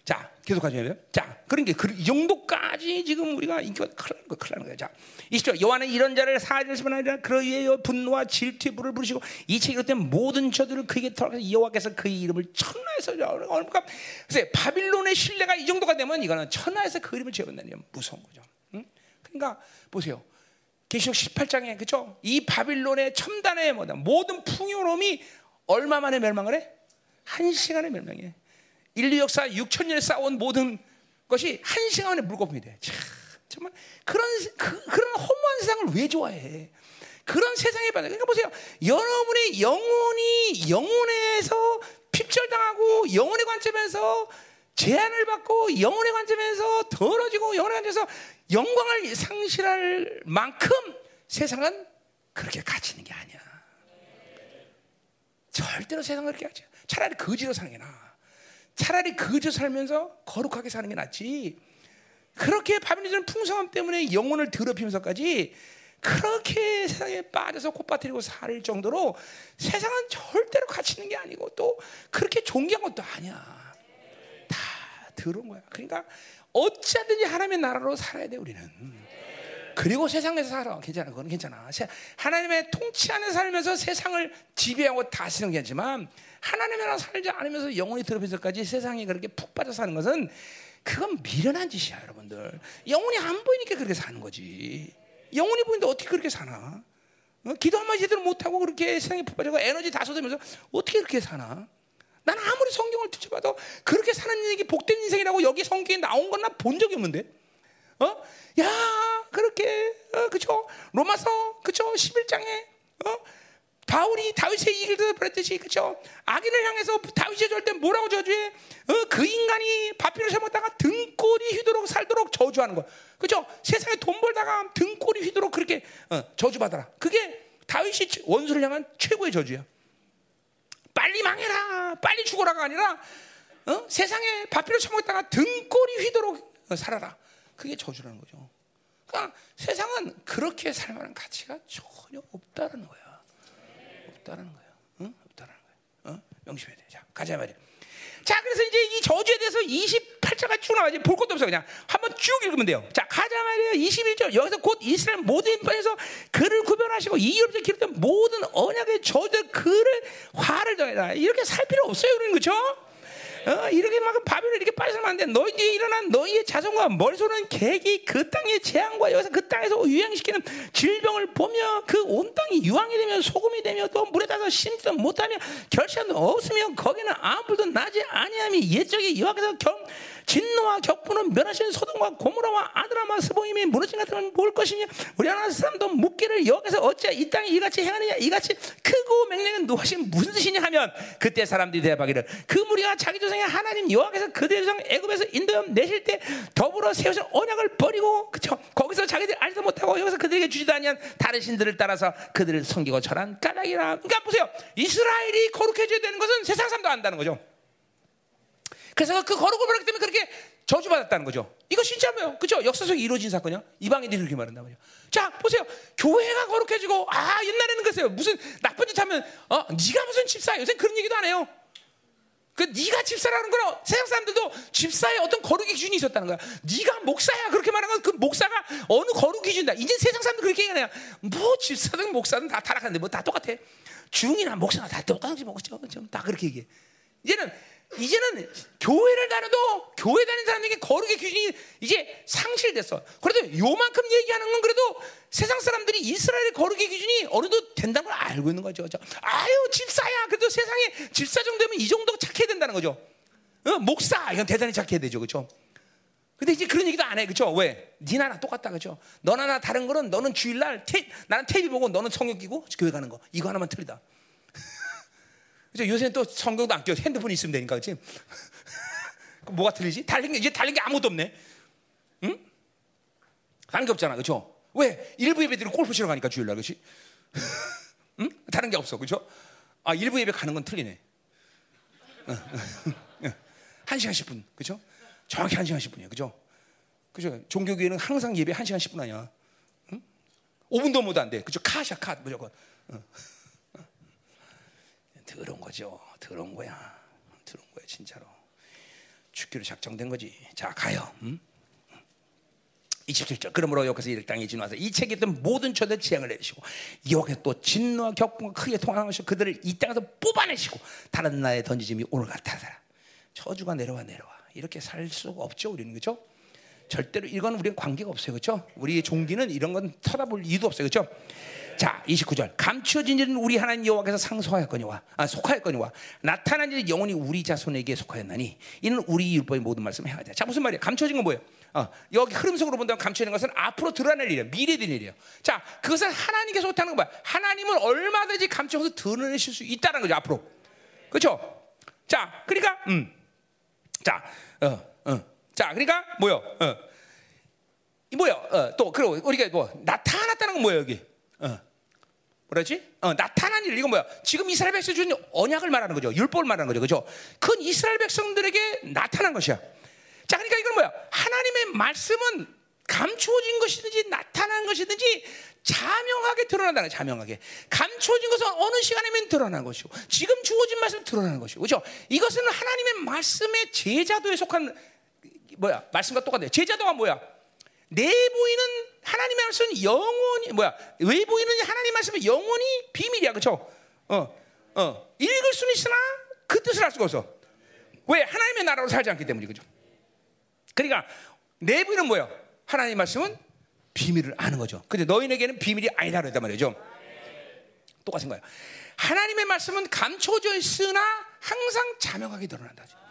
자, 계속 가져야 돼요. 자, 그러니까 그, 이 정도까지 지금 우리가 인기가 큰일 거야, 큰일 거야. 자, 20절. 여호와는 이런 자를 사하시면 아니라 그러 위에 분노와 질투의 불을 부르시고 이체 이것 때 모든 저들을 그에게 털어서 여호와께서 그의 이름을 천하에서 그러니까 글쎄 바빌론의 신뢰가 이 정도가 되면 이거는 천하에서 그 이름을 지어본다는 무서운 거죠. 응? 그러니까 보세요. 계시록 18장에 그죠? 이 바빌론의 첨단의 모든 풍요로움이 얼마 만에 멸망을 해? 한 시간에 멸망해. 인류 역사 6천 년에 쌓아온 모든 것이 한 시간에 물거품이 돼. 참, 정말 그런 그, 그런 허무한 세상을 왜 좋아해? 그런 세상에 받아. 그러니까 보세요. 여러분의 영혼이 영혼에서 핍절당하고 영혼의 관점에서 제한을 받고 영혼의 관점에서 더러지고 영혼의 관점에서 영광을 상실할 만큼 세상은 그렇게 갇히는 게 아니야. 절대로 세상을 그렇게 하지. 차라리 거지로 사는 게 나아. 차라리 그저 살면서 거룩하게 사는 게 낫지. 그렇게 바빌론은 풍성함 때문에 영혼을 더럽히면서까지 그렇게 세상에 빠져서 콧바트리고 살 정도로 세상은 절대로 갇히는 게 아니고 또 그렇게 존귀한 것도 아니야. 다 들어온 거야. 그러니까 어찌하든지 하나님의 나라로 살아야 돼 우리는. 그리고 세상에서 살아. 괜찮아. 그건 괜찮아. 하나님의 통치 안에 살면서 세상을 지배하고 다스리는 게 아니지만 하나님의 나라 살지 않으면서 영혼이 더럽혀서까지 세상에 그렇게 푹 빠져 사는 것은 그건 미련한 짓이야, 여러분들. 영혼이 안 보이니까 그렇게 사는 거지. 영혼이 보이는데 어떻게 그렇게 사나? 어? 기도 한마디 제대로 못하고 그렇게 세상에 푹 빠져고 에너지 다 쏟으면서 어떻게 그렇게 사나? 나는 아무리 성경을 뒤져봐도 그렇게 사는 인생이 복된 인생이라고 여기 성경에 나온 건나본 적이 없는데? 어? 야, 그렇게, 어, 그쵸? 로마서, 그쵸? 11장에, 어? 바울이 다윗의 이길도 그랬듯이 그죠? 악인을 향해서 다윗이 절때 뭐라고 저주해? 어, 그 인간이 바피를 잘못다가 등골이 휘도록 살도록 저주하는 거. 그죠? 세상에 돈 벌다가 등골이 휘도록 그렇게 어, 저주받아라. 그게 다윗이 원수를 향한 최고의 저주야. 빨리 망해라, 빨리 죽어라가 아니라 어? 세상에 바피를 처먹다가 등골이 휘도록 어, 살아라. 그게 저주라는 거죠. 그러니까 세상은 그렇게 살만한 가치가 전혀 없다는 거야. 없다는 거예요. 응? 없다는 거예요. 어? 명심해야 돼. 자, 가자 말이야. 자, 그래서 이제 이 저주에 대해서 28장까지 쭉 나와야지 볼 것도 없어 그냥 한번 쭉 읽으면 돼요. 자, 가자 말이야. 21절 여기서 곧 이스라엘 모든 인에서 그를 구별하시고 이유롭게 기록된 모든 언약의 저주들 그를 화를 더해라. 이렇게 살 필요 없어요, 우리는 그렇죠? 어, 이렇게 막 바벨론 이렇게 빠져서는 안 돼. 너희 뒤에 일어난 너희의 자손과 멀소는 객이 그 땅의 재앙과 여기서 그 땅에서 유행시키는 질병을 보며 그 온 땅이 유황이 되며 소금이 되며 또 물에 따서 심지도 못하며 결실도 없으며 거기는 아무도 나지 아니함이 옛적에 여호와께서 겸 진노와 격분은 면하신 소돔과 고모라와 아드라마 스보임이 무너진 같은 뭘 것이냐 우리 하나 사람도 묻기를 여기서 어찌 이 땅에 이같이 행하느냐 이같이 크고 맹렬한 노하신 무슨 뜻이냐 하면 그때 사람들이 대답하기를 그 무리가 자기 조상의 하나님 여호와께서 그들의 조상 애굽에서 인도여 내실 때 더불어 세우신 언약을 버리고 그쵸? 거기서 자기들 알지도 못하고 여기서 그들에게 주지도 아니한 다른 신들을 따라서 그들을 섬기고 절한 까닭이라. 그러니까 보세요. 이스라엘이 거룩해져야 되는 것은 세상 사람도 안다는 거죠 그래서 그 거룩을 버렸기 때문에 그렇게 저주받았다는 거죠. 이거 진짜로요. 그죠? 역사 속에 이루어진 사건이야. 이방인들이 그렇게 말한단 말이야. 자, 보세요. 교회가 거룩해지고, 아, 옛날에는 그랬어요. 무슨 나쁜 짓 하면, 어, 네가 무슨 집사야. 요새 그런 얘기도 안 해요. 그 네가 집사라는 건 세상 사람들도 집사의 어떤 거룩의 기준이 있었다는 거야. 네가 목사야 그렇게 말하는 건 그 목사가 어느 거룩 기준이다. 이제 세상 사람들 그렇게 얘기하냐. 뭐 집사든 목사든 다 타락하는데 뭐 다 똑같아. 중이나 목사나 다 똑같이 먹었죠. 다 그렇게 얘기해. 이제는 이제는 교회를 다녀도 교회 다니는 사람에게 거룩의 기준이 이제 상실됐어. 그래도 요만큼 얘기하는 건 그래도 세상 사람들이 이스라엘의 거룩의 기준이 어느 정도 된다는 걸 알고 있는 거죠. 그렇죠? 아유 집사야. 그래도 세상에 집사 정도면 이 정도 착해야 된다는 거죠. 어? 목사 이건 대단히 착해야 되죠. 그렇죠? 근데 이제 그런 얘기도 안 해. 그렇죠? 왜? 니나 나 똑같다. 그렇죠? 너나 나 다른 거는 너는 주일날 테, 나는 테이블 보고 너는 성경 끼고 교회 가는 거. 이거 하나만 틀리다. 그죠? 요새는 또 성경도 안 껴. 핸드폰이 있으면 되니까, 그치? 뭐가 틀리지? 달린 게, 이제 달린 게 아무것도 없네. 응? 다른 게 없잖아, 그렇죠? 왜 일부 예배들이 골프 치러 가니까 주일날, 그렇지? 응? 다른 게 없어, 그렇죠? 아 일부 예배 가는 건 틀리네. 한 시간 10분, 그렇죠? 정확히 한 시간 10분이야, 그렇죠? 그죠? 종교교회는 항상 예배 1시간 10분 아니야. 응? 5분도 못 안 돼. 그죠? 카샤 카 무조건. 응. 더러운 거죠. 더러운 거야. 더러운 거야, 진짜로. 죽기로 작정된 거지. 자, 가요. 응? 27절. 그러므로 여기서 이 땅에 진화해서 이 책에 있던 모든 처들 지향을 내리시고 여기서 또 진노와 격분과 크게 통하시고 그들을 이 땅에서 뽑아내시고 다른 나라에 던지짐이 오늘 같아서라. 저주가 내려와 내려와. 이렇게 살 수가 없죠, 우리는 그렇죠? 절대로 이건 우리는 관계가 없어요. 그렇죠? 우리의 종기는 이런 건 쳐다볼 이유도 없어요. 그렇죠? 자, 29절. 감추어진 일은 우리 하나님 여호와께서 상소하였거니와 아, 속하였거니와 나타난 일은 영원히 우리 자손에게 속하였나니 이는 우리 율법의 모든 말씀을 행하자. 자, 무슨 말이야? 감춰진 건 뭐예요? 어, 여기 흐름 속으로 본다면 감춰진 것은 앞으로 드러날 일이에요. 미래된 일이에요. 자, 그것은 하나님께 속하는 건 뭐야? 하나님은 얼마든지 감춰서 드러내실 수 있다는 거죠. 앞으로. 그렇죠? 자, 그러니까 음. 자, 어, 어. 자, 그러니까 뭐요? 어. 이 뭐요? 어, 또 그리고 우리가 뭐 나타났다는 건 뭐예요, 여기? 어. 뭐라지? 어, 나타난 일 이건 뭐야? 지금 이스라엘 백성 준 언약을 말하는 거죠. 율법을 말하는 거죠. 그죠? 그건 이스라엘 백성들에게 나타난 것이야. 자, 그러니까 이건 뭐야? 하나님의 말씀은 감추어진 것이든지 나타난 것이든지 자명하게 드러난다는 자명하게. 감추어진 것은 어느 시간에면 드러난 것이고 지금 주어진 말씀은 드러나는 것이고. 그죠? 이것은 하나님의 말씀의 제자도에 속한 뭐야? 말씀과 똑같아요. 제자도가 뭐야? 내 보이는 하나님의 말씀은 영원히 뭐야? 외보이는 하나님 말씀은 영원히 비밀이야, 그렇죠? 어, 어, 읽을 수는 있으나 그 뜻을 알 수가 없어. 왜 하나님의 나라로 살지 않기 때문이 그죠? 그러니까 내부는 뭐예요? 하나님 말씀은 비밀을 아는 거죠. 근데 너희에게는 비밀이 아니다 그랬단 말이죠. 똑같은 거예요. 하나님의 말씀은 감춰져 있으나 항상 자명하게 드러난다. 그러니까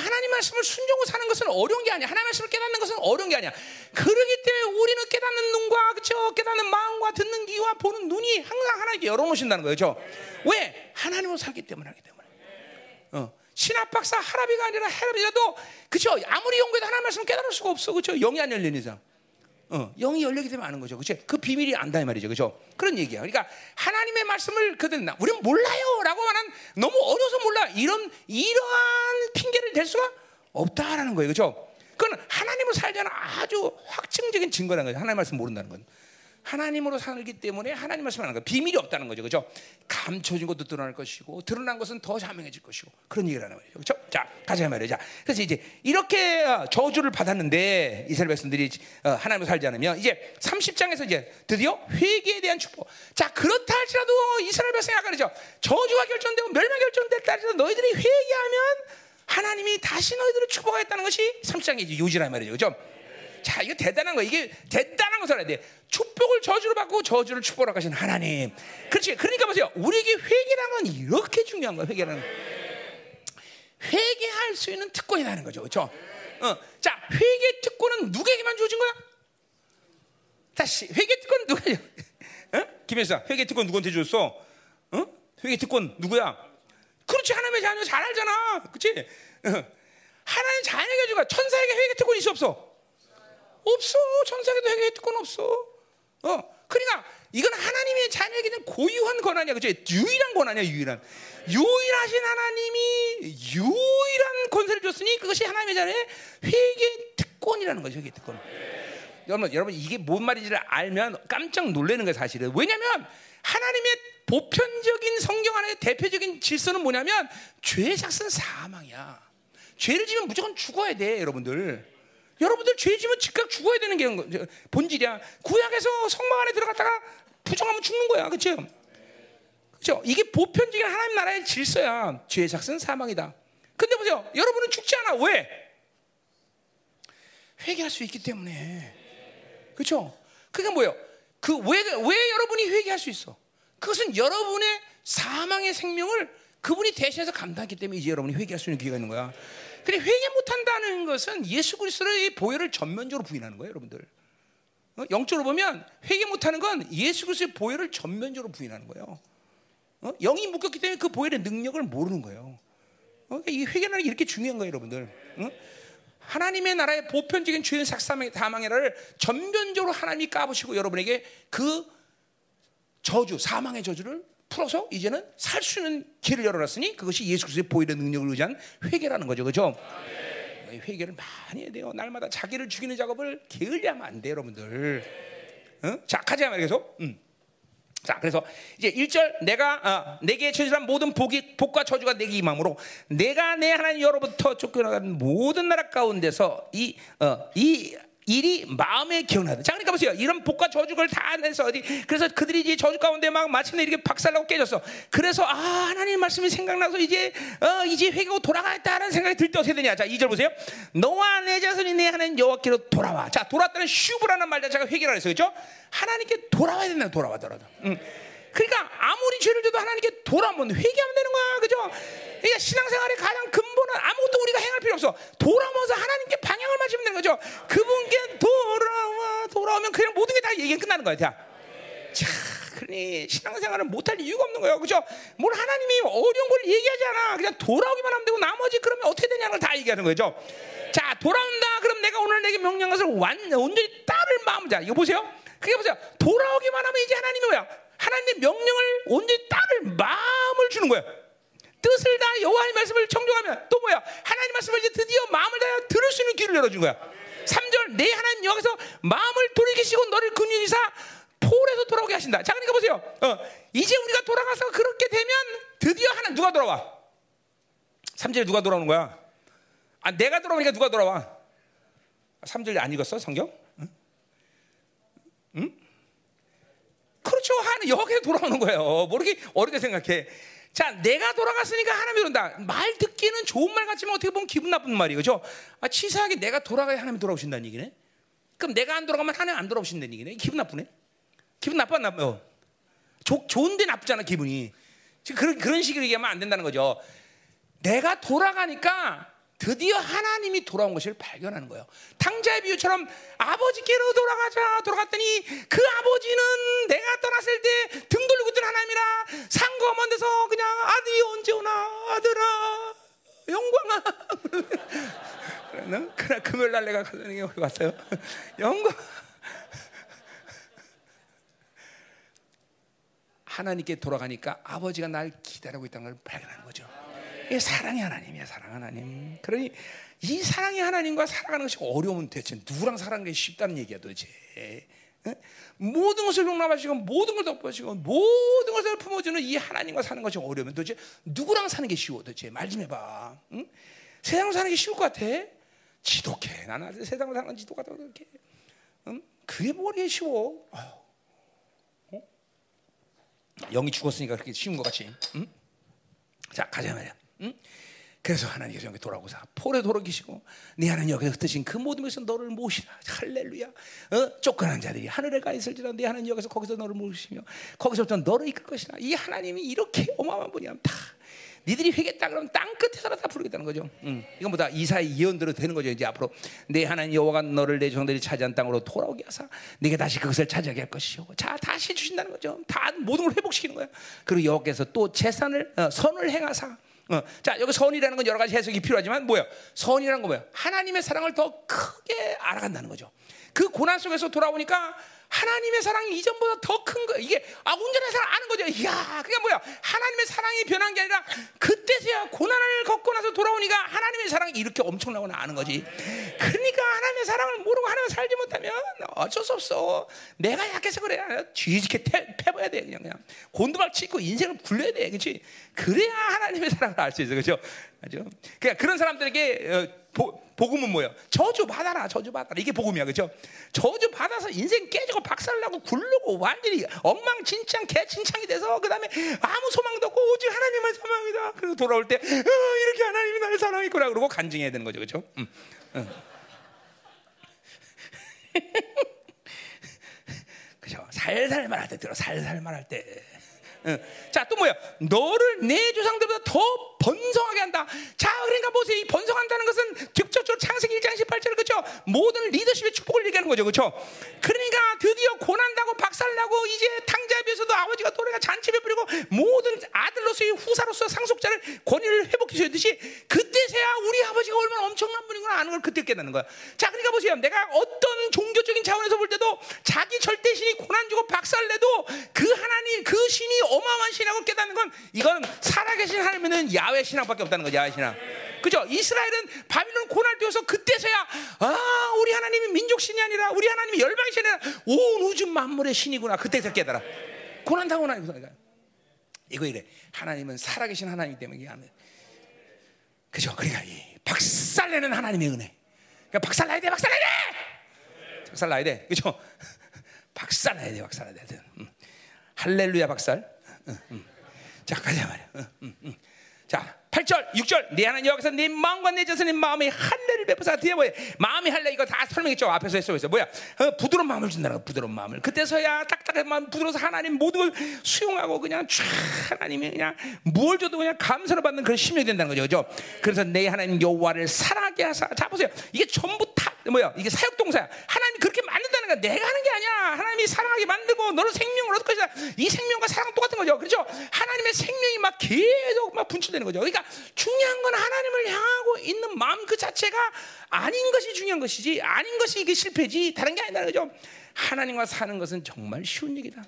하나님 말씀을 순종으로 사는 것은 어려운 게 아니야. 하나님 말씀을 깨닫는 것은 어려운 게 아니야. 그러기 때문에 우리는 깨닫는 눈과 그렇죠? 깨닫는 마음과 듣는 귀와 보는 눈이 항상 하나님께 열어놓으신다는 거죠. 그렇죠? 왜? 하나님으로 살기 때문에 하기 때문에. 어. 신학 박사 하라비가 아니라 헤라비라도 그죠? 아무리 연구해도 하나님 말씀을 깨달을 수가 없어. 그죠? 영이 안 열린 이상. 어, 영이 열리게 되면 아는 거죠. 그렇죠? 그 비밀이 안다 이 말이죠. 그렇죠? 그런 얘기야. 그러니까 하나님의 말씀을 나 우리는 몰라요 라고 하는 너무 어려서 몰라. 이런 이러한 핑계를 댈 수가 없다라는 거예요. 그렇죠? 그건 하나님을 살자는 아주 확증적인 증거라는 거죠. 하나님 말씀 모른다는 건. 하나님으로 살기 때문에 하나님 말씀하는 거 비밀이 없다는 거죠, 그렇죠? 감춰진 것도 드러날 것이고 드러난 것은 더 자명해질 것이고 그런 얘기를 하는 거죠, 그렇죠? 자, 가자 말이죠. 자, 그래서 이제 이렇게 어, 저주를 받았는데 이스라엘 백성들이 어, 하나님으로 살지 않으면 이제 30장에서 이제 드디어 회개에 대한 축복. 자, 그렇다 할지라도 이스라엘 백성이 아까 그러죠. 저주가 결정되고 멸망 결정됐다 할지라도 너희들이 회개하면 하나님이 다시 너희들을 축복하겠다는 것이 30장의 요지란 말이죠, 그렇죠? 자, 이거 대단한 거. 이게 대단한 것을 알아야 돼. 축복을 저주로 받고 저주를 축복으로 하신 하나님. 그렇지. 그러니까 보세요. 우리에게 회개라는 건 이렇게 중요한 거야. 회개라는 건. 회개할 수 있는 특권이라는 거죠. 그렇죠? 어. 자, 회개 특권은 누구에게만 주어진 거야? 다시 회개 특권 누가 어? 김혜사 회개 특권 누구한테 줬어? 어? 회개 특권 누구야? 그렇지 하나님의 자녀 잘 알잖아. 그렇지? 어. 하나님 자녀에게 주가 천사에게 회개 특권이 있어 없어? 없어. 천사에게도 회개 특권 없어. 어. 그러니까 이건 하나님의 자녀에게는 고유한 권한이야. 그죠? 유일한 권한이야, 유일한. 유일하신 하나님이 유일한 권세를 줬으니 그것이 하나님의 자녀의 회개 특권이라는 거죠, 회개 특권. 여러분, 여러분 이게 뭔 말인지를 알면 깜짝 놀라는 거예요, 사실은. 왜냐면 하나님의 보편적인 성경 안에 대표적인 질서는 뭐냐면 죄의 삭은 사망이야. 죄를 지면 무조건 죽어야 돼, 여러분들. 여러분들 죄 지면 즉각 죽어야 되는 게 본질이야. 구약에서 성막 안에 들어갔다가 부정하면 죽는 거야. 그렇죠? 그렇죠? 이게 보편적인 하나님 나라의 질서야. 죄의 삭은 사망이다. 근데 보세요. 여러분은 죽지 않아. 왜? 회개할 수 있기 때문에. 그렇죠? 그게 뭐예요? 그 왜 왜 여러분이 회개할 수 있어? 그것은 여러분의 사망의 생명을 그분이 대신해서 감당했기 때문에 이제 여러분이 회개할 수 있는 기회가 있는 거야. 근데 회개 못한다는 것은 예수 그리스도의 보혈을 전면적으로 부인하는 거예요, 여러분들. 어? 영적으로 보면 회개 못하는 건 예수 그리스도의 보혈을 전면적으로 부인하는 거예요. 어? 영이 묶였기 때문에 그 보혈의 능력을 모르는 거예요. 어? 이 회개라는 게 이렇게 중요한 거예요, 여러분들. 응? 하나님의 나라의 보편적인 죄인 삭사망의 다망이라를 전면적으로 하나님이 까부시고 여러분에게 그 저주, 사망의 저주를 풀어서 이제는 살 수 있는 길을 열어놨으니 그것이 예수 그리스도의 보이는 능력을 의지한 회개라는 거죠, 그렇죠? 회개를 많이 해야 돼요. 날마다 자기를 죽이는 작업을 게을리하면 안 돼요, 여러분들. 어? 자, 가자 말이죠. 음. 자, 그래서 이제 1절 내가 어, 내게 처지한 모든 복이 복과 저주가 내게 임함으로 내가 내 하나님 여로부터 쫓겨나간 모든 나라 가운데서 이 어, 이 일이 마음에 기억나다. 자, 그러니까 보세요. 이런 복과 저주를 다 내서 어디 그래서 그들이 이제 저주 가운데 막 마침내 이렇게 박살나고 깨졌어. 그래서 아 하나님 말씀이 생각나서 이제 어 이제 회개하고 돌아가겠다는 생각이 들 때 어떻게 되냐? 자, 2절 보세요. 너와 내 자손이 내 하나님 여호와께로 돌아와. 자, 돌아왔다는 슈브라는 말 자체가 회개라 했어요. 그렇죠? 하나님께 돌아와야 된다. 돌아와 돌아와. 응. 그러니까 아무리 죄를 져도 하나님께 돌아오면 회개하면 되는 거야. 그죠? 그러니까 신앙생활의 가장 근본은 아무것도 우리가 행할 필요 없어. 돌아오면서 하나님께 방향을 맞추면 되는 거죠. 그분께 돌아와, 돌아오면 그냥 모든 게 다 얘기 끝나는 거야. 자, 자, 그러니 신앙생활을 못할 이유가 없는 거예요. 그죠? 뭘 하나님이 어려운 걸 얘기하지 않아. 그냥 돌아오기만 하면 되고 나머지 그러면 어떻게 되냐는 걸 다 얘기하는 거죠. 자, 돌아온다. 그럼 내가 오늘 내게 명령한 것을 완, 온전히 따를 마음. 자, 이거 보세요. 그게 보세요. 돌아오기만 하면 이제 하나님이 뭐야? 하나님의 명령을 온전히 따를 마음을 주는 거예요. 뜻을 다 여호와의 말씀을 청종하면 또 뭐야? 하나님 말씀을 이제 드디어 마음을 다해 들을 수 있는 귀를 열어준 거야. 3절 내 하나님 여기서 마음을 돌이키시고 너를 근육이사 폴에서 돌아오게 하신다. 자, 그러니까 보세요. 어, 이제 우리가 돌아가서 그렇게 되면 드디어 하나 누가 돌아와? 3절에 누가 돌아오는 거야? 아, 내가 돌아오니까 누가 돌아와? 3절 안 읽었어, 성경? 응? 응? 그렇죠. 하는 여기에 돌아오는 거예요. 모르게 어렵게 생각해. 자, 내가 돌아갔으니까 하나님이 그런다. 말 듣기는 좋은 말 같지만 어떻게 보면 기분 나쁜 말이에요. 그죠? 아, 치사하게 내가 돌아가야 하나님이 돌아오신다는 얘기네. 그럼 내가 안 돌아가면 하나님 안 돌아오신다는 얘기네. 기분 나쁘네. 기분 나빠, 나빠. 어. 좋은데 나쁘잖아, 기분이. 지금 그런, 그런 식으로 얘기하면 안 된다는 거죠. 내가 돌아가니까 드디어 하나님이 돌아온 것을 발견하는 거예요. 탕자의 비유처럼 아버지께로 돌아가자 돌아갔더니 그 아버지는 내가 떠났을 때 등 돌리고 있던 하나님이라 상거 먼 데서 그냥 아들이 언제 오나 아들아 영광아 그래 금요일 날 내가 가는 게 왔어요. 영광 하나님께 돌아가니까 아버지가 날 기다리고 있다는 걸 발견하는 거죠. 이게 사랑의 하나님이야, 사랑 하나님. 그러니 이 사랑의 하나님과 살아가는 것이 어려우면 대체 누구랑 살아가는 게 쉽다는 얘기야, 도대체. 응? 모든 것을 용납하시고 모든 걸 덮어주시고 모든 것을 품어주는 이 하나님과 사는 것이 어려우면 도대체 누구랑 사는 게 쉬워 도대체 말 좀 해봐 응? 세상 사는 게 쉬울 것 같아 지독해 나는 세상을 사는 건 지독하다 그렇게 응? 그게 뭐리 쉬워 어? 영이 죽었으니까 그렇게 쉬운 것 같이 응? 자 가자 말이야 응? 그래서 하나님께서 여기 돌아오사 폴에 돌아계시고 네 하나님 여기서 흩으신 그 모든 것에서 너를 모시라 할렐루야 어? 쫓겨난 자들이 하늘에 가 있을지라 네 하나님 여기서 거기서 너를 모시며 거기서부터 너를 이끌 것이라 이 하나님이 이렇게 어마어마한 분이야 다 니들이 회겠다 그러면 땅 끝에서라 다 부르겠다는 거죠. 응. 이건 뭐다 이사의 예언대로 되는 거죠. 이제 앞으로 내 하나님 여호와가 너를 내 종들이 차지한 땅으로 돌아오게 하사 네가 다시 그것을 차지하게 할 것이요. 자 다시 주신다는 거죠. 다 모든 걸 회복시키는 거야. 그리고 여호와께서 또 재산을 어, 선을 행하사 어, 자 여기 선이라는 건 여러 가지 해석이 필요하지만 뭐야? 선이라는 거 뭐야? 하나님의 사랑을 더 크게 알아간다는 거죠. 그 고난 속에서 돌아오니까 하나님의 사랑이 이전보다 더 큰 거. 이게 아 온전한 사랑 아는 거죠. 이야, 그게 뭐야? 하나님의 사랑이 변한 게 아니라 그때서야 고난을 겪고 나서 돌아오니까 하나님의 사랑이 이렇게 엄청나구나 아는 거지. 그러니까 하나님의 사랑을 모르고 하나님 살지 못하면 어쩔 수 없어. 내가 약해서 그래. 뒤집게 패버야 돼 그냥 그냥 곤두발 치고 인생을 굴려야 돼, 그렇지? 그래야 하나님의 사랑을 알 수 있어, 그렇죠? 그죠? 그러니까 그런 사람들에게 어, 보, 복음은 뭐예요? 저주 받아라, 저주 받아라. 이게 복음이야, 그렇죠? 저주 받아서 인생 깨지고 박살나고 굴르고 완전히 엉망진창 개진창이 돼서 그 다음에 아무 소망도 없고 오직 하나님만 소망이다. 그래서 돌아올 때 어, 이렇게 하나님이 나를 사랑했구나 그러고 간증해야 되는 거죠, 그렇죠? 음, 음. 그죠? 살살 말할 때 들어, 살살 말할 때. 자, 또 뭐야? 너를 내 조상들보다 더 번성하게 한다. 자, 그러니까 보세요. 이 번성한다는 것은 직접적으로 창세기 1장 18절 그죠? 모든 리더십의 축복을 얘기하는 거죠. 그렇죠? 그러니까 드디어 고난다고 박살나고 이제 탕자에 비해서도 아버지가 또래가 잔치 베풀고 모든 아들로서의 후사로서 상속자를 권위를 회복해 주듯이 그때서야 우리 아버지가 아는 걸 그때 깨닫는 거야. 자, 그러니까 보세요. 내가 어떤 종교적인 차원에서 볼 때도 자기 절대신이 고난 주고 박살내도 그 하나님, 그 신이 어마어마한 신하고 깨닫는 건 이건 살아계신 하나님은 야외 신앙밖에 없다는 거죠. 야외 신앙. 그죠? 이스라엘은 바빌론 고날 되어서 그때서야 아 우리 하나님이 민족 신이 아니라 우리 하나님이 열방 신이 아니라 온 우주 만물의 신이구나. 그때서 깨달아. 고난 당고 나니까 이거 이래. 하나님은 살아계신 하나님이기 때문에. 그죠? 그러니까 이 박살내는 하나님의 은혜. 그러니까 박살나야 돼, 박살나야 돼. 박살나야 돼, 그죠? 박살나야 돼, 박살나야 돼. 음. 할렐루야 박살. 음, 음. 자 가자 말이야. 음, 음, 음. 자 8절, 6절 내 하나님 여기서 내 마음과 내 자손의 마음의 할례를 베푸사 뒤에 뭐야? 마음의 할례 이거 다 설명했죠. 앞에서 했어. 뭐야? 어, 부드러운 마음을 준다는 거. 부드러운 마음을. 그때서야 딱딱한 마음 부드러워서 하나님 모든 걸 수용하고 그냥 쫙 하나님이 그냥 뭘 줘도 그냥 감사를 받는 그런 심령이 된다는 거죠. 그죠? 그래서 내 하나님 여호와를 사랑하게 하사. 자 보세요. 이게 전부 다 뭐야? 이게 사역 동사야. 하나님이 그렇게 만든다는 거야. 내가 하는 게 아니야. 하나님이 사랑하게 만들고 너를 생명을 얻을 것이다. 이 생명과 사랑 똑같은 거죠. 그렇죠? 하나님의 생명이 막 계속 막 분출되는 거죠. 그러니까 중요한 건 하나님을 향하고 있는 마음 그 자체가 아닌 것이 중요한 것이지 아닌 것이 이게 실패지 다른 게 아니다 그죠? 하나님과 사는 것은 정말 쉬운 얘기다.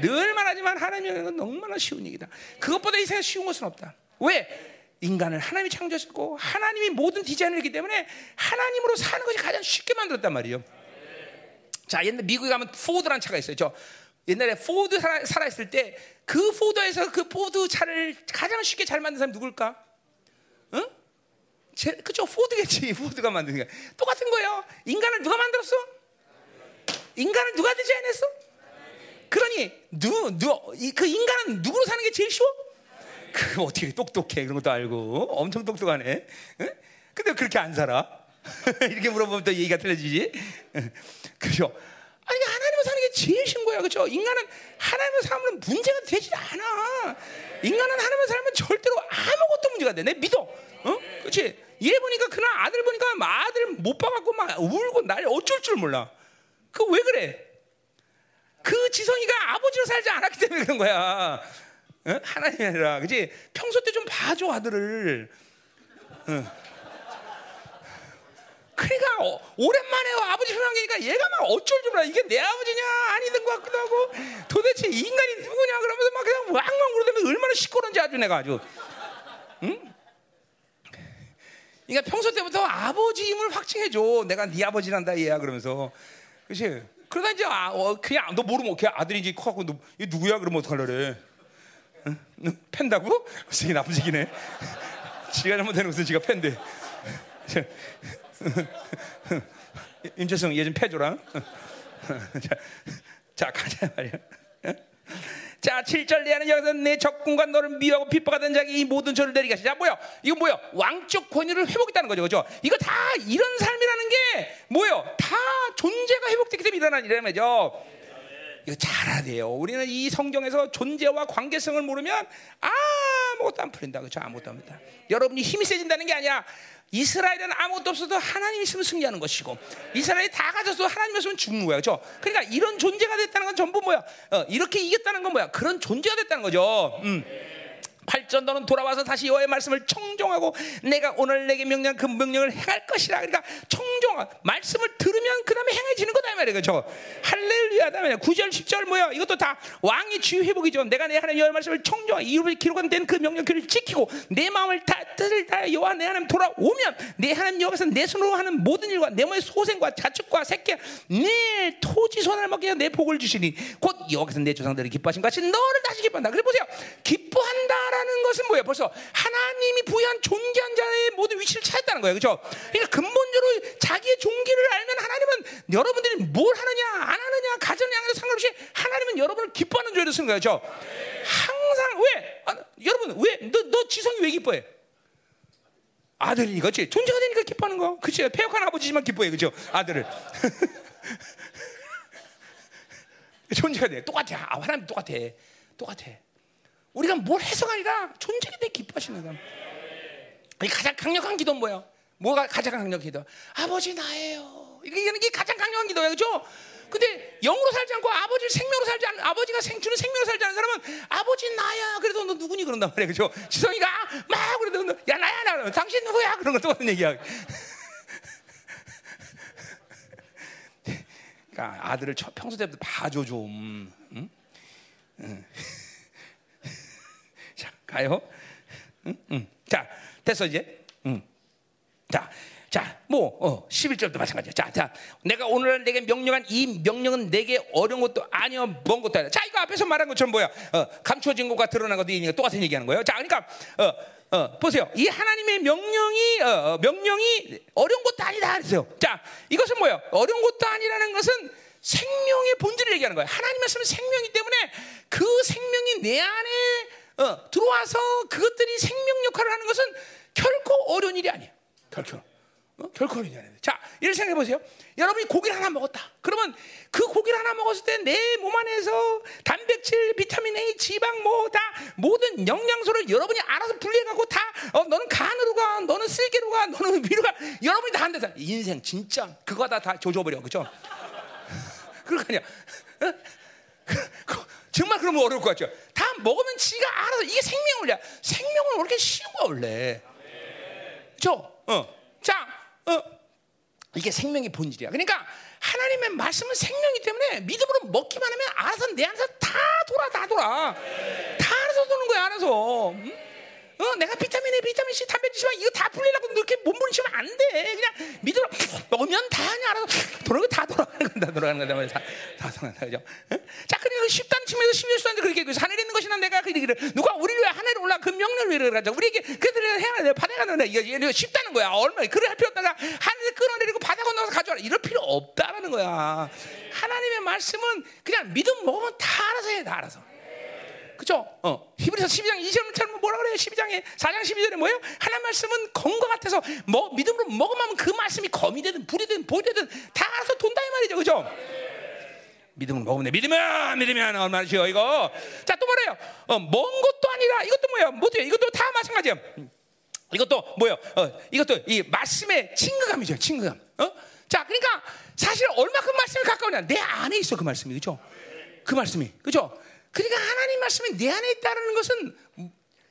늘 말하지만 하나님과 건 너무나 쉬운 얘기다. 그것보다 이 세상 쉬운 것은 없다. 왜? 인간을 하나님이 창조하셨고 하나님이 모든 디자인을 했기 때문에 하나님으로 사는 것이 가장 쉽게 만들었단 말이에요. 자, 옛날 미국에 가면 포드라는 차가 있어요. 저 옛날에 포드 살아, 살아있을 때 그 포드에서 그 포드 차를 가장 쉽게 잘 만든 사람이 누굴까? 응? 제, 그죠? 포드겠지. 포드가 만든 게 똑같은 거예요. 인간을 누가 만들었어? 인간을 누가 디자인했어? 그러니 누, 누, 그 인간은 누구로 사는 게 제일 쉬워? 그 어떻게 똑똑해 그런 것도 알고 엄청 똑똑하네. 응? 근데 그렇게 안 살아? 이렇게 물어보면 또 얘기가 틀려지지. 그죠? 아니 하나님을 사는 게 제일 쉬운 거야, 그렇죠? 인간은 하나님을 살면 문제가 되지 않아. 인간은 하나님을 살면 절대로 아무것도 문제가 돼. 내 믿어, 어? 그렇지? 얘 보니까 그날 아들 보니까 아들 못 봐갖고 막 울고 날 어쩔 줄 몰라. 그 왜 그래? 그 지성이가 아버지로 살지 않았기 때문에 그런 거야. 어? 하나님이 아니라, 그지? 평소 때 좀 봐줘 아들을. 어. 그러니까 어, 오랜만에 아버지 생각하니까 얘가 막 어쩔 줄 몰라. 이게 내 아버지냐 아니든 것 같기도 하고 도대체 이 인간이 누구냐 그러면서 막 그냥 왕왕 그러다면 얼마나 시끄러운지 아주 내가 아주. 응? 그러니까 평소 때부터 아버지임을 확증해줘. 내가 네 아버지란다 얘야 그러면서. 그렇지? 그러다 이제 아, 어, 그냥 너 모르면 걔 아들인지 커갖고 너, 얘 누구야 그러면 어떡하려 그래. 응? 응? 팬다고? 쓰기 나쁜 얘기네. 지가 잘못되는 것은 지가 팬데. 임재성 얘 좀 패줘라. 자, 자 가자 말이야. 자, 7절 내하는 여기서 내 적군과 너를 미워하고 핍박하던 자기 이 모든 죄를 내리게 하시자. 뭐요? 이거 뭐요? 왕적 권위를 회복했다는 거죠. 그죠? 이거 다 이런 삶이라는 게 뭐요? 다 존재가 회복됐기 때문에 일어난 일이라는 거죠. 이거 잘 알아야 돼요. 우리는 이 성경에서 존재와 관계성을 모르면 아무것도 안 풀린다. 그렇죠? 아무것도 안 풀린다. 여러분이 힘이 세진다는 게 아니야. 이스라엘은 아무것도 없어도 하나님 있으면 승리하는 것이고 이스라엘이 다 가졌어도 하나님 없으면 죽는 거야. 그렇죠? 그러니까 이런 존재가 됐다는 건 전부 뭐야? 어, 이렇게 이겼다는 건 뭐야? 그런 존재가 됐다는 거죠. 음. 8전 너는 돌아와서 다시 여호와의 말씀을 청종하고 내가 오늘 내게 명령 그 명령을 행할 것이라. 그러니까 청종 말씀을 들으면 그 다음에 행해지는 거다 말이에요. 그렇죠? 할렐루야. 다음에 9절 10절 뭐야? 이것도 다 왕의 지휘 회복이죠. 내가 내 하나님 여호와의 말씀을 청종하고 이루어 기록된 그 명령 을 지키고 내 마음을 다 뜻을 다 여호와 내 하나님 돌아오면 내 하나님 여호와께서 내 손으로 하는 모든 일과 내 몸의 소생과 자축과 새끼 내 토지 손을 먹게 내 복을 주시니 곧 여호와께서 내 조상들을 기뻐하신 같이 너를 다시 기뻐한다. 그래 보세요. 기뻐한다. 라는 것은 뭐예요? 벌써 하나님이 부여한 존귀한 자의 모든 위치를 찾았다는 거예요. 그렇죠? 그러니까 근본적으로 자기의 종기를 알면 하나님은 여러분들이 뭘 하느냐 안 하느냐 향해서 상관없이 하나님은 여러분을 기뻐하는 죄를 쓰는 거예요. 그렇죠? 항상 왜? 아, 여러분 왜? 너, 너 지성이 왜 기뻐해? 아들이니까 그렇지? 존재가 되니까 기뻐하는 거. 그렇지? 폐역한 아버지지만 기뻐해. 그렇죠? 아들을. 존재가 돼. 똑같아. 아, 하나님 똑같아. 똑같아. 우리가 뭘 해서가 아니라 존재에 대해 기뻐하시는 거야. 가장 강력한 기도는 뭐예요? 뭐가 가장 강력한 기도? 아버지 나예요. 이게 가장 강력한 기도예요. 그죠? 근데 영으로 살지 않고 아버지를 생명으로 살지 않는 아버지가 생 주는 생명으로 살지 않는 사람은 아버지 나야 그래도 너 누구니 그런단 말이야 그죠 지성이가 막 그래도 야 나야 나 당신 누구야 그런 것도 같은 얘기야 그러니까 아들을 평소 때부터 봐줘 좀 응? 응. 자, 가요. 응? 응. 자, 됐어 이제. 응. 자, 자, 뭐, 어, 11절도 마찬가지야. 자, 자, 내가 오늘 내게 명령한 이 명령은 내게 어려운 것도 아니요, 먼 것도 아니야. 자, 이거 앞에서 말한 것처럼 뭐야? 어, 감추어진 것과 드러난 것도 이니까 똑같은 얘기하는 거예요. 자, 그러니까, 어, 어, 보세요. 이 하나님의 명령이, 어, 어, 명령이 어려운 것도 아니다. 그랬어요. 자, 이것은 뭐예요? 어려운 것도 아니라는 것은 생명의 본질을 얘기하는 거예요. 하나님 말씀은 생명이기 때문에 그 생명이 내 안에 어, 들어와서 그것들이 생명 역할을 하는 것은 결코 어려운 일이 아니에요. 결코. 어? 결코 어려운 일이 아니에요. 자, 이를 생각해 보세요. 여러분이 고기를 하나 먹었다. 그러면 그 고기를 하나 먹었을 때 내 몸 안에서 단백질, 비타민 A, 지방 뭐 다 모든 영양소를 여러분이 알아서 분리해 갖고 다 어, 너는 간으로 가, 너는 쓸개로 가, 너는 위로 가. 여러분이 다 한대서 인생 진짜 그거 다다 조져 버려. 그죠? 그럴 거 아니야. 어? 그- 정말 그러면 어려울 것 같죠. 다 먹으면 지가 알아서 이게 생명을야. 생명은 그렇게 쉬운 거야 원래. 그죠? 어. 자, 어. 이게 생명의 본질이야. 그러니까 하나님의 말씀은 생명이기 때문에 믿음으로 먹기만 하면 알아서 내 안에서 다 돌아, 다 돌아. 다 알아서 도는 거야, 알아서. 응? 어, 내가 비타민 A, 비타민 C, 단백질만 이거 다 풀리려고 이렇게 몸부림치면 안 돼. 그냥 믿음으로 먹으면 당연히 알아서 돌아가 다 돌아가는 건다, 돌아가는 건다, 다, 다 돌아간다, 그죠? 응? 자, 그러니까 쉽다는 측면에서 십일 수한테 그렇게 얘기해서 하늘에 있는 것이나 내가 그 얘기를 누가 우리를 왜 하늘에 올라 그 명령을 왜 가자 우리에게 그들을 해야 돼 바다에 가는 이거 이거 쉽다는 거야. 얼마 그래. 할 필요 없다가 하늘에 끌어내리고 바다 건너서 가져와라. 이럴 필요 없다라는 거야. 하나님의 말씀은 그냥 믿음 먹으면 다 알아서 해 다 알아서 그죠? 어. 히브리서 12장 2절처럼 뭐라 그래요? 12장에 4장 12절에 뭐예요? 하나님 말씀은 검과 같아서 뭐 믿음으로 먹으면 그 말씀이 검이 되든 불이 되든 보이 되든 다 알아서 돈다 이 말이죠. 그죠? 믿음을 먹으면 돼. 믿으면 믿으면 얼마나 쉬워 이거. 자 또 뭐래요? 어, 먼 것도 아니라 이것도 뭐야? 뭐죠? 이것도 다 마찬가지야. 음. 이것도 뭐요? 어, 이것도 이 말씀의 친근감이죠. 친근감. 어? 자, 그러니까 사실 얼마큼 말씀이 가까우냐? 내 안에 있어 그 말씀이 그죠? 그 말씀이 그죠? 그러니까 하나님 말씀이 내 안에 있다는 것은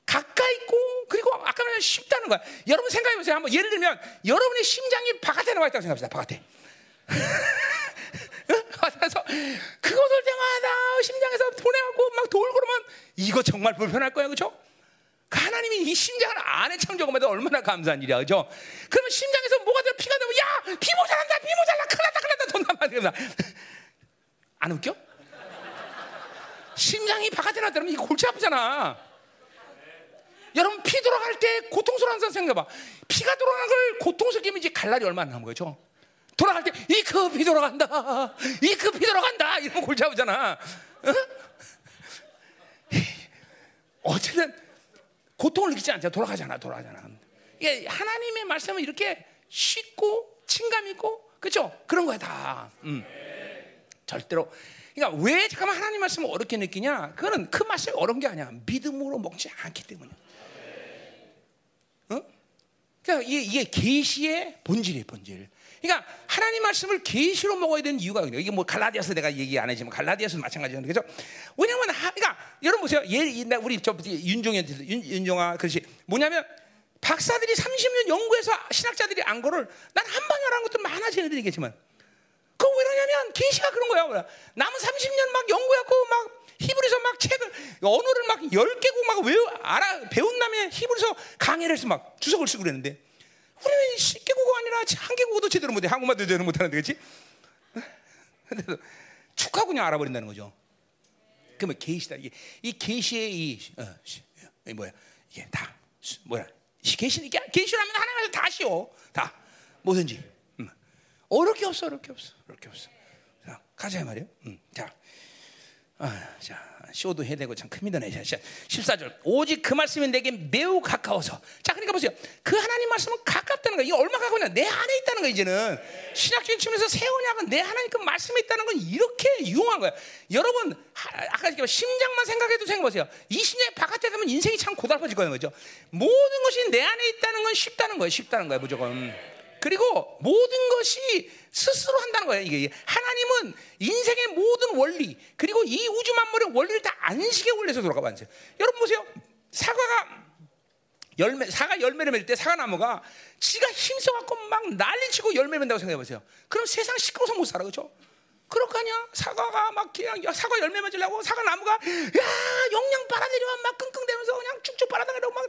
가까이 있고 그리고 아까 말한 쉽다는 거야. 여러분 생각해 보세요. 한번 예를 들면 여러분의 심장이 바깥에 나와 있다고 생각합시다. 바깥에. 그래서 그거 돌 때마다 심장에서 보내갖고 막 돌고 그러면 이거 정말 불편할 거야, 그렇죠? 하나님이 이 심장을 안에 창조하면 얼마나 감사한 일이야, 그죠? 그러면 심장에서 뭐가 돼? 피가 되면 야, 피 모자란다, 피 모자라, 큰일 났다, 큰일 났다, 돈 남아. 안 웃겨? 심장이 바깥에 나더면 이거 골치 아프잖아. 여러분 피 돌아갈 때 고통스러운 생각해봐. 피가 돌아가는 걸 고통스럽게 이제 갈 날이 얼마 안 남은 거죠. 돌아갈 때 이크 피 돌아간다, 이크 피 돌아간다 이러면 골치 아프잖아. 어? 어쨌든 고통을 느끼지 않잖아. 돌아가잖아, 돌아가잖아. 이게 하나님의 말씀은 이렇게 쉽고 친감 있고 그렇죠? 그런 거야 다. 음. 절대로. 그러니까 왜 잠깐만 하나님 말씀을 어렵게 느끼냐? 그거는 그 말씀이 어려운 게 아니야. 믿음으로 먹지 않기 때문에. 어? 그러니까 이게, 이게 계시의 본질이에요, 본질. 그러니까 하나님 말씀을 계시로 먹어야 되는 이유가 있어요. 이게 뭐 갈라디아서 내가 얘기 안 했지만 갈라디아서도 마찬가지잖아요. 그죠? 왜냐면 하, 그러니까 여러분 보세요. 예, 우리 저 윤종현한테 윤, 윤종아 그것이 뭐냐면 박사들이 30년 연구해서 신학자들이 안 거를 난 한 방에 하는 것도 많아지는 얘기지만 그거 왜 그러냐면 계시가 그런 거야. 남은 30년 막 연구했고 막 히브리서 막 책을 언어를 막 10개국 막 외우 알아 배운 다음에 히브리서 강의를 해서 막 주석을 쓰고 그랬는데 우리는 10개국어 아니라 한 개국어도 제대로 못해. 한국말도 제대로 못하는데 그렇지? 축하고 그냥 알아버린다는 거죠. 그러면 계시다. 이게 이 계시의 이, 어, 시, 이 뭐야? 이게 다 시, 뭐야? 계시 이게 계시라면 하나님께서 다 쉬워. 다 뭐든지. 음. 어렵 게 없어. 어렵 게 없어. 어렵 게 없어. 자, 가자 말이요. 음. 자. 아, 자, 쇼도 해야 되고 참 큽니다. 네. 자, 14절. 오직 그 말씀이 내게 매우 가까워서. 자, 그러니까 보세요. 그 하나님 말씀은 가깝다는 거야. 이게 얼마 가까우냐? 내 안에 있다는 거야, 이제는. 신약적인 측면에서 새 언약은 내 하나님 그 말씀에 있다는 건 이렇게 유용한 거야. 여러분, 하, 아까 심장만 생각해도 생각해보세요. 이 심장이 바깥에 되면 인생이 참 고달퍼질 거는 거죠. 모든 것이 내 안에 있다는 건 쉽다는 거예요. 쉽다는 거예요, 무조건. 그리고 모든 것이 스스로 한다는 거예요. 이게 하나님은 인생의 모든 원리 그리고 이 우주 만물의 원리를 다 안식의 원리에서 돌아가 봤어요. 여러분 보세요. 사과가 열매 사과 열매를 맺을 때 사과나무가 지가 힘써 갖고 막 난리치고 열매 맺는다고 생각해 보세요. 그럼 세상 시끄러워서 못 살아 그렇죠? 그럴 거 아니야? 사과가 막 그냥 사과 열매 맺으려고 사과 나무가 야 영양 빨아들여 막 끙끙대면서 그냥 쭉쭉 빨아당기고 막야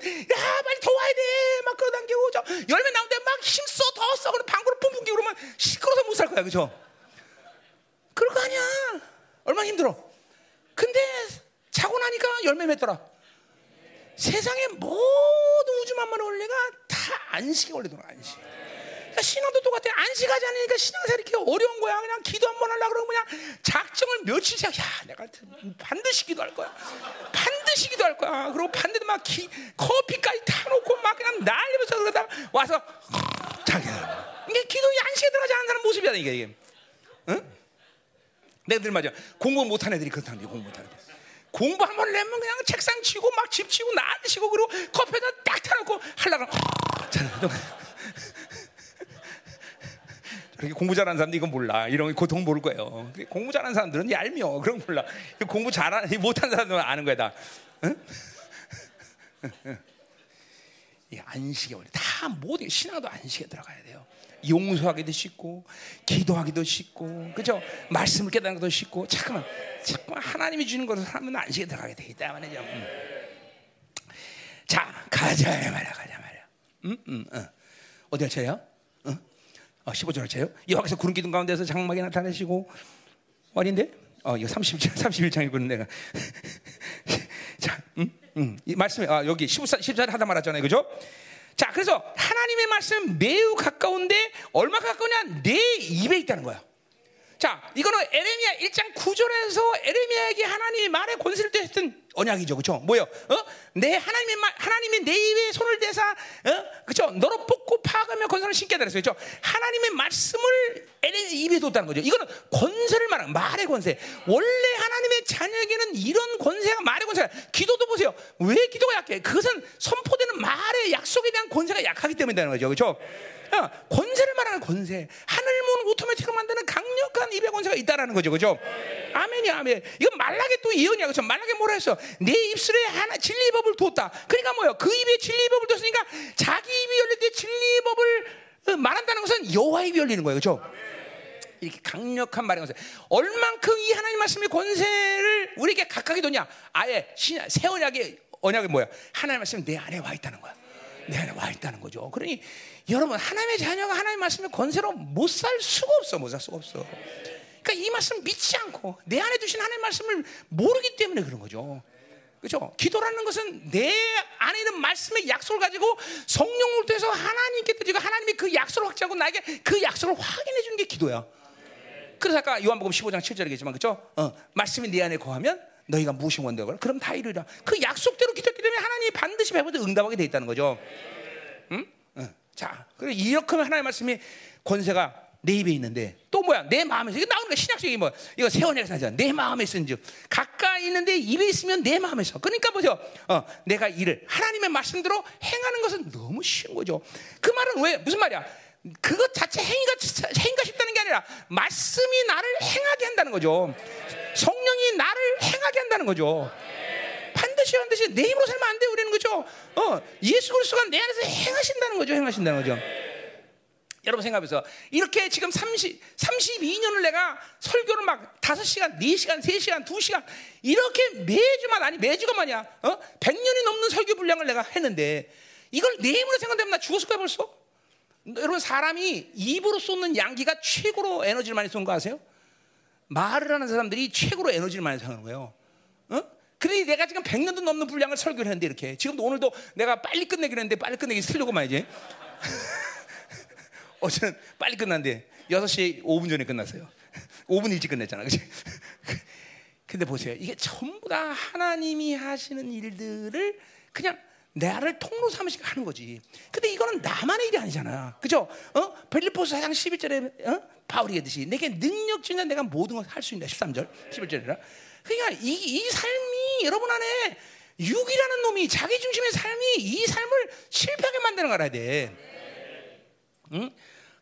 빨리 더 와야 돼막 끌어당기고 저 열매 나오는데 막 힘써 더 써 그럼 방구를 뿜뿜 끼고 그러면 시끄러서 못 살 거야 그죠? 그럴 거 아니야? 얼마나 힘들어? 근데 자고 나니까 열매 맺더라. 세상의 모든 우주 만만의 원리가 다 안식의 원리더라 안식. 그러니까 신앙도 똑같아. 안식하지 않으니까 신앙생활이 이렇게 어려운 거야. 그냥 기도 한 번 하려고 그러면 그냥 작정을 며칠씩 야 내가 반드시 기도할 거야. 반드시 기도할 거야. 그리고 반드시 막 기, 커피까지 타놓고 막 그냥 날리면서 그러다 와서 자기야. 이게 기도에 안식에 들어가지 않는 사람 모습이야 이게. 이게. 응? 늘 맞아. 공부 못하는 애들이 그렇다는 거 공부 못하는 애들. 공부 한 번 내면 그냥 책상 치고 막 집 치고 난치고 그리고 커피에다 딱 타놓고 하려고 이렇게 공부 잘하는 사람들 이건 몰라. 이런 고통 모를 거예요. 공부 잘하는 사람들은 얄미워. 그런 거 몰라. 공부 잘하는 못하는 사람들은 아는 거야 다. 응? 이 안식의 원리 다 모든 신앙도 안식에 들어가야 돼요. 용서하기도 쉽고 기도하기도 쉽고 그죠? 말씀을 깨닫는 것도 쉽고 잠깐만 잠깐만 하나님이 주는 것을 하면 안식에 들어가게 돼 있다 말이죠. 음. 자 가자 말이야 가자 말이야. 음, 음, 어. 어디 할 차예요? 어? 어, 15절 할 차예요? 여호와께서 구름 기둥 가운데서 장막에 나타내시고 아닌데? 어 이거 30장 31장 읽은 내가 자, 음, 음. 이 말씀에 아 여기 14, 14절 하다 말았잖아요, 그죠? 자, 그래서 하나님의 말씀 매우 가까운데 얼마 가까우냐? 내 입에 있다는 거야. 자, 이거는 에레미야 1장 9절에서 에레미야에게 하나님의 말에 권세를 떼었던 언약이죠, 그렇죠? 뭐요? 어? 내 하나님의 말, 하나님의 내 입에 손을 대사, 어? 그렇죠? 너로 뽑고 파가며 권세를 신게 되었어요, 그렇죠? 하나님의 말씀을 입에 뒀다는 거죠. 이거는 권세를 말하는 말의 권세. 원래 하나님의 자녀에게는 이런 권세가 말의 권세가. 기도도 보세요. 왜 기도가 약해? 그것은 선포되는 말의 약속에 대한 권세가 약하기 때문이라는 거죠, 그렇죠? 어, 권세를 말하는 권세. 하늘 문 오토매틱을 만드는 강력한 입의 권세가 있다라는 거죠. 그죠? 아멘이 아멘. 이건 말락의 또 예언이야. 그죠? 말락에 뭐라 했어? 내 입술에 하나 진리 법을 뒀다. 그러니까 뭐예요? 그 입에 진리 법을 뒀으니까 자기 입이 열릴 때 진리 법을 어, 말한다는 것은 여호와 입이 열리는 거예요. 그죠? 이렇게 강력한 말의 권세. 얼만큼 이 하나님 말씀의 권세를 우리에게 각각이 뒀냐? 아예 신약, 새 언약의 언약이 뭐야? 하나님 말씀이 내 안에 와 있다는 거야. 내 안에 와 있다는 거죠. 그러니 여러분 하나님의 자녀가 하나님 말씀의 권세로 못 살 수가 없어, 못 살 수가 없어. 그러니까 이 말씀 믿지 않고 내 안에 두신 하나님 말씀을 모르기 때문에 그런 거죠. 그렇죠? 기도라는 것은 내 안에 있는 말씀의 약속을 가지고 성령을 통해서 하나님께 드리고 하나님이 그 약속을 확증하고 나에게 그 약속을 확인해 주는 게 기도야. 그래서 아까 요한복음 15장 7절에 계지만 그렇죠? 어, 말씀이 내 안에 거하면 너희가 무엇이 원되거나 그럼 다 이루리라. 그 약속대로 기도했기 때문에 하나님이 반드시 배부도 응답하게 돼 있다는 거죠. 자, 그래 이렇게 하나님의 말씀이 권세가 내 입에 있는데 또 뭐야? 내 마음에서 이거 나오는 거 신약적인 뭐 이거 세원에서 하잖아. 내 마음에 있은즉 가까이 있는데 입에 있으면 내 마음에서. 그러니까 보세요 어, 내가 이를 하나님의 말씀대로 행하는 것은 너무 쉬운 거죠. 그 말은 왜 무슨 말이야? 그것 자체 행위가 행위가 쉽다는 게 아니라 말씀이 나를 행하게 한다는 거죠. 성령이 나를 행하게 한다는 거죠 반드시 반드시 내 힘으로 살면 안 돼 우리는 그죠 어, 예수 그리스도가 내 안에서 행하신다는 거죠 행하신다는 거죠 여러분 생각해보세요. 이렇게 지금 30, 32년을 내가 설교를 막 5시간, 4시간, 3시간, 2시간, 이렇게 매주만, 아니 매주가 뭐냐, 어? 100년이 넘는 설교 분량을 내가 했는데, 이걸 내 힘으로 생각하면 나 죽었을 거야 벌써? 여러분, 사람이 입으로 쏟는 양기가 최고로 에너지를 많이 쏜 거 아세요? 말을 하는 사람들이 최고로 에너지를 많이 쏘는 거예요. 어? 그러니 내가 지금 100년도 넘는 분량을 설교를 했는데, 이렇게. 지금도 오늘도 내가 빨리 끝내기로 했는데, 빨리 끝내기 쓰려고 말이지. 어제는 빨리 끝났는데 6시 5분 전에 끝났어요. 5분 일찍 끝냈잖아. 그치? 근데 보세요. 이게 전부 다 하나님이 하시는 일들을 그냥 나를 통로 삼으시 하는 거지. 근데 이거는 나만의 일이 아니잖아. 그죠? 어? 벨리포스 4장 11절에 어? 바울이 했듯이 내게 능력 주면 내가 모든 걸 할 수 있다. 13절, 11절이라. 그러니까 이, 이 삶 이 여러분 안에 육이라는 놈이 자기 중심의 삶이 이 삶을 실패하게 만드는 거 알아야 돼. 응?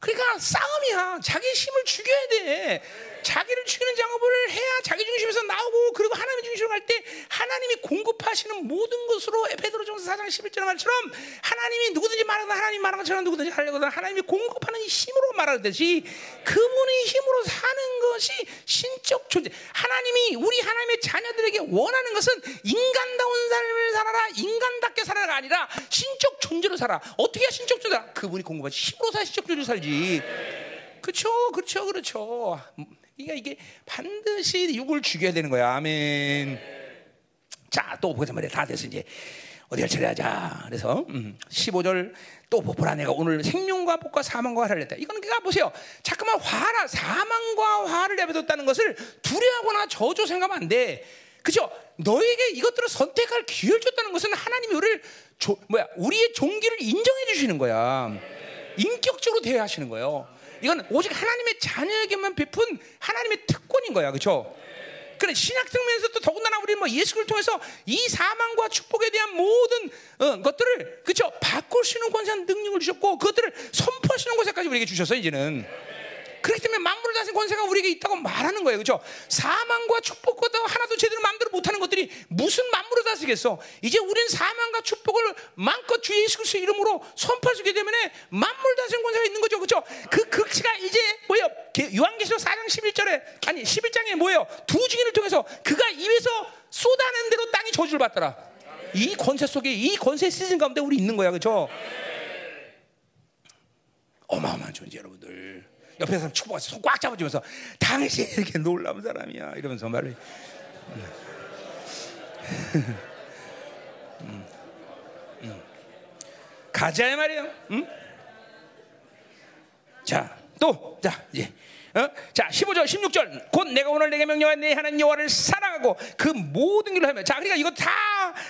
그러니까 싸움이야. 자기 힘을 죽여야 돼. 자기를 죽이는 작업을 해야 자기 중심에서 나오고 그리고 하나님 중심으로 갈 때 하나님이 공급하시는 모든 것으로 베드로전서 4장 11절 말처럼 하나님이 누구든지 말하든 하나님 말하는 것처럼 누구든지 하려거든 하나님이 공급하는 힘으로 말하듯이 그분의 힘으로 사는 것이 신적 존재. 하나님이 우리 하나님의 자녀들에게 원하는 것은 인간다운 삶을 살아라, 인간답게 살아가 아니라 신적 존재로 살아. 어떻게 해야 신적 존재? 그분이 공급하시 힘으로 살 신적 존재로 살지. 그렇죠, 그렇죠, 그렇죠. 그러니까 이게 반드시 육을 죽여야 되는 거야. 아멘. 자, 또 보자 말이야. 다 됐어 이제. 어디 할 차례하자. 그래서 음, 15절 또 보라 내가 오늘 생명과 복과 사망과 화를 냈다. 이거는 그러니까 보세요. 잠깐만 화라 사망과 화를 내버렸다는 것을 두려워하거나 저주 생각하면 안 돼. 그죠? 너에게 이것들을 선택할 기회를 줬다는 것은 하나님이 우리를 조, 뭐야 우리의 종기를 인정해 주시는 거야. 인격적으로 대하시는 거예요. 이건 오직 하나님의 자녀에게만 베푼 하나님의 특권인 거야, 그렇죠? 그래 신약 측면에서 또 더군다나 우리 뭐 예수를 통해서 이 사망과 축복에 대한 모든 어, 것들을 그렇죠 바꿀 수 있는 권세한 능력을 주셨고 그것들을 선포할 수 있는 권세까지 우리에게 주셨어 이제는. 그렇기 때문에 만물을 다스린 권세가 우리에게 있다고 말하는 거예요. 그렇죠? 사망과 축복과 하나도 제대로 마음대로 못하는 것들이 무슨 만물을 다스리겠어? 이제 우리는 사망과 축복을 마음껏 주 예수 그리스도 이름으로 선포할 수 있기 때문에 만물 다스린 권세가 있는 거죠. 그렇죠? 그 극치가 이제 뭐예요? 요한계시록 4장 11절에 아니 11장에 뭐예요? 두 증인을 통해서 그가 입에서 쏟아낸 대로 땅이 저주를 받더라. 이 권세 속에 이 권세 시즌 가운데 우리 있는 거야. 그렇죠? 어마어마한 존재 여러분들. 옆에 사람 축복해서 손꽉 잡아주면서 당신 이렇게 놀라운 사람이야 이러면서 말을 음. 음. 가자 말이에요. 응? 자, 또, 자, 이제 어? 자, 15절, 16절. 곧 내가 오늘 내게 명령한 내 하나님 여호와를 사랑하고 그 모든 길을 하며. 자, 그러니까 이거 다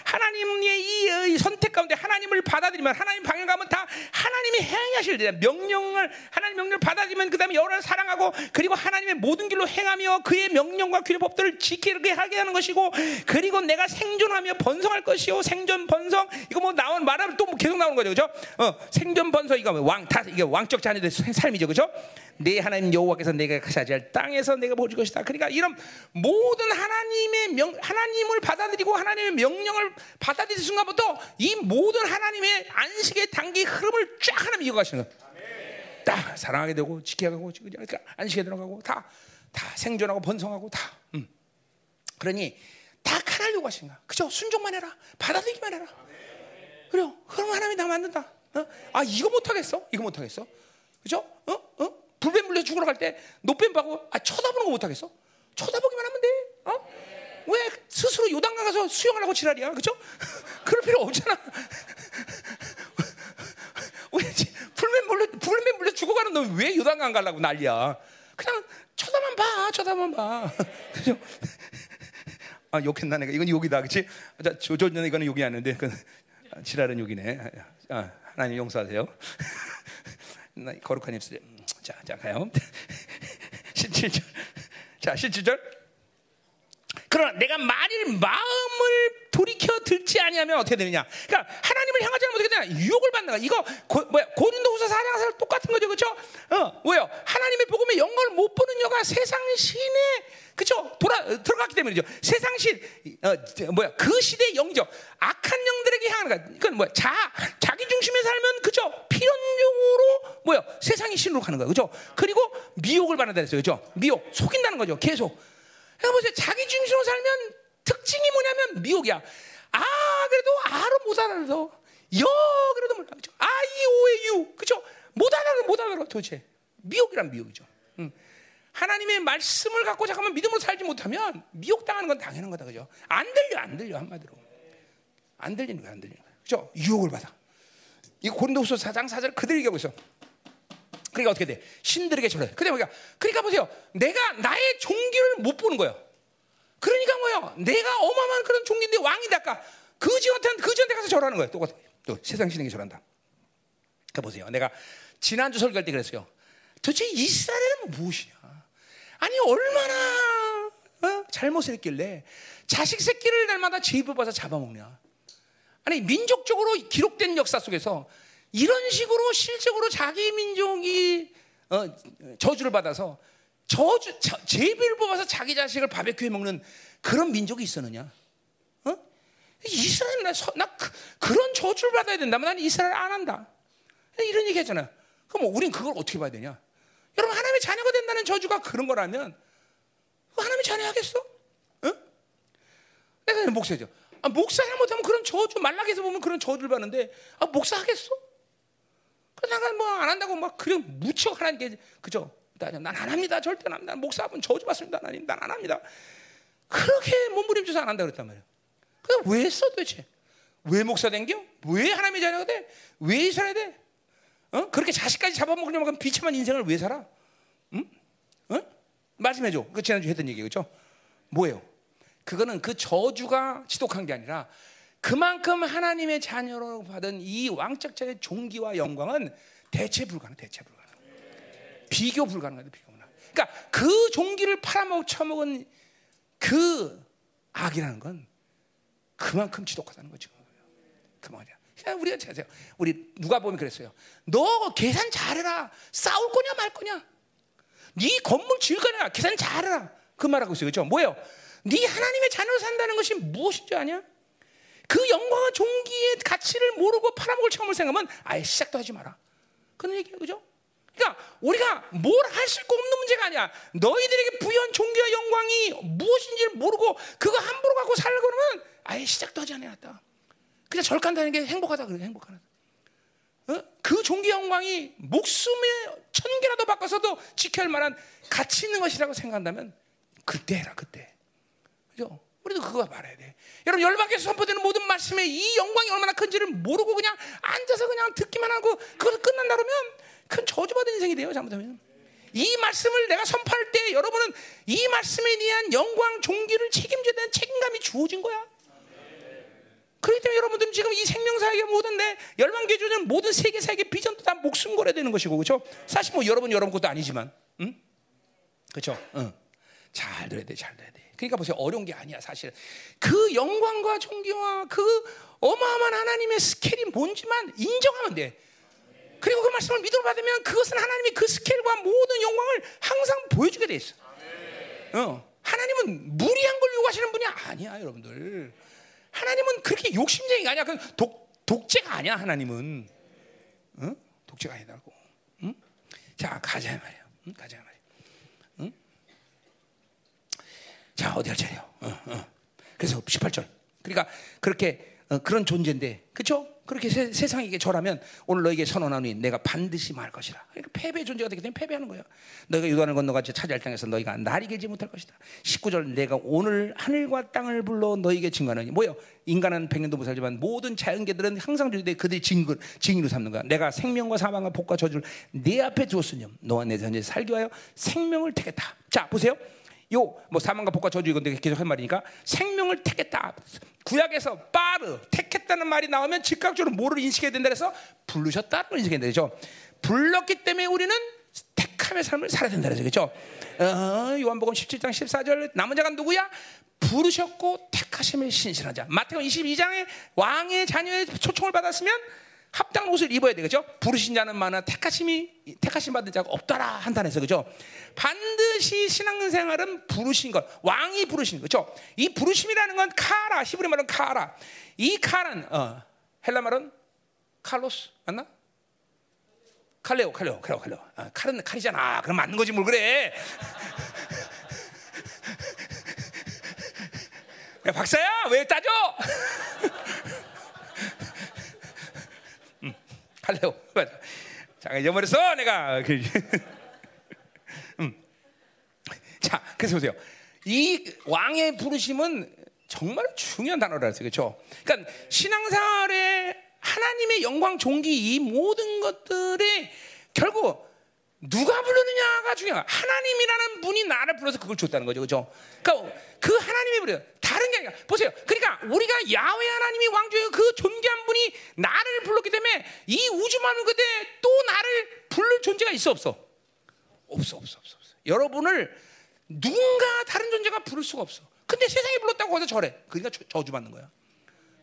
하나님의 이, 이 선택 가운데 하나님을 받아들이면 하나님 방향 가면 다 하나님이 행하실 때 명령을 하나님 명령을 받아들이면 그다음에 여호와를 사랑하고 그리고 하나님의 모든 길로 행하며 그의 명령과 규례 법들을 지키게 하게 하는 것이고 그리고 내가 생존하며 번성할 것이요 생존 번성 이거 뭐 나온 말하면 또 계속 나오는 거죠, 그죠? 어, 생존 번성 이거 뭐 왕다 이게 왕적 자녀들 삶이죠, 그죠? 내 하나님 여호와께서 내가 차지할 땅에서 내가 보여줄 것이다. 그러니까 이런 모든 하나님의 명, 하나님을 받아들이고 하나님의 명령을 받아들이는 순간부터 이 모든 하나님의 안식의 단기 흐름을 쫙 하나님 이어가시는 거예요. 딱 사랑하게 되고 지켜가고 그러니까 안식에 들어가고 다 다 생존하고 번성하고 다. 음. 그러니 다 하나님 거야. 그죠? 순종만 해라. 받아들이기만 해라. 그래요. 그럼 하나님이 다 만든다. 어? 아 이거 못하겠어? 이거 못하겠어? 그죠? 어? 어? 불뱀 물려 죽으러 갈 때 노뱀 봐고 아 쳐다보는 거 못하겠어? 쳐다보기만 하면 돼. 어? 왜 스스로 요단강 가서 수영하려고 지랄이야? 그죠? 그럴 필요 없잖아. 왜 불뱀 물려 죽어가는 너 왜 요단강 가려고 난리야? 그냥 쳐다만 봐, 쳐다만 봐. 그죠? 아 욕했나 내가 이건 욕이다, 그렇지? 자, 조조는 이거는 욕이 아닌데 그 지랄은 욕이네. 아, 하나님 용서하세요. 나 거룩한 입술. 자, 자 가요. 17절. 자, 17절. 그러나 내가 만일 마음을 돌이켜 들지 아니하면 어떻게 되느냐? 그러니까 하나님을 향하지 않으면 어떻게 되냐? 유혹을 받는 거야. 이거 고, 뭐야? 고린도후서 4장 4절 똑같은 거죠, 그렇죠? 어, 뭐요? 하나님의 복음의 영광을 못 보는 여가 세상 신에 그렇죠? 돌아 들어갔기 때문이죠. 세상 신 어, 뭐야? 그 시대의 영적 악한 영들에게 향하는 거야. 이건 뭐야? 자 자기 중심에 살면 그죠? 필연적으로 뭐야? 세상의 신으로 가는 거야, 그렇죠? 그리고 미혹을 받는다 했어요, 그렇죠? 미혹 속인다는 거죠, 계속. 그러니까 보세요. 자기 중심으로 살면 특징이 뭐냐면 미혹이야. 아 그래도 아를 못 알아서 여 그래도 몰라 그죠? 아 이 오의 유 그죠? 못 알아도 못 알아 도대체 미혹이란 미혹이죠. 응. 하나님의 말씀을 갖고 잠깐만 믿음으로 살지 못하면 미혹당하는 건 당연한 거다 그죠? 안 들려 안 들려 한마디로 안 들리는 거야 안 들리는 거야 그죠? 유혹을 받아. 이 고린도후서 4장 4절 그대로 얘기하고 있어. 그러니까 어떻게 돼? 신들에게 절해. 그러니까 그러니까, 그러니까 보세요. 내가 나의 종기를 못 보는 거예요. 그러니까 뭐예요? 내가 어마어마한 그런 종기인데 왕이다까 그지한테 그지한테 가서 절하는 거예요. 똑같아. 또 세상 신에게 절한다. 그 보세요. 내가 지난주 설교할 때 그랬어요. 도대체 이스라엘은 무엇이냐? 아니 얼마나 어? 잘못을 했길래 자식 새끼를 날마다 제입을 봐서 잡아먹냐? 아니 민족적으로 기록된 역사 속에서 이런 식으로 실적으로 자기 민족이 어, 저주를 받아서 저주 저- 제비를 뽑아서 자기 자식을 바베큐에 먹는 그런 민족이 있었느냐? 어? 이스라엘 나, 서- 나 그, 그런 저주를 받아야 된다면 나는 이스라엘 안 한다. 이런 얘기 했잖아. 그럼 우린 그걸 어떻게 봐야 되냐? 여러분 하나님의 자녀가 된다는 저주가 그런 거라면 하나님의 자녀 하겠어? 응? 내가 목사죠. 아, 목사 잘못하면 그런 저주 말락에서 보면 그런 저주를 받는데 아, 목사 하겠어? 그래서 내가 뭐안 한다고 막 그냥 무척 하나님께 그죠? 난 안 합니다. 절대 안 합니다. 목사 한번 저주 받습니다. 하나님 난 안 합니다. 그렇게 몸부림쳐서 안 한다 그랬단 말이야. 그래 왜 했어 도대체? 왜 목사 된겨? 왜 하나님의 자녀가 돼? 왜 이스라엘 돼? 어? 그렇게 자식까지 잡아먹으려면 비참한 인생을 왜 살아? 응? 어? 말씀해줘. 그 지난주 에 했던 얘기 그죠? 뭐예요? 그거는 그 저주가 지독한 게 아니라 그만큼 하나님의 자녀로 받은 이 왕적 자의 종기와 영광은 대체 불가능, 대체 불가능. 비교 불가능하다, 비교 불가능. 그러니까 그 종기를 팔아먹 처먹은 그 악이라는 건 그만큼 지독하다는 거죠. 그만이야. 그냥 우리가 자세요. 우리 누가 보면 그랬어요. 너 계산 잘해라. 싸울 거냐 말 거냐. 네 건물 지을 거냐 계산 잘해라. 그 말하고 있어요. 그렇죠? 뭐예요? 네 하나님의 자녀로 산다는 것이 무엇인 줄 아냐? 그 영광과 종기의 가치를 모르고 팔아먹을 처음을 생각하면 아예 시작도 하지 마라. 그런 얘기예요. 그죠? 그러니까 우리가 뭘 할 수 있고 없는 문제가 아니야. 너희들에게 부여한 종기와 영광이 무엇인지를 모르고 그거 함부로 갖고 살고 그러면 아예 시작도 하지 않았다. 그냥 절 간다는 게 행복하다 그래 행복하다. 어? 그 종기 영광이 목숨의 천 개라도 바꿔서도 지켜야 할 만한 가치 있는 것이라고 생각한다면 그때 해라 그때. 그죠? 우리도 그거 말해야 돼. 여러분 열방에서 선포되는 모든 말씀에 이 영광이 얼마나 큰지를 모르고 그냥 앉아서 그냥 듣기만 하고 그것을 끝난다 그러면 큰 저주받은 인생이 돼요 잘못하면. 이 말씀을 내가 선포할 때 여러분은 이 말씀에 대한 영광 종기를 책임져야 되는 책임감이 주어진 거야. 그렇기 때문에 여러분들은 지금 이 생명사에게 모든 내 열방교 주는 모든 세계사에게 비전도 다 목숨 걸어야 되는 것이고 그렇죠? 사실 뭐 여러분 여러분 것도 아니지만, 응? 그렇죠? 응. 잘 들어야 돼, 잘 들어야 돼. 그러니까 보세요, 어려운 게 아니야 사실. 그 영광과 존귀와 그 어마어마한 하나님의 스케일이 뭔지만 인정하면 돼. 그리고 그 말씀을 믿어 받으면 그것은 하나님이 그 스케일과 모든 영광을 항상 보여주게 돼 있어. 어. 하나님은 무리한 걸 요구하시는 분이 아니야, 여러분들. 하나님은 그렇게 욕심쟁이가 아니야. 그 독, 독재가 아니야, 하나님은. 어? 독재가 아니라고. 응? 자, 가자 말이야. 응? 가자 말이야. 응? 자, 어디 할 차례요? 어, 어. 그래서 18절. 그러니까 그렇게 어, 그런 존재인데, 그렇죠? 그렇게 세, 세상에게 절하면 오늘 너에게 선언하니 내가 반드시 말할 것이라. 그러니까 패배의 존재가 되기 때문에 패배하는 거예요. 너희가 유다를 건너가지 차지할 땅에서 너희가 날이 길지 못할 것이다. 19절 내가 오늘 하늘과 땅을 불러 너희에게 증거하느니 뭐요? 인간은 백년도 못 살지만 모든 자연계들은 항상 주되 그들이 증거 증인으로 삼는 거야. 내가 생명과 사망과 복과 저주를 내 앞에 두었으니 너와 내 자녀 살기 위하여 생명을 택했다. 자 보세요. 요뭐 사망과 복과 저주 이건데 계속 한 말이니까 생명을 택했다. 구약에서 빠르 택했다는 말이 나오면 즉각적으로 뭐를 인식해야 된다 그래서 부르셨다는 걸 인식해야 되죠. 불렀기 때문에 우리는 택함의 삶을 살아야 된다 그러죠. 어, 요한복음 17장 14절 남은 자가 누구야? 부르셨고 택하심에 신실한 자. 마태복음 22장에 왕의 자녀의 초청을 받았으면 합당한 옷을 입어야 되겠죠. 부르신 자는 많아 택하심이 택하심 받은 자가 없더라 한단에서 그죠. 반드시 신앙생활은 부르신 것, 왕이 부르신 거죠. 이 부르심이라는 건 카라, 히브리 말은 카라. 이 카는 어, 헬라 말은 칼로스 맞나? 칼레오, 칼레오, 칼레오, 칼레오. 아, 칼은 칼이잖아. 그럼 맞는 거지 뭘 그래? 야, 박사야, 왜 따져? 할래요. 자, 잊어버렸어, 내가. 그, 음. 자, 그래서 보세요. 이 왕의 부르심은 정말 중요한 단어라서 그렇죠. 그러니까 신앙생활에 하나님의 영광, 종기 이 모든 것들이 결국 누가 부르느냐가 중요해. 하나님이라는 분이 나를 불러서 그걸 줬다는 거죠, 그렇죠? 그러니까 그 하나님이 부려 다른 게 아니라 보세요. 그러니까 우리가 야훼 하나님이 왕조의 그 존귀한 분이 나를 불렀기 때문에 이 우주 만물 그때 또 나를 부를 존재가 있어 없어? 없어, 없어, 없어, 없어. 여러분을 누군가 다른 존재가 부를 수가 없어. 근데 세상이 불렀다고 해서 저래. 그러니까 저주 받는 거야.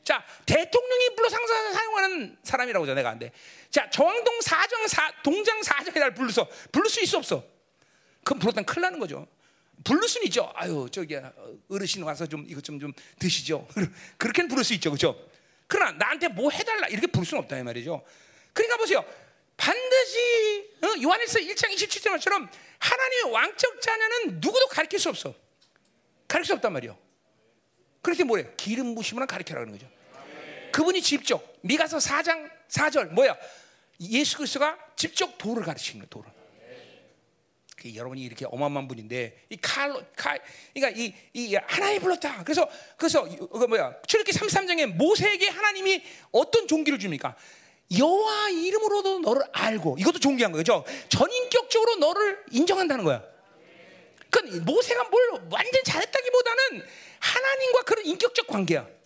자, 대통령이 불러 상사 사용하는 사람이라고 저 내가 안 돼. 자, 정동 사정 사 동장 사정이 날 불러서 부를 수 있어 없어? 그럼 불렀다면 큰일 나는 거죠. 부를 수는 있죠. 아유, 저기 어르신 와서 좀 이것 좀 좀 드시죠. 그렇게는 부를 수 있죠. 그렇죠? 그러나 나한테 뭐 해달라 이렇게 부를 수는 없다 이 말이죠. 그러니까 보세요. 반드시 어? 요한에서 1장 27절처럼 하나님의 왕적 자녀는 누구도 가르칠 수 없어. 가르칠 수 없단 말이요. 그렇게 뭐래? 기름 부심으로 가르쳐라 그러는 거죠. 그분이 직접 미가서 4장 4절 뭐야? 예수 그리스도가 직접 도를 가르치는. 도를. 그 여러분이 이렇게 어마어마한 분인데 이 칼로 칼 그러니까 이, 이 하나님 불렀다. 그래서 그래서 그 뭐야? 출애기 33장에 모세에게 하나님이 어떤 종기를 줍니까? 여호와 이름으로도 너를 알고 이것도 존귀한 거죠. 전인격적으로 너를 인정한다는 거야. 그 모세가 뭘 완전 잘했다기보다는 하나님과 그런 인격적 관계야.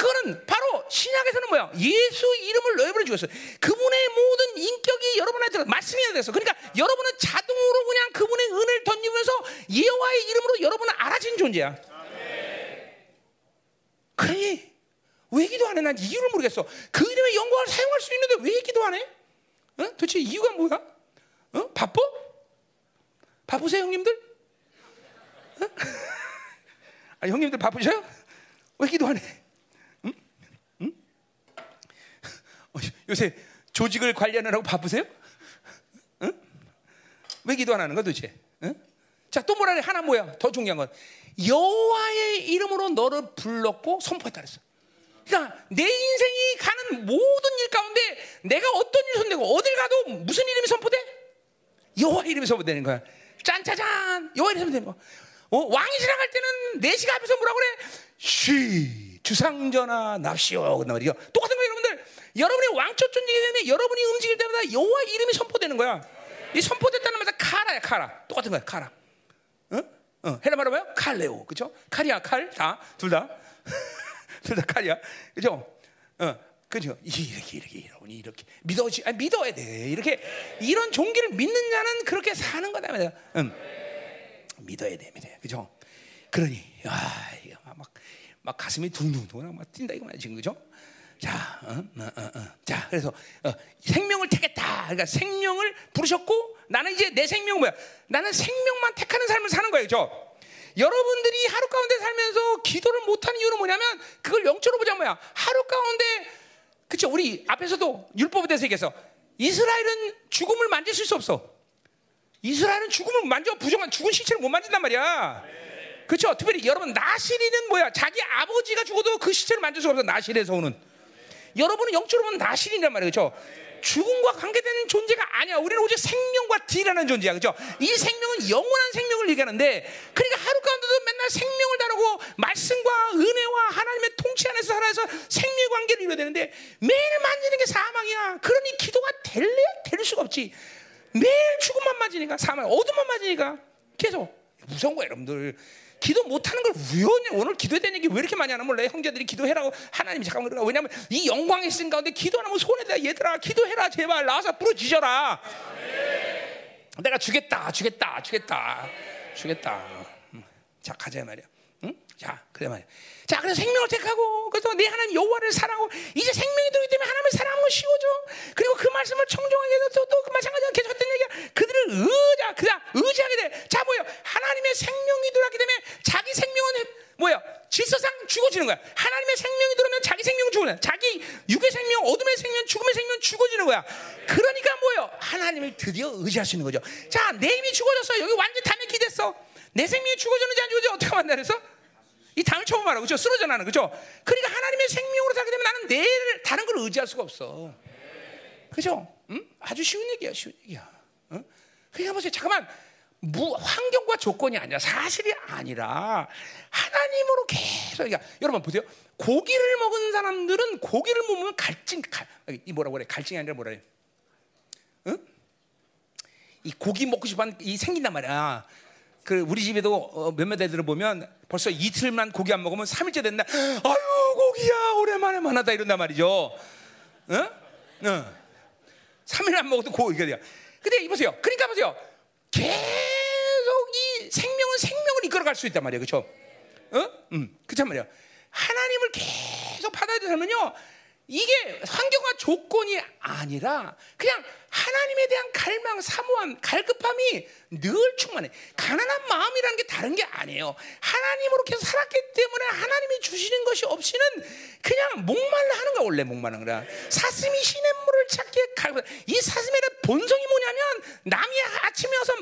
그거는 바로 신약에서는 뭐야? 예수 이름을 너희들에 주었어요. 그분의 모든 인격이 여러분한테 말씀이 돼서 그러니까 여러분은 자동으로 그냥 그분의 은혜를 던지면서 예호와의 이름으로 여러분은 알아진 존재야. 그러니 왜 기도 안 해? 난 이유를 모르겠어. 그 이름의 영광을 사용할 수 있는데 왜 기도 안 해? 어? 도대체 이유가 뭐야? 어? 바빠? 바쁘세요, 형님들? 어? 아, 형님들 바쁘셔요? 왜 기도 안 해? 응? 응? 어, 요새 조직을 관리하느라고 바쁘세요? 응? 왜 기도 안 하는 거야 도대체? 응? 자, 또 뭐라 그래? 하나 뭐야? 더 중요한 건 여호와의 이름으로 너를 불렀고 선포했다 그랬어. 그러니까 내 인생이 가는 모든 일 가운데 내가 어떤 일을 손대고 어딜 가도 무슨 이름이 선포돼? 여호와 이름이 선포되는 거야. 짠짜잔 여호와 이름이 선포되는 거. 어, 왕이 지나갈 때는 내시가 앞에서 뭐라 그래? 쉬 주상전하 납시오 그단 말이죠. 똑같은 거예요, 여러분들. 여러분의 왕초 존재기 때문에 여러분이 움직일 때마다 여호와 이름이 선포되는 거야. 이 선포됐다는 말은 카라야 카라. 똑같은 거야 카라. 어? 어, 헬라 말로 뭐요? 칼레오, 그렇죠? 칼이야 칼, 다, 둘 다. 둘 다 칼이야. 그죠? 어, 그죠? 이렇게, 이렇게, 여러분이 이렇게. 믿어지, 아니, 믿어야 돼. 이렇게, 이런 종기를 믿는 자는 그렇게 사는 거다. 응. 음. 믿어야 돼, 믿어야 돼. 그죠? 그러니, 아, 이거 막, 막 가슴이 둥둥둥 막 뛴다, 이거 말이지, 그죠? 자, 어, 어, 어, 어. 자, 그래서 어, 생명을 택했다. 그러니까 생명을 부르셨고, 나는 이제 내 생명 뭐야? 나는 생명만 택하는 삶을 사는 거예요, 죠? 여러분들이 하루 가운데 살면서 기도를 못하는 이유는 뭐냐면 그걸 영적으로 보자 뭐야? 하루 가운데 그쵸? 우리 앞에서도 율법에 대해서 얘기해서 이스라엘은 죽음을 만질 수 없어. 이스라엘은 죽음을 만져 부정한 죽은 시체를 못 만진단 말이야. 그렇죠 특별히 여러분 나시리는 뭐야? 자기 아버지가 죽어도 그 시체를 만질 수 없어 나시리에서 오는 여러분은 영적으로 보면 나시리란 말이에요 그렇죠 죽음과 관계되는 존재가 아니야. 우리는 오직 생명과 딜하는 존재야. 그죠? 이 생명은 영원한 생명을 얘기하는데, 그러니까 하루 가운데도 맨날 생명을 다루고, 말씀과 은혜와 하나님의 통치 안에서 살아서 생명 관계를 이루어야 되는데, 매일 만지는 게 사망이야. 그러니 기도가 될래? 될 수가 없지. 매일 죽음만 맞으니까, 사망, 어둠만 맞으니까, 계속. 무서운 거야, 여러분들. 기도 못하는 걸왜 오늘 기도해야 되는 얘기 왜 이렇게 많이 하나 몰라 형제들이 기도해라고 하나님이 잠깐만 그러가 왜냐면 이 영광의 있 가운데 기도 안 하면 손에다 얘들아 기도해라 제발 나와서 부러지셔라. 내가 주겠다 주겠다 주겠다 주겠다. 음. 자 가자 말이야 응? 자 그래 말이야. 자 그래서 생명을 택하고 그래서 내 하나님 여호와를 사랑하고 이제 생명이 들기 때문에 하나님을 사랑하는 건 쉬워져. 그리고 그 말씀을 청정하게 해서 또그 마찬가지로 계속 했던 얘기야. 그들을 의자 그냥 의지하게 돼 자 뭐야 하나님의 생명이 들어왔기 때문에 자기 생명은 뭐야 질서상 죽어지는 거야. 하나님의 생명이 들어오면 자기 생명은 죽는 자기 육의 생명 어둠의 생명 죽음의 생명 죽어지는 거야. 그러니까 뭐야 하나님을 드디어 의지할 수 있는 거죠. 자 내 힘이 죽어졌어. 여기 완전 담에 기댔어 내 생명이 죽어졌는지 안 죽어졌는지 어떻게 만나서 이 당을 처음 말하고 그죠? 쓰러져 나는 그죠? 그러니까 하나님의 생명으로 살게 되면 나는 내일 다른 걸 의지할 수가 없어. 그죠? 응? 아주 쉬운 얘기야, 쉬운 얘기야. 응? 그러니까 보세요. 잠깐만. 무, 환경과 조건이 아니라 사실이 아니라 하나님으로 계속 그러니까 여러분 보세요. 고기를 먹은 사람들은 고기를 먹으면 갈증 갈, 이 뭐라고 그래? 갈증이 아니라 뭐라 그래? 응? 이 고기 먹고 싶은 이 생긴단 말이야. 그 우리 집에도 어, 몇몇 애들을 보면 벌써 이틀만 고기 안 먹으면 3일째 됐나? 아유 고기야 오랜만에 만나다 이런단 말이죠. 응? 응. 3일 안 먹어도 고기가 돼요. 근데 이보세요. 그러니까 보세요. 계속 이 생명은 생명을 이끌어갈 수 있단 말이에요. 그렇죠? 응? 응. 그렇단 말이에요. 하나님을 계속 받아들이면요. 이게 환경과 조건이 아니라 그냥 하나님에 대한 갈망, 사모함, 갈급함이 늘 충만해. 가난한 마음이라는 게 다른 게 아니에요. 하나님으로 계속 살았기 때문에 하나님이 주시는 것이 없이는 그냥 목말라 하는 거야, 원래 목말라 거야. 사슴이 시냇물을 찾기에 갈급. 이 사슴의 본성이 뭐냐면 남이 아침에 와서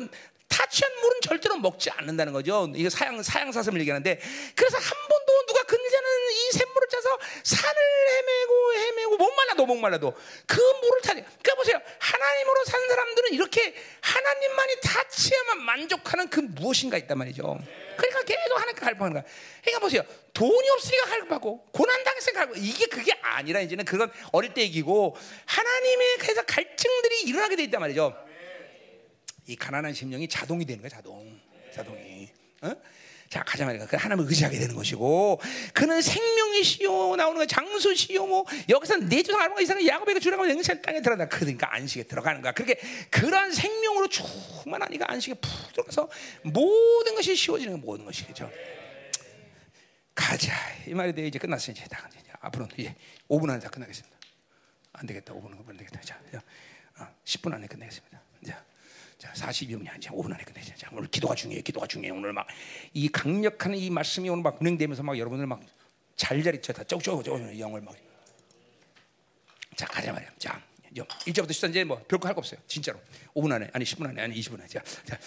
타치한 물은 절대로 먹지 않는다는 거죠. 이거 사양 사양 사슴을 얘기하는데 그래서 한 번도 누가 근자는 이 샘물을 짜서 산을 헤매고 헤매고 목말라도 목말라도 그 물을 타지. 그러니까 보세요. 하나님으로 산 사람들은 이렇게 하나님만이 타치야만 만족하는 그 무엇인가 있단 말이죠. 그러니까 계속 하나님께 갈급하는 거야. 그러니까 보세요. 돈이 없으니까 갈급하고 고난 당했으니까 갈급. 이게 그게 아니라 이제는 그건 어릴 때 얘기고 하나님의 그래서 갈증들이 일어나게 돼 있단 말이죠. 이 가난한 심령이 자동이 되는 거야 자동. 자동이. 어? 자 가자 말이야. 그 하나님을 의지하게 되는 것이고 그는 생명의 시요 나오는 거야. 장수 시요 뭐 여기서 내 조상 알고 이사는 야곱에게 주라고 영생 땅에 들어간다. 그러니까 안식에 들어가는 거야. 그렇게 그런 생명으로 충만하니까 안식에 푹 들어가서 모든 것이 쉬워지는 거야 모든 것이 그죠? 가자. 이 말이 돼. 이제 끝났으니 이제 다 이제 앞으로는 이제 5분 안에 다 끝나겠습니다. 안 되겠다. 5분은 안 되겠다. 자, 자 어, 10분 안에 끝내겠습니다. 자 자, 40여분이 아니야. 5분 안에 끝내자. 자, 오늘 기도가 중요해. 기도가 중요해. 오늘 막 이 강력한 이 말씀이 오늘 막 운행되면서 막 여러분들 막 잘자리 쳐다 쪼쪼쪼 영을 막. 자, 가자 말이야. 자, 1절부터 14절 이제 뭐 별거 할 거 없어요. 진짜로. 5분 안에 아니 10분 안에 아니 20분 안에. 자. 자.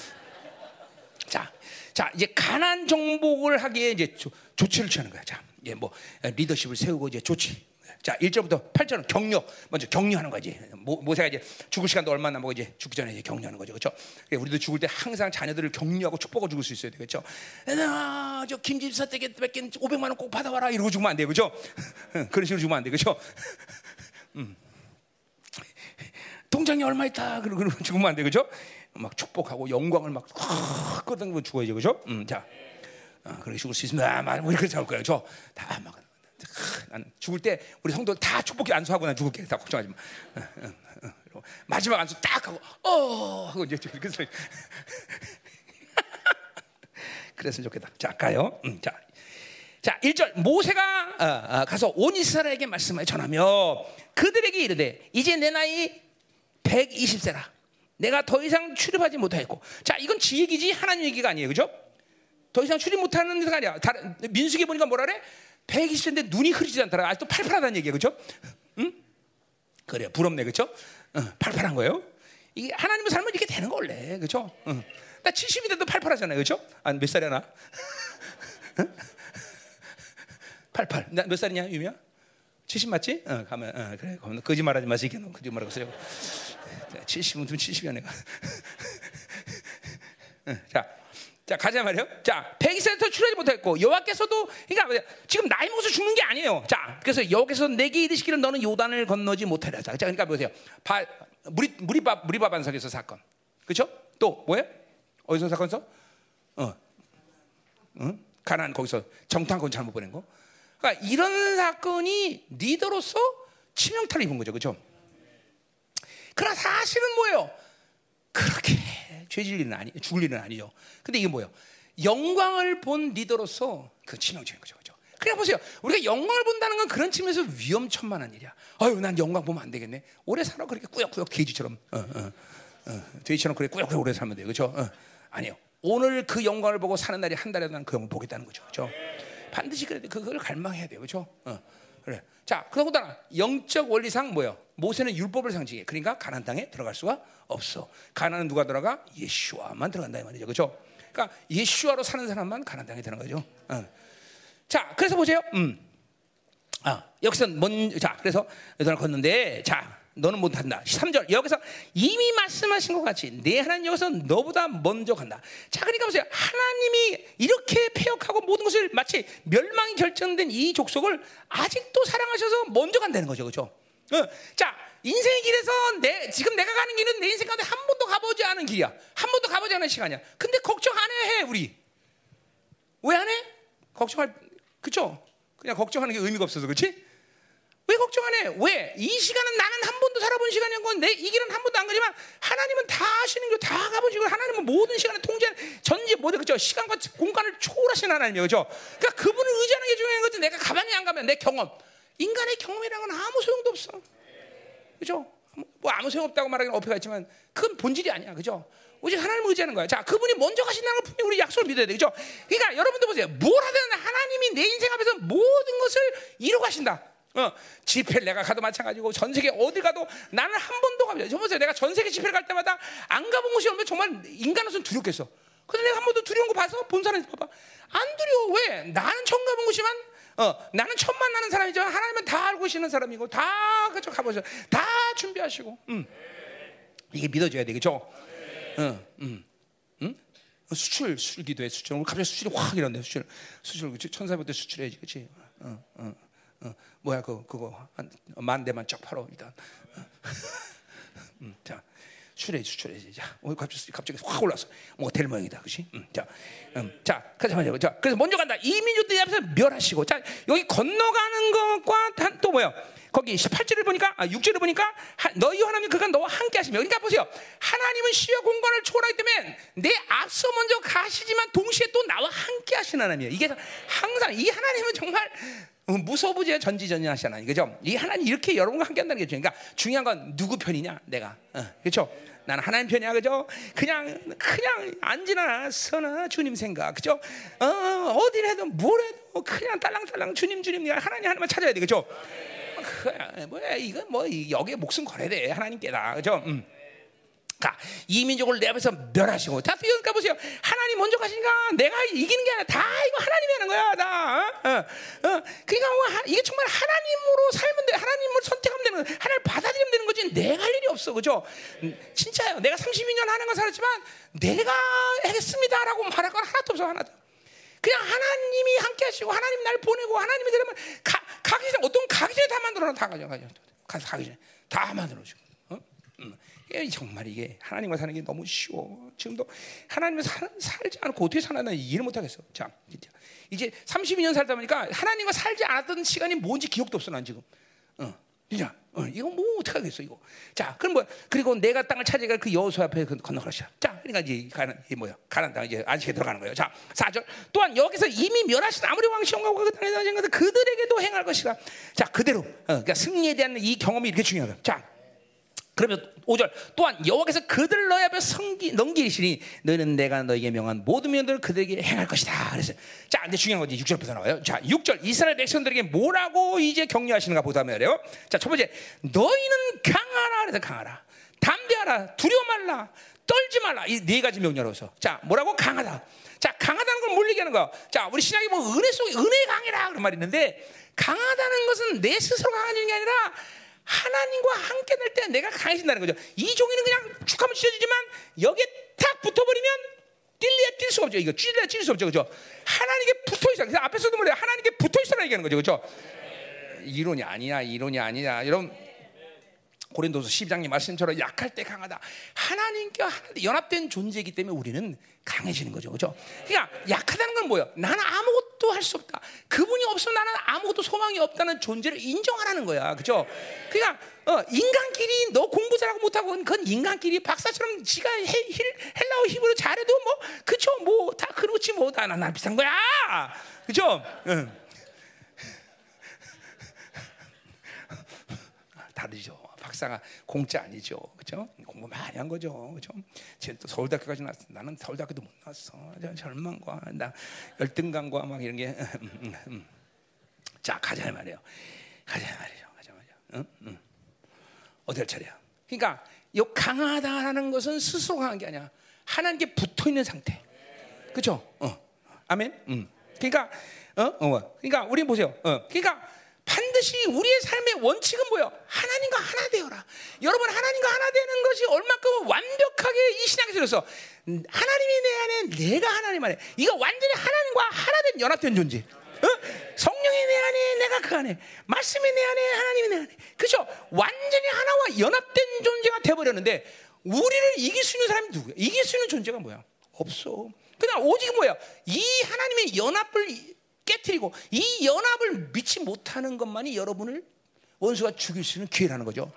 자, 자 이제 가난 정복을 하기에 이제 조, 조치를 취하는 거야. 자, 이제 뭐 리더십을 세우고 이제 조치. 자, 1절부터 8절은 격려. 먼저 격려하는 거지. 모, 세가 이제 죽을 시간도 얼마 남고 이제 죽기 전에 이제 격려하는 거죠. 그렇죠? 우리도 죽을 때 항상 자녀들을 격려하고 축복하고 죽을 수 있어야 되겠죠. 아, 저 김집사 댁에 뺏긴 500만 원 꼭 받아와라 이러고 죽으면 안 돼. 그렇죠? 그런 식으로 죽으면 안 돼. 그렇죠? 음. 통장에 얼마 있다. 그러고 죽으면 안 돼. 그렇죠? 막 축복하고 영광을 막 끄덕이고 죽어야죠. 그렇죠? 음, 자. 어, 그렇게 죽을 수 있으면 아, 막 이렇게 잡을 거예요. 저 다 막 난 죽을 때 우리 성도 다 축복해 안수하고 난 죽을게. 다 걱정하지 마. 어, 어, 어. 마지막 안수 딱 하고 어 하고 이제 그래서 그랬으면 좋겠다. 자 가요. 음, 자. 자, 1절 모세가 어, 어, 가서 온 이스라엘에게 말씀을 전하며 그들에게 이르되 이제 내 나이 120세라. 내가 더 이상 출입하지 못하겠고. 자, 이건 지 얘기지 하나님 얘기가 아니에요. 그죠? 더 이상 출입 못하는 데가 아니야. 민수기 보니까 뭐라 그래? 120세인데 눈이 흐리지 않더라. 아직도 팔팔하다는 얘기예요. 그죠? 응? 그래요. 부럽네. 그죠? 응, 팔팔한 거예요. 이게 하나님의 삶은 이렇게 되는 거 원래. 그죠? 응. 나 70인데도 팔팔하잖아요. 그죠? 아, 몇 살이야 나? 88. 나몇 살이냐, 유미야? 70 맞지? 어, 가면, 어, 그래. 그럼 거짓말 하지 마세요. 거짓말 하고 쓰려고. 70은 70이야 내가. 자, 자 가자 말이요. 자, 100세부터 출하지 못했고 여호와께서도 그러니까 지금 나이 먹어서 죽는 게 아니에요. 자, 그래서 여호와께서 내게 이르시기를 너는 요단을 건너지 못하리라. 자, 그러니까 보세요. 바, 무리 무리밥 무리밥 반석에서 사건. 그렇죠? 또 뭐예요? 어디서 사건서? 어, 응? 가난 거기서 정탐권 잘못 보낸 거. 그러니까 이런 사건이 리더로서 치명타를 입은 거죠, 그렇죠? 그러나 사실은 뭐예요? 그렇게 죄질 일은 아니, 죽을 일은 아니죠. 근데 이게 뭐예요? 영광을 본 리더로서 그 치명적인 거죠. 그죠? 그래 보세요. 우리가 영광을 본다는 건 그런 측면에서 위험천만한 일이야. 아유, 난 영광 보면 안 되겠네. 오래 살아 그렇게 꾸역꾸역 돼지처럼, 어, 어, 어, 돼지처럼 그래 꾸역꾸역 오래 살면 돼. 그죠? 어. 아니요. 오늘 그 영광을 보고 사는 날이 한 달에 난그 영광을 보겠다는 거죠. 그죠? 반드시 그래 그걸 갈망해야 돼요. 그죠? 어. 그래. 자, 그러고다 영적 원리상 뭐요? 모세는 율법을 상징해. 그러니까 가나안 땅에 들어갈 수가 없어. 가나안은 누가 들어가? 예수와만 들어간다 이 말이죠. 그렇죠? 그러니까 예수와로 사는 사람만 가나안 땅에 들어간 거죠. 어. 자, 그래서 보세요. 음. 아, 여기서 먼 자, 그래서 여덟 걷는데 자, 너는 못한다. 3절 여기서 이미 말씀하신 것 같이 내 하나님 여기서 너보다 먼저 간다. 자, 그러니까 보세요. 하나님이 이렇게 폐역하고 모든 것을 마치 멸망이 결정된 이 족속을 아직도 사랑하셔서 먼저 간다는 거죠, 그렇죠? 어, 자, 인생의 길에서 내 지금 내가 가는 길은 내 인생 가운데 한 번도 가보지 않은 길이야. 한 번도 가보지 않은 시간이야. 근데 걱정 안 해, 우리. 왜 안 해? 걱정할 그쵸? 그냥 걱정하는 게 의미가 없어서 그렇지? 왜 걱정 안 해? 왜? 이 시간은 나는 한 번도 살아본 시간인 건 내 이 길은 한 번도 안 가지만 하나님은 다 하시는 거 다 가보시고 하나님은 모든 시간을 통제 전지 모든 그죠 시간과 공간을 초월하신 하나님이죠. 그죠? 그러니까 그분을 의지하는 게 중요한 거지. 내가 가만히 안 가면 내 경험 인간의 경험이라는 건 아무 소용도 없어. 그죠? 뭐 아무 소용 없다고 말하기는 어폐가 있지만 그건 본질이 아니야. 그죠? 오직 하나님을 의지하는 거야. 자, 그분이 먼저 가신다는 걸 분명히 우리 약속을 믿어야 돼. 그죠? 그러니까 여러분도 보세요. 뭘 하든 하나님이 내 인생 앞에서 모든 것을 이루어 가신다. 어, 집회를 내가 가도 마찬가지고 전 세계 어디 가도 나는 한 번도 가보자. 저 보세요. 내가 전 세계 집회를 갈 때마다 안 가본 곳이 얼마나 정말 인간으로서는 두렵겠어. 근데 내가 한 번도 두려운 거 봐서 본 사람 봐봐. 안 두려워. 왜? 나는 처음 가본 곳이지만 어, 나는 처음 만나는 사람이지만 하나님은 다 알고 계시는 사람이고 다 그저 가보죠. 다 준비하시고. 음. 이게 믿어줘야 되겠죠. 응, 응, 응? 수출, 수출 기도해 수출. 오늘 갑자기 수출이 확 이런데 수출, 수출 천사부터 수출해야지, 그렇지? 어, 어, 어. 뭐야 그 그거. 만 대만 쫙 팔어 일단. 음, 자. 수출해 수출해 자 오늘 갑자기 갑자기 확 올라서 될 모양이다 그렇지 음, 자, 음, 자 그래서 말이야. 자 그래서 먼저 간다. 이민족들 앞에서 멸하시고 자 여기 건너가는 것과 또 뭐야? 거기 18절을 보니까 아, 6절을 보니까 하, 너희 하나님 그가 너와 함께 하시며. 그러니까 보세요. 하나님은 시와 공간을 초월하기 때문에 내 앞서 먼저 가시지만 동시에 또 나와 함께 하시는 하나님이에요. 이게 항상 이 하나님은 정말 무소부재 전지전능하시잖아요 그죠? 이 하나님 이렇게 여러분과 함께 한다는 게 그러니까 중요한 건 누구 편이냐 내가 어, 그렇죠? 나는 하나님 편이야 그죠? 그냥 그냥 앉으나 서나 주님 생각 그죠? 어, 어디 해도 뭘 해도 그냥 딸랑딸랑 주님 주님 하나님 하나만 찾아야 돼 그죠? 그, 뭐야 이건 뭐 여기에 목숨 걸어야 돼 하나님께다 그죠? 음. 자, 이 민족을 내 앞에서 멸하시고. 자, 그러니까 보세요. 하나님 먼저 가시니까 내가 이기는 게 아니라 다 이거 하나님이 하는 거야. 다. 어? 어, 어. 그러니까 뭐 하, 이게 정말 하나님으로 살면 돼. 하나님을 선택하면 되는 거야. 하나님을 받아들이면 되는 거지. 내가 할 일이 없어. 그죠? 음, 진짜요. 내가 32년 하는 건 살았지만 내가 하겠습니다라고 말할 건 하나도 없어. 하나도. 그냥 하나님이 함께 하시고 하나님 날 보내고 하나님이 되려면 가, 가기 전에 어떤 가기 전에 다 만들어 다 가져 가져. 가기 전에 다 만들어 주고. 정말 이게 하나님과 사는 게 너무 쉬워. 지금도 하나님과 살, 살지 않고 어떻게 사나 이해를 못 하겠어. 자, 이제 32년 살다 보니까 하나님과 살지 않았던 시간이 뭔지 기억도 없어 난 지금. 어, 진짜. 어, 이거 뭐 어떻게 하겠어 이거. 자, 그럼 뭐 그리고 내가 땅을 차지할 그 여호수 앞에 그 건너가시자. 자, 그러니까 이제 가는 이 뭐야? 가난 땅 이제 안식에 들어가는 거예요. 자, 4절. 또한 여기서 이미 멸하신 아무리 왕시험과 그 땅에 다니는 것들 그들에게도 행할 것이다. 자, 그대로. 어, 그러니까 승리에 대한 이 경험이 이렇게 중요하다. 자, 그러면 5절 또한 여호와께서 그들을 너희 앞에 성기, 넘기시니 너희는 내가 너에게 명한 모든 면들을 그들에게 행할 것이다. 그래서 자, 근데 중요한 거지 6절부터 나와요. 자, 6절 이스라엘 백성들에게 뭐라고 이제 격려하시는가 보다 말이에요. 자, 첫 번째 너희는 강하라 그래서 강하라. 담대하라. 두려워 말라. 떨지 말라. 이 네 가지 명령으로서. 자, 뭐라고 강하다. 자, 강하다는 걸 뭘 얘기하는 거야? 자, 우리 신약에 뭐 은혜 속에 은혜 강해라 그런 말이 있는데 강하다는 것은 내 스스로 강해지는 게 아니라 하나님과 함께 될때 내가 강해진다는 거죠. 이 종이는 그냥 축하면 찢어지지만 여기에 탁 붙어버리면 뛸래야 뛸수 없죠. 이거 찢을래야 찢을 수 없죠. 그죠? 하나님께 붙어 있어. 그래서 앞에서도 말해 하나님께 붙어 있어라 얘기하는 거죠. 그죠? 이론이 아니야. 이론이 아니야. 여러분 고린도서 12장의 말씀처럼 약할 때 강하다. 하나님과 연합된 존재이기 때문에 우리는 강해지는 거죠. 그죠? 그러니까 약하다는 건 뭐예요? 나는 아무것도 할 수 없다. 그분이 없으면 나는 아무것도 소망이 없다는 존재를 인정하라는 거야. 그죠? 그러니까 어, 인간끼리 너 공부 잘하고 못하고 그건 인간끼리 박사처럼 지가 헬, 헬라어 히브리 잘해도 뭐 그쵸 뭐 다 그렇지 뭐다나 비싼 거야. 그죠? 응. 다르죠. 박사가 공짜 아니죠. 그죠? 공부 많이 한 거죠. 그죠? 쟤 또 서울대학교까지 나왔어. 나는 서울대학교도 못 나왔어. 절망과 나 열등감과 막 이런 게. 음, 음, 음. 자, 가자 말이에요. 가자 말이죠. 가자 말이죠. 응? 응. 할 차례야? 그러니까 이 강하다라는 것은 스스로 강한 게 아니야. 하나님께 붙어 있는 상태. 그렇죠? 어. 아멘. 음. 그러니까 어, 어. 그러니까 우리 보세요. 어. 그러니까 반드시 우리의 삶의 원칙은 뭐예요? 하나님과 하나 되어라. 여러분 하나님과 하나 되는 것이 얼마큼 완벽하게 이 신약에 들어서 하나님이 내 안에 내가 하나님 안에 이거 완전히 하나님과 하나 된 연합된 존재. 어? 성령이 내 안에 내가 그 안에 말씀이 내 안에 하나님이 내 안에 그죠? 완전히 하나와 연합된 존재가 돼버렸는데 우리를 이길 수 있는 사람이 누구야? 이길 수 있는 존재가 뭐야? 없어. 그냥 오직 뭐야? 이 하나님의 연합을 깨뜨리고 이 연합을 믿지 못하는 것만이 여러분을 원수가 죽일 수 있는 기회라는 거죠.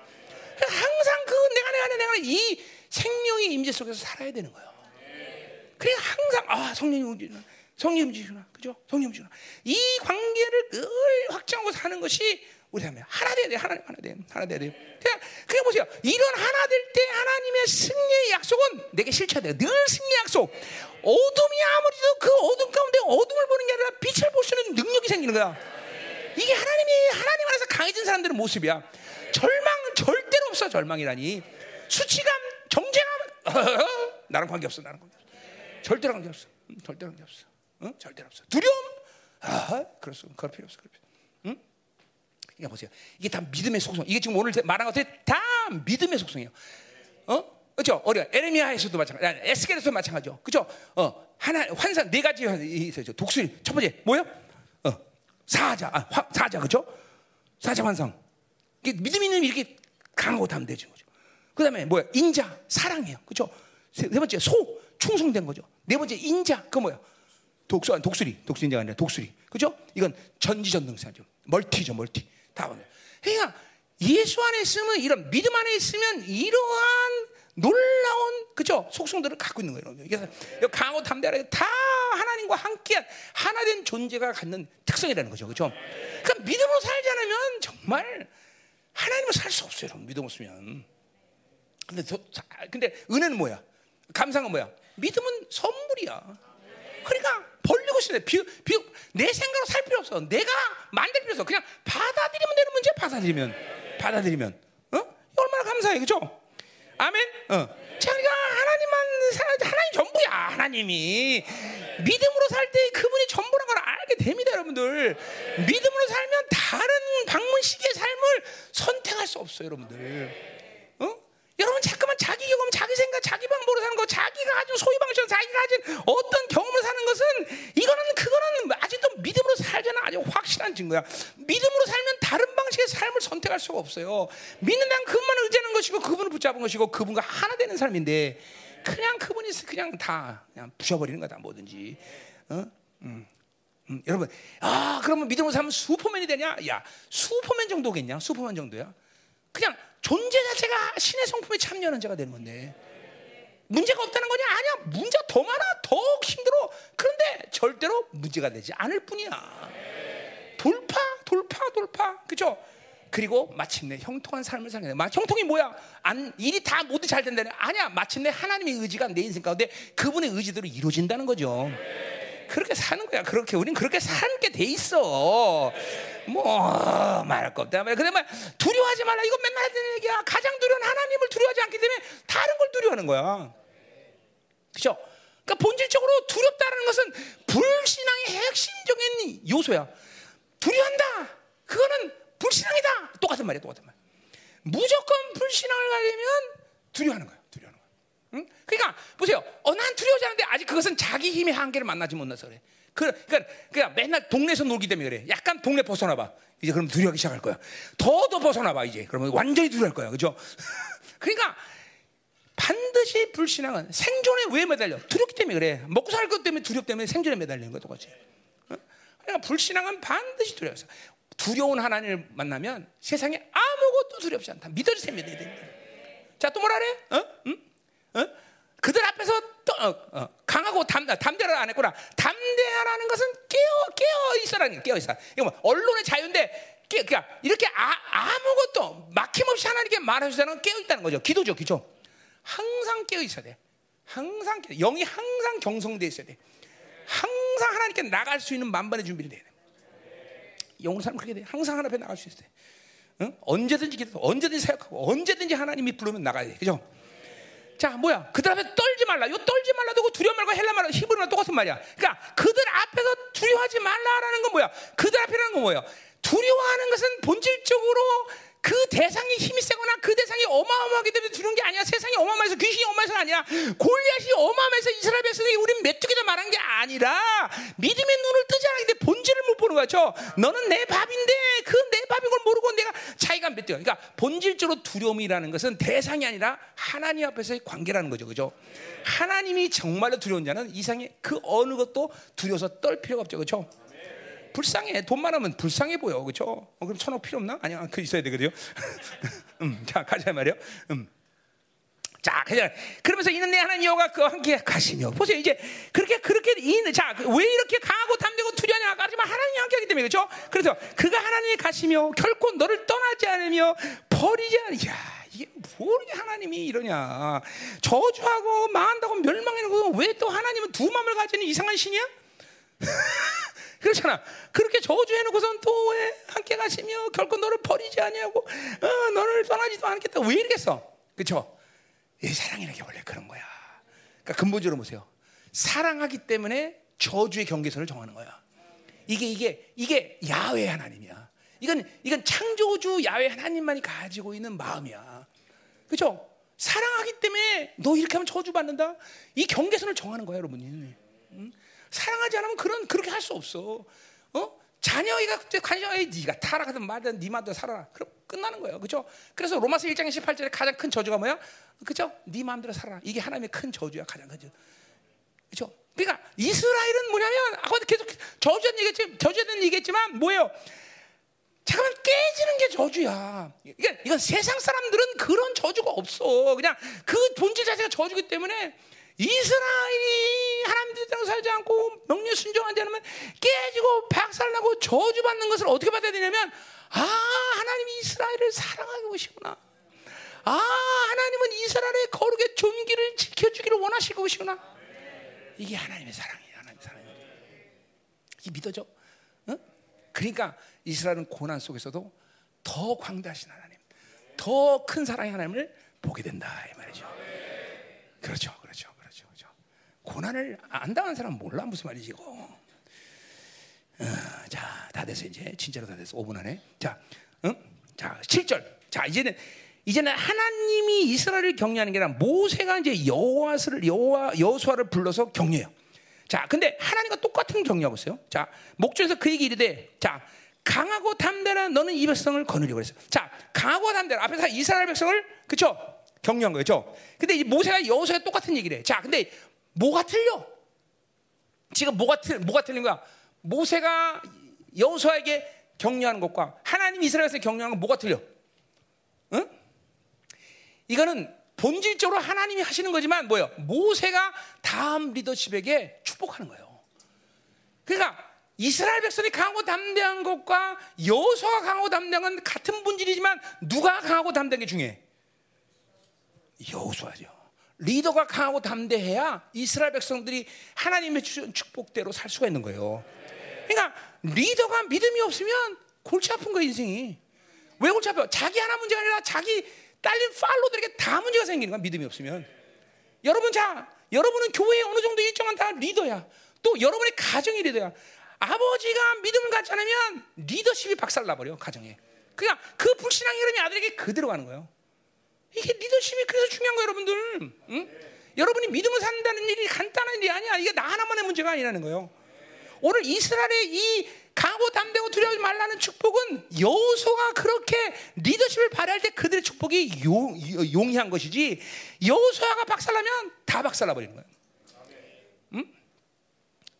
항상 그 내가 내가 내가 이 생명의 임재 속에서 살아야 되는 거예요. 그래 항상 아 성령님 움직이나 성령님 움직이나 그죠? 성령님 움직이나 이 관계를 늘 확장하고 사는 것이 우리 하면 하나 돼야 돼, 하나님 하나 돼, 하나 돼야 돼. 그냥 그냥 보세요. 이런 하나 될 때 하나님의 승리의 약속은 내게 실체야 돼. 늘 승리 약속. 어둠이 아무리도 그 어둠 가운데 어둠을 보는 게 아니라 빛을 볼 수 있는 능력이 생기는 거야. 이게 하나님이 하나님 안에서 강해진 사람들의 모습이야. 절망 절대로 없어 절망이라니. 수치감, 정죄감 나랑 관계 없어. 나랑 관계 없어. 절대로 관계 없어. 응? 절대로 관계 없어. 응? 절대로 없어. 두려움? 아, 수, 그럴 필요 없어. 그럴 필요. 응? 그러니까 보세요. 이게 다 믿음의 속성. 이게 지금 오늘 말한 것들이 다 믿음의 속성이에요. 어? 그렇죠? 어려 에레미야에서도 마찬가지, 에스겔에서도 마찬가지죠. 그렇죠? 어, 하나 환상 네 가지 있어요. 독수리 첫 번째 뭐요? 어, 사자, 아, 화, 사자 그렇죠? 사자 환상. 이게 믿음 있는 이렇게 강하고 담대진 거죠. 그다음에 뭐야? 인자, 사랑이에요. 그렇죠? 세, 세 번째 소, 충성된 거죠. 네 번째 인자, 그 뭐야? 독수, 독수리, 독수리인자가 아니라 독수리. 그죠? 이건 전지전능사죠. 멀티죠, 멀티. 다 오늘. 그러니까 예수 안에 있으면 이런 믿음 안에 있으면 이러한 놀라운 그죠 속성들을 갖고 있는 거예요. 그래서 강호 담대하게 다 하나님과 함께한 하나된 존재가 갖는 특성이라는 거죠, 그죠? 그러니까 믿음으로 살지 않으면 정말 하나님을 살 수 없어요, 여러분. 믿음 없으면. 근데 저, 근데 은혜는 뭐야? 감상은 뭐야? 믿음은 선물이야. 그러니까 있어야 돼. 비, 비, 내 생각으로 살 필요 없어. 내가 만들 필요 없어. 그냥 받아들이면 되는 문제 받아들이면. 받아들이면. 어? 얼마나 감사해. 그죠? 아멘? 어. 자기가 하나님만, 하나님 전부야. 하나님이. 믿음으로 살 때 그분이 전부란 걸 알게 됩니다, 여러분들. 믿음으로 살면 다른 방문식의 삶을 선택할 수 없어요, 여러분들. 어? 여러분 자꾸만 자기 경험, 자기 생각, 자기 방법으로 사는 거, 자기가 가진 소유 방식, 자기가 가진 어떤 경험을 사는 것은 이거는 그거는 아직도 믿음으로 살자는 아주 확실한 증거야. 믿음으로 살면 다른 방식의 삶을 선택할 수가 없어요. 믿는다는 그분만 의지하는 것이고 그분을 붙잡은 것이고 그분과 하나 되는 삶인데 그냥 그분이 그냥 다 그냥 부셔버리는 거다 뭐든지. 어? 음. 음, 여러분, 아 그러면 믿음으로 살면 슈퍼맨이 되냐? 야 슈퍼맨 정도겠냐? 슈퍼맨 정도야? 그냥 존재 자체가 신의 성품에 참여하는 자가 되는 건데 문제가 없다는 거냐? 아니야. 문제가 더 많아. 더 힘들어. 그런데 절대로 문제가 되지 않을 뿐이야. 돌파, 돌파, 돌파. 그죠? 그리고 마침내 형통한 삶을 살게 돼. 형통이 뭐야? 안, 일이 다 모두 잘 된다는 아니야. 마침내 하나님의 의지가 내 인생 가운데 그분의 의지대로 이루어진다는 거죠. 그렇게 사는 거야. 그렇게 우리는 그렇게 살게 돼 있어. 뭐 말할 거 없다. 그다음에 두려워하지 말라. 이거 맨날 하는 얘기야. 가장 두려운 하나님을 두려워하지 않기 때문에 다른 걸 두려워하는 거야. 그렇죠? 그러니까 본질적으로 두렵다는 것은 불신앙의 핵심적인 요소야. 두려한다. 그거는 불신앙이다. 똑같은 말이야. 똑같은 말. 무조건 불신앙을 가지면 두려워하는 거야. 두려워하는 거야. 응? 그러니까 보세요. 어, 난 두려워하지 않는데 아직 그것은 자기 힘의 한계를 만나지 못해서 그래. 그, 그러니까, 그러니까 맨날 동네에서 놀기 때문에 그래. 약간 동네 벗어나봐. 이제 그럼 두려워하기 시작할 거야. 더 더 벗어나봐 이제. 그러면 완전히 두려워할 거야. 그죠? 그러니까 반드시 불신앙은 생존에 왜 매달려? 두렵기 때문에 그래. 먹고 살 것 때문에 두렵기 때문에 생존에 매달리는 거야 똑같이. 그러니까 불신앙은 반드시 두려워서 두려운 하나님을 만나면 세상에 아무것도 두렵지 않다. 믿어주세요, 믿어야 됩니다. 자, 또 뭐라 그래? 어? 응? 어? 그들 앞에서 또 어, 어, 강하고 담, 담대를 안 했구나. 담대하라는 것은 깨어 깨어 있어라는 깨어 있어. 이거 뭐 언론의 자유인데 깨, 그러니까 이렇게 아, 무것도 막힘없이 하나님께 말하시자는 깨어 있다는 거죠. 기도죠, 기도. 항상 깨어 있어야 돼. 항상 깨어. 영이 항상 경성돼 있어야 돼. 항상 하나님께 나갈 수 있는 만반의 준비를 해야 돼. 영으로 살면 그렇게 돼. 항상 하나님 앞에 나갈 수 있어야 돼. 응? 언제든지 기도, 언제든지 생각하고 언제든지 하나님이 부르면 나가야 돼. 그죠? 자, 뭐야? 그들 앞에 떨지 말라. 요 떨지 말라도 두려워 말고 헬라 말고 히브리말 똑같은 말이야. 그러니까 그들 앞에서 두려워하지 말라라는 건 뭐야? 그들 앞이라는 건 뭐야? 두려워하는 것은 본질적으로 그 대상이 힘이 세거나 그 대상이 어마어마하기 때문에 두는 게 아니야. 세상이 어마어마해서 귀신이 어마해서 아니야. 골리앗이 어마어마해서 이스라엘 백성이 우린 메뚜기다 말한 게 아니라 믿음의 눈을 뜨지 때문에 본질을 못 보는 거죠. 너는 내 밥인데 그 내 밥인 걸 모르고 내가 차이가 메뚜기. 그러니까 본질적으로 두려움이라는 것은 대상이 아니라 하나님 앞에서의 관계라는 거죠. 그죠? 하나님이 정말로 두려운 자는 이상의 그 어느 것도 두려워서 떨 필요가 없죠. 그죠? 불쌍해. 돈 많으면 불쌍해 보여. 그렇죠? 어, 그럼 천억 필요 없나? 아니야. 그 있어야 되거든요. 음, 자, 가자 말이요. 음. 자, 그냥 그러면서 이는 내 하나님 여호와 그와 함께 가시며 보세요. 이제 그렇게 그렇게 이 자, 왜 이렇게 강하고 담대고 두려냐? 하지만 하나님이 함께 하기 때문에 그렇죠? 그래서 그가 하나님이 가시며 결코 너를 떠나지 않으며 버리지 않으 야, 이게 뭘 하나님이 이러냐? 저주하고 망한다고 멸망해놓고 왜또 하나님은 두 마음을 가지는 이상한 신이야? 그렇잖아. 그렇게 저주해놓고선 또왜 함께 가시며 결코 너를 버리지 아니하고 어, 너를 떠나지도 않겠다. 왜 이러겠어? 그렇죠? 이 사랑이라는 게 원래 그런 거야. 그러니까 근본적으로 보세요. 사랑하기 때문에 저주의 경계선을 정하는 거야. 이게 이게 이게 야훼 하나님이야. 이건 이건 창조주 야훼 하나님만이 가지고 있는 마음이야. 그렇죠? 사랑하기 때문에 너 이렇게 하면 저주 받는다. 이 경계선을 정하는 거야, 여러분이. 응? 사랑하지 않으면 그런 그렇게 할 수 없어. 어? 자녀가 관심에 네가 타락하든 말든 네 마음대로 살아라. 그럼 끝나는 거예요. 그죠? 그래서 로마서 1장 18절에 가장 큰 저주가 뭐야? 그죠? 네 마음대로 살아라. 이게 하나님의 큰 저주야. 가장 큰 저주. 그죠? 그러니까 이스라엘은 뭐냐면 아까 계속 저주한 얘기했지 저주한 얘기했지만 뭐예요? 잠깐만 깨지는 게 저주야. 그러니까 이건 세상 사람들은 그런 저주가 없어. 그냥 그 본질 자체가 저주기 때문에 이스라엘이 하나님 뜻대로 살지 않고 명령 순종하지 않으면 깨지고 박살나고 저주받는 것을 어떻게 받아야 되냐면 아 하나님이 이스라엘을 사랑하고 계시구나. 아 하나님은 이스라엘의 거룩의 존귀를 지켜주기를 원하시고 계시구나. 이게 하나님의 사랑이에요 하나님의 사랑이에요 이게 믿어져? 어? 그러니까 이스라엘은 고난 속에서도 더 광대하신 하나님 더 큰 사랑의 하나님을 보게 된다 이 말이죠 그렇죠 고난을 안 당한 사람 몰라 무슨 말이지 이거. 어, 자, 다 됐어 이제 진짜로 다 됐어. 5분 안에. 자, 응? 자, 7절. 자, 이제는 이제는 하나님이 이스라엘을 격려하는 게 아니라 모세가 이제 여호와스를 여호와 여호수아를 불러서 격려해요. 자, 근데 하나님과 똑같은 격려하고 있어요. 자, 목전에서 그 얘기 이르되 자, 강하고 담대한 너는 이 백성을 거느리고 그랬어. 자, 강하고 담대한 앞에서 이스라엘 백성을 그쵸 격려한 거죠. 근데 이 모세가 여호수아 똑같은 얘기를 해. 자, 근데 뭐가 틀려? 지금 뭐가 틀 뭐가 틀린 거야? 모세가 여호수아에게 격려하는 것과 하나님 이스라엘에서 격려하는 건 뭐가 틀려? 응? 이거는 본질적으로 하나님이 하시는 거지만 뭐예요? 모세가 다음 리더십에게 축복하는 거예요. 그러니까 이스라엘 백성이 강하고 담대한 것과 여호수아가 강하고 담대한 건 같은 본질이지만 누가 강하고 담대한 게 중요해? 여호수아죠. 리더가 강하고 담대해야 이스라엘 백성들이 하나님의 축복대로 살 수가 있는 거예요. 그러니까 리더가 믿음이 없으면 골치 아픈 거예요 인생이. 왜 골치 아파? 자기 하나 문제가 아니라 자기 딸린 팔로들에게 다 문제가 생기는 거야 믿음이 없으면. 여러분 자, 여러분은 교회에 어느 정도 일정한 다 리더야. 또 여러분의 가정이 리더야. 아버지가 믿음을 갖지 않으면 리더십이 박살나버려 가정에. 그러니까 그 불신앙의 흐름이 아들에게 그대로 가는 거예요. 이게 리더십이 그래서 중요한 거예요, 여러분들. 응? 여러분이 믿음을 산다는 일이 간단한 일이 아니야. 이게 나 하나만의 문제가 아니라는 거예요. 오늘 이스라엘의 이 강하고 담대고 두려워하지 말라는 축복은 여호수가 그렇게 리더십을 발휘할 때 그들의 축복이 용, 용이한 것이지 여호수아가 박살나면 다 박살나 버리는 거예요. 응?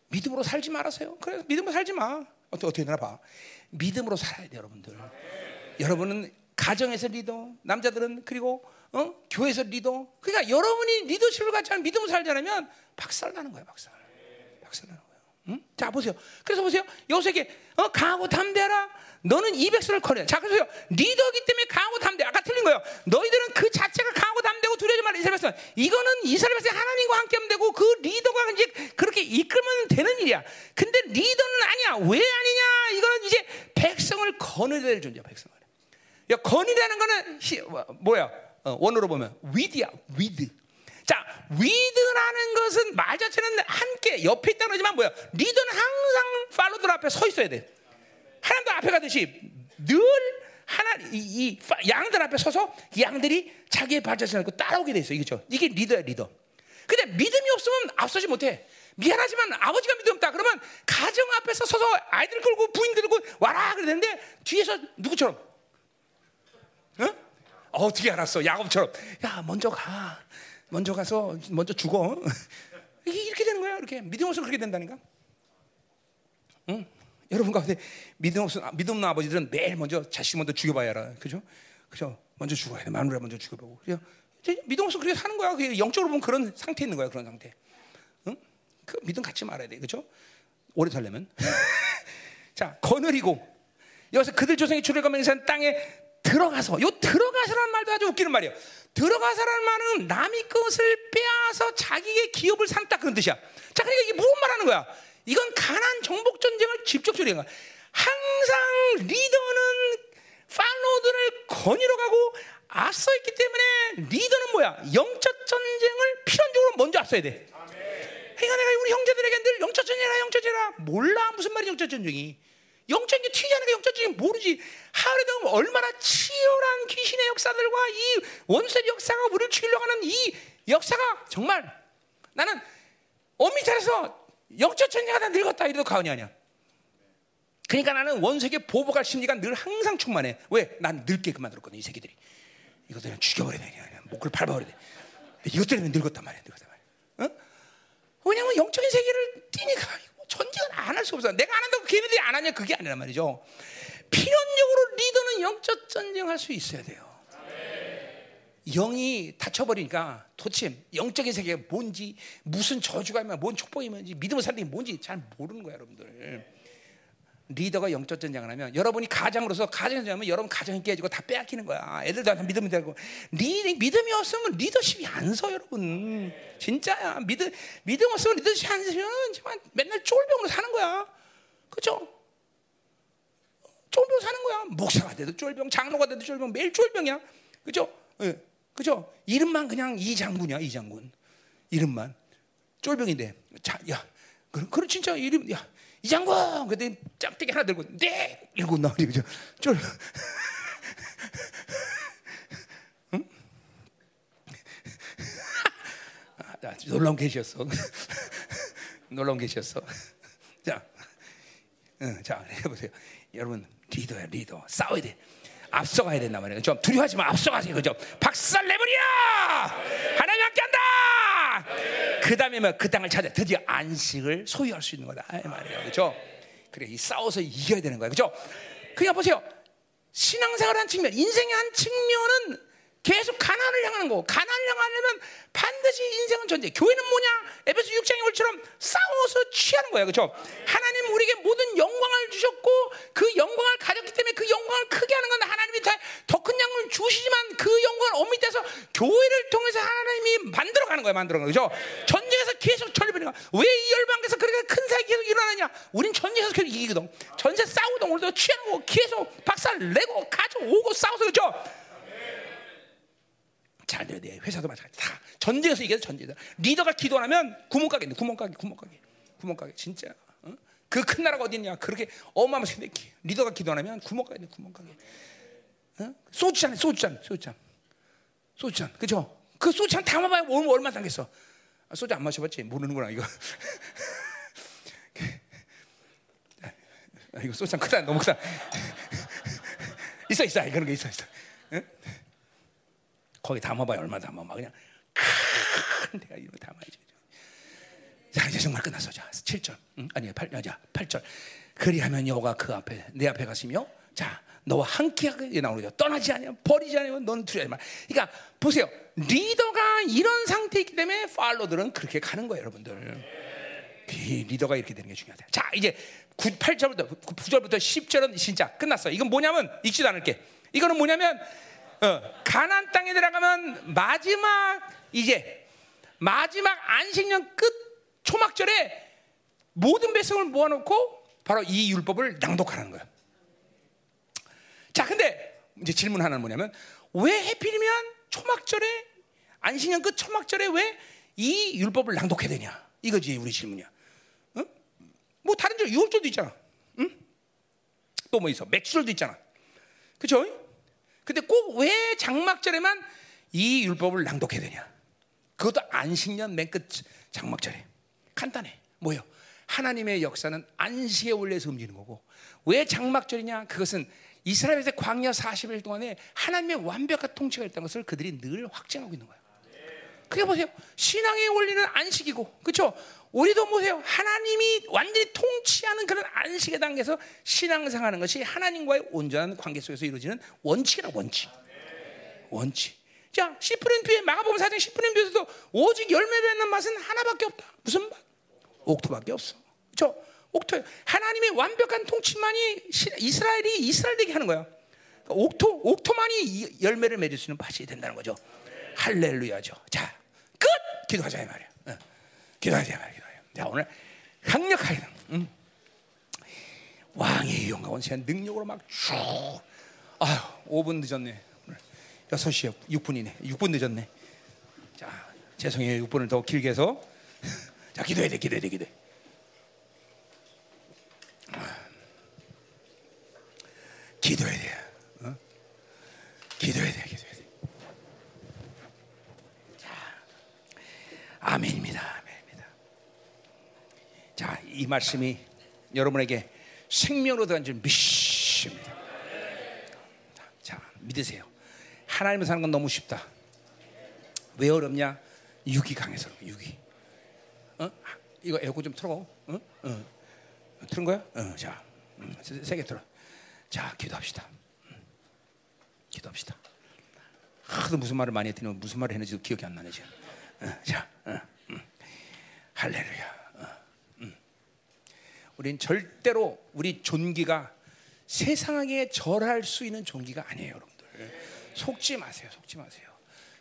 믿음으로 살지 말아세요. 그래 믿음으로 살지 마. 어떻게 어떻게 되나 봐. 믿음으로 살아야 돼, 여러분들. 여러분은 가정에서 리더, 남자들은 그리고 어? 교회에서 리더. 그러니까 여러분이 리더십을 갖지 않은 믿음을 살지 않으면 박살 나는 거예요, 박살. 박살 나는 거예요. 응? 자 보세요. 그래서 보세요. 요셉에게 어, 강하고 담대하라. 너는 이 백성을 커내. 자 그래서 리더기 때문에 강하고 담대. 아까 틀린 거예요. 너희들은 그 자체가 강하고 담대고 두려워지 말라 백성. 이거는 이스라엘 백성 하나님과 함께 하면 되고 그 리더가 이제 그렇게 이끌면 되는 일이야. 근데 리더는 아니야. 왜 아니냐? 이거는 이제 백성을 거느려야 될 존재야. 백성. 야, 건이라는 거는 히, 뭐야? 어, 원어로 보면 위드야, 위드. 자, 위드라는 것은 말 자체는 함께 옆에 있다는 거지만 뭐야? 리더는 항상 팔로들 앞에 서 있어야 돼. 하나님도 앞에 가듯이 늘 하나 이, 이 양들 앞에 서서 양들이 자기의 발자취를 고 따라오게 돼 있어. 이거죠. 이게 리더야, 리더. 근데 믿음이 없으면 앞서지 못해. 미안하지만 아버지가 믿음 없다. 그러면 가정 앞에서 서서 아이들 끌고 부인 들고 와라 그러는데 뒤에서 누구처럼 어? 어떻게 알았어? 야곱처럼. 야, 먼저 가. 먼저 가서 먼저 죽어. 이렇게 되는 거야. 이렇게 믿음 없으면 그렇게 된다니까. 응? 여러분 가운데 믿음 없는 믿음 없는 아버지들은 매일 먼저 자식 먼저 죽여봐야 알아. 그죠? 그죠? 먼저 죽어야 돼. 마누라 먼저 죽여보고. 그죠? 믿음 없으면 그렇게 사는 거야. 그 영적으로 보면 그런 상태에 있는 거야. 그런 상태. 응? 그 믿음 갖지 말아야 돼. 그죠? 오래 살려면. 자, 거느리고. 여기서 그들 조상이 출애굽하면서 땅에 들어가서 요 들어가서라는 말도 아주 웃기는 말이에요. 들어가서라는 말은 남의 것을 빼앗아 자기의 기업을 삼다 그런 뜻이야. 자, 그러니까 이게 무슨 말하는 거야? 이건 가난 정복 전쟁을 얘기한 거야. 항상 리더는 팔로들을 거니러 가고 앞서 있기 때문에 리더는 뭐야? 영적 전쟁을 필연적으로 먼저 앞서야 돼. 그러니까 내가 우리 형제들에게 늘 영적 전쟁이라 영적 전쟁이라 몰라 무슨 말이 영적 전쟁이? 영적인 게 튀지 않으니까 영적 전쟁이 모르지. 하루에도 얼마나 치열한 귀신의 역사들과 이 원수의 역사가 우리를 죽이려고 하는 이 역사가 정말 나는 어미탈에서 영적 전쟁하다 늙었다 이래도 과언이 아니야. 그러니까 나는 원수에게 보복할 심리가 늘 항상 충만해. 왜? 난 늙게끔 만들었거든 이 새끼들이. 이것들은 죽여버려야 돼. 그냥 목을 밟아버려야 돼. 이것 때문에 늙었단 말이야. 늙었단 말이야. 어? 왜냐면 영적인 세계를 뛰니까 전쟁은 안 할수 없어. 내가 안 한다고 걔네들이 안 하냐 그게 아니란 말이죠. 필연적으로 리더는 영적 전쟁할 수 있어야 돼요. 영이 닫혀버리니까 도대체 영적인 세계가 뭔지 무슨 저주가 있면 뭔 축복이 뭔지 믿음을 게 뭔지 잘 모르는 거야 여러분들. 리더가 영적 전쟁을 하면 여러분이 가장으로서 가정 전쟁하면 여러분 가정이 깨지고 다 빼앗기는 거야. 애들도 한 믿음이 되고 리, 믿음이 없으면 리더십이 안 서 여러분. 진짜야. 믿음 믿음 없으면 리더십이 안 서면 정말 맨날 쫄병으로 사는 거야. 그죠? 쫄병 사는 거야. 목사가 돼도 쫄병, 장로가 돼도 쫄병, 매일 쫄병이야. 그죠? 예. 그죠? 이름만 그냥 이 장군이야, 이 장군. 이름만. 쫄병인데. 자, 야. 그럼, 그럼 진짜 이름, 야. 이장군! 그때 짝대기 하나 들고, 네! 이러고 나오니, 그죠? 쫄. 응? 아, 놀라운 계시였어. 놀라운 계시였어. 자, 응, 자, 해보세요. 여러분, 리더야, 리더. 싸워야 돼. 앞서가야 된단 말이에요. 좀 두려워하지 마. 앞서가세요. 그죠? 박살 내버려! 하나님 함께 한다! 그 다음에 뭐 그 땅을 찾아 드디어 안식을 소유할 수 있는 거다. 이 말이에요. 그죠? 그래, 이 싸워서 이겨야 되는 거야. 그죠? 그냥 보세요. 신앙생활 한 측면, 인생의 한 측면은 계속 가난을 향하는 거고 가난을 향하려면 반드시 인생은 전쟁. 교회는 뭐냐? 에베소 6장의 올처럼 싸워서 취하는 거야. 그렇죠? 하나님 우리에게 모든 영광을 주셨고 그 영광을 가졌기 때문에 그 영광을 크게 하는 건 하나님이 더 큰 양을 주시지만 그 영광을 엄밀해서 교회를 통해서 하나님이 만들어 가는 거야. 만들어 가는 거죠. 전쟁에서 계속 전리버리는 거야. 왜이 열방에서 그렇게 큰 사역이 계속 일어나냐? 우린 전쟁에서 계속 이기거든. 전세 싸우던 우리도 취하고 계속 박살 내고 가져오고 싸워서 그렇죠? 잘 돼야 돼. 회사도 마찬가지. 다 전쟁에서 이게 전쟁이다. 리더가 기도 하면 구멍가게, 구멍가게, 구멍가게, 구멍가게. 진짜. 어? 그큰 나라가 어디 있냐? 그렇게 어마어마한 생각. 리더가 기도 하면 구멍가게, 구멍가게. 어? 소주잔, 소주잔, 소주잔, 소주잔. 그죠? 그 소주잔 담아봐야 얼마 당겠어. 아, 소주 안 마셔봤지? 모르는구나 이거. 아, 이거 소주잔 크다, 너무 크다. 있어, 있어, 그런 게 있어, 있어. 응? 거기 담아봐야 얼마 담아봐 그냥 큰 데가 이거 담아야지. 자 이제 정말 끝났어. 자 7절 응? 아니 8, 자 8절 그리하면 여호가 그 앞에 내 앞에 가시며 자 너와 함께하게 나오죠. 떠나지 않으면 버리지 않으면 넌 두려워하지 마. 그러니까 보세요. 리더가 이런 상태이기 때문에 팔로들은 그렇게 가는 거예요, 여러분들. 리더가 이렇게 되는 게 중요하다. 자 이제 9, 8절부터 9절부터 10절은 진짜 끝났어. 이건 뭐냐면 읽지도 않을게. 이거는 뭐냐면 어, 가난 땅에 들어가면 마지막 이제 마지막 안식년 끝 초막절에 모든 백성을 모아놓고 바로 이 율법을 낭독하는 거야. 자, 근데 이제 질문 하나는 뭐냐면 왜 해필이면 초막절에 안식년 끝 초막절에 왜 이 율법을 낭독해야 되냐? 이거지 우리 질문이야. 어? 뭐 다른 절 유월절도 있잖아. 응? 또 뭐 있어? 맥주절도 있잖아. 그렇죠? 근데 꼭 왜 장막절에만 이 율법을 낭독해야 되냐? 그것도 안식년 맨 끝 장막절에. 간단해. 뭐요? 하나님의 역사는 안식의 원리에서 움직이는 거고 왜 장막절이냐? 그것은 이스라엘에서 광야 40일 동안에 하나님의 완벽한 통치가 있다는 것을 그들이 늘 확증하고 있는 거예요. 그게 보세요. 신앙의 원리는 안식이고, 그렇죠? 우리도 보세요. 하나님이 완전히 통치하는 그런 안식의 단계에서 신앙생활하는 것이 하나님과의 온전한 관계 속에서 이루어지는 원칙이라 원칙. 원칙. 자, 시프린피에 마가복음 사장 시프린피에서도 오직 열매 맺는 맛은 하나밖에 없다. 무슨 맛? 옥토밖에 없어. 그렇죠? 옥토 하나님의 완벽한 통치만이 이스라엘이 이스라엘 되게 하는 거야. 그러니까 옥토 옥토만이 열매를 맺을 수 있는 밭이 된다는 거죠. 할렐루야죠. 자, 끝 기도하자 이 말이야. 어. 기도하자 말이야. 자, 오늘 강력하게 응? 왕의 영광은 제 능력으로 막 쭉. 아유, 5분 늦었네. 오늘 6시에 6분이네. 6분 늦었네. 자, 죄송해요. 6분을 더 길게 해서. 자, 기도해야 돼. 기도해야 돼. 기도해. 기도해야 돼. 어? 기도해야 돼. 기도해야 돼. 자. 아멘입니다. 자, 이 말씀이 여러분에게 생명으로 줄 믿습니다. 자, 자, 믿으세요. 하나님을 사는 건 너무 쉽다. 왜 어렵냐? 육이 강해서 육이. 어? 이거 에어컨 좀 틀어. 어? 어. 틀은 거야? 어, 자, 음, 세게 틀어. 자, 기도합시다. 음, 기도합시다. 하도 무슨 말을 많이 했더니 무슨 말을 했는지도 기억이 안 나네 지금. 어, 자, 어, 음. 할렐루야. 우린 절대로 우리 존귀가 세상에 절할 수 있는 존귀가 아니에요, 여러분들. 속지 마세요, 속지 마세요.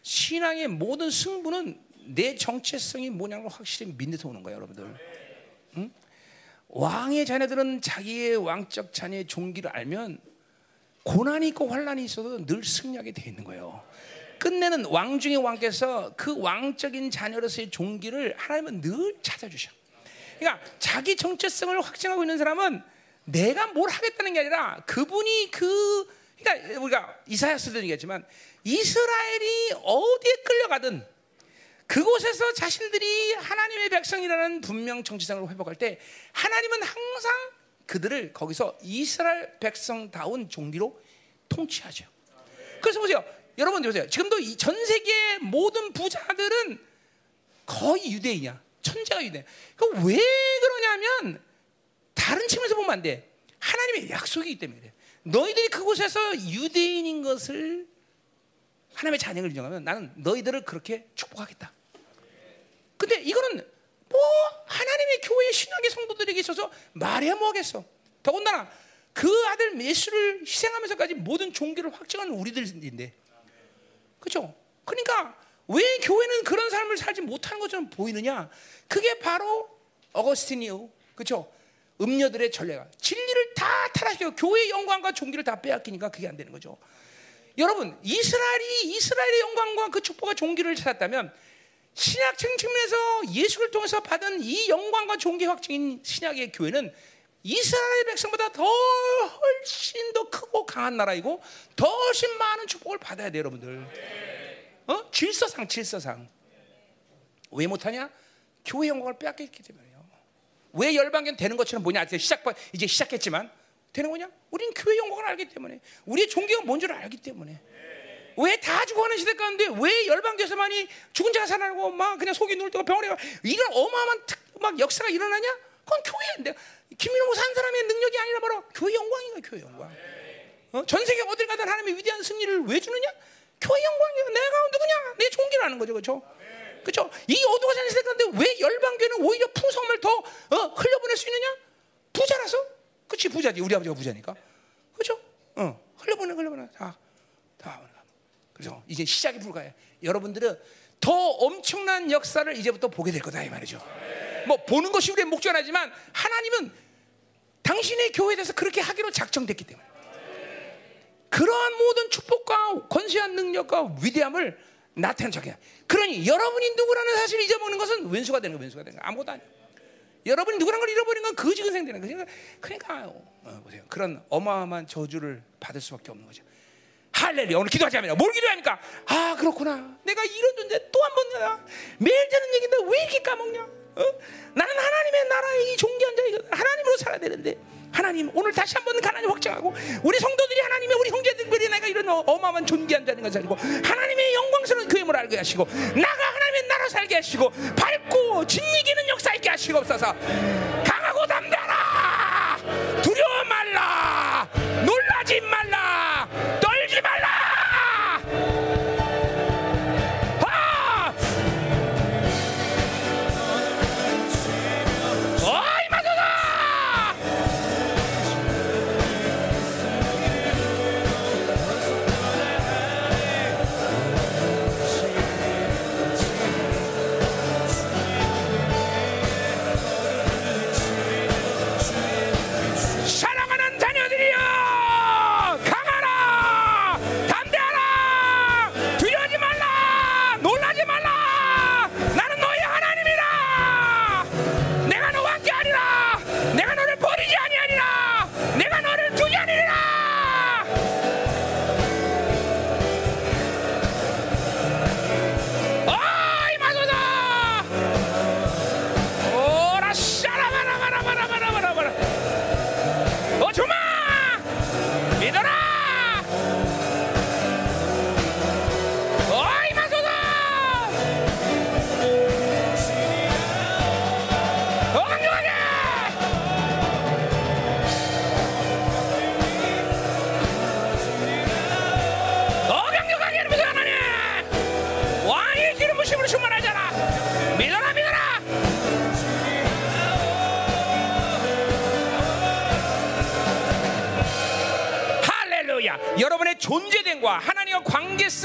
신앙의 모든 승부는 내 정체성이 뭐냐를 확실히 믿는 오는 거예요, 여러분들. 응? 왕의 자녀들은 자기의 왕적 자녀의 종기를 알면 고난이 있고 환란이 있어도 늘 승리하게 돼 있는 거예요. 끝내는 왕 중의 왕께서 그 왕적인 자녀로서의 종기를 하나님은 늘 찾아주셔. 그러니까 자기 정체성을 확증하고 있는 사람은 내가 뭘 하겠다는 게 아니라 그분이 그 그러니까 우리가 이사야서도 얘기했지만 이스라엘이 어디에 끌려가든 그곳에서 자신들이 하나님의 백성이라는 분명 정체성을 회복할 때 하나님은 항상 그들을 거기서 이스라엘 백성다운 종기로 통치하죠. 그래서 보세요. 여러분들 보세요. 지금도 전 세계 모든 부자들은 거의 유대인이야. 천재가 유대. 그왜 그러냐면 다른 측면에서 보면 안 돼. 하나님의 약속이기 때문에 그래. 너희들이 그곳에서 유대인인 것을 하나님의 자녀를 인정하면 나는 너희들을 그렇게 축복하겠다. 근데 이거는 뭐 하나님의 교회 신학의 성도들에게 있어서 말해야 뭐하겠어. 더군다나 그 아들 메시를 희생하면서까지 모든 종교를 확증하는 우리들인데, 그렇죠? 그러니까 왜 교회는 그런 삶을 살지 못하는 것처럼 보이느냐? 그게 바로 어거스틴이요, 그렇죠? 음녀들의 전례가 진리를 다 타락시키고 교회의 영광과 종기를 다 빼앗기니까 그게 안 되는 거죠. 여러분 이스라엘이 이스라엘의 영광과 그 축복과 종기를 찾았다면 신약적 측면에서 예수를 통해서 받은 이 영광과 종기 확증인 신약의 교회는 이스라엘 백성보다 더 훨씬 더 크고 강한 나라이고 더 훨씬 많은 축복을 받아야 돼요, 여러분들. 어? 질서상, 질서상. 왜 못하냐? 교회 영광을 빼앗겼기 때문에요. 왜 열방견 되는 것처럼 뭐냐? 시작 이제 시작했지만 되는 거냐? 우리는 교회 영광을 알기 때문에 우리의 종교가 뭔 줄 알기 때문에 왜 다 죽어가는 시대 가운데 왜 열방교에서만이 죽은 자가 살아나고 막 그냥 속이 누울 때가 병원에 가 이런 어마어마한 특, 막 역사가 일어나냐? 그건 교회인데 김민호 목산 사람의 능력이 아니라 바로 교회 영광인가 교회 영광. 어? 전 세계 어딜 가든 하나님의 위대한 승리를 왜 주느냐? 교회 영광이야. 내가 누구냐? 내 종기라는 거죠, 그렇죠? 그렇죠? 이 어두워 사는 시대 가운데 왜 열방교는 오히려 풍성함을 더 어, 흘려보낼 수 있느냐? 부자라서, 그렇지 부자지. 우리 아버지가 부자니까, 그렇죠? 어, 흘려보내, 흘려보내. 다, 다. 그래서 이제 시작이 불가해. 여러분들은 더 엄청난 역사를 이제부터 보게 될 거다 이 말이죠. 뭐 보는 것이 우리의 목적은 아니지만 하나님은 당신의 교회에 대해서 그렇게 하기로 작정됐기 때문에 그러한 모든 축복과 권세한 능력과 위대함을 나타내는 자기야. 그러니 여러분이 누구라는 사실을 잊어버리는 것은 왼수가 되는 거, 왼수가 되는 거 아무것도 아니야. 여러분이 누구라는 걸 잃어버리는 건 거지 근생 되는 거죠. 그러니까 어, 보세요. 그런 어마어마한 저주를 받을 수밖에 없는 거죠. 할렐루야. 오늘 기도하자면 뭘 기도합니까? 아 그렇구나. 내가 이런 존재 또 한번 내가 매일 되는 얘기인데 왜 이렇게 까먹냐? 어? 나는 하나님의 나라의 이 존귀한 자이거든. 하나님으로 살아야 되는데 하나님 오늘 다시 한번 가난을 확정하고 우리 성도들이 하나님의 우리 형제들이 내가 이런 어마어마한 존귀한 자인 것을 알고 하나님의 영광스러운 교회을 알게 하시고 나가 하나님의 나라 살게 하시고 밝고 진리기는 역사 있게 하시고 없어서. 강하고 담대하라. 두려워 말라. 놀라지 말라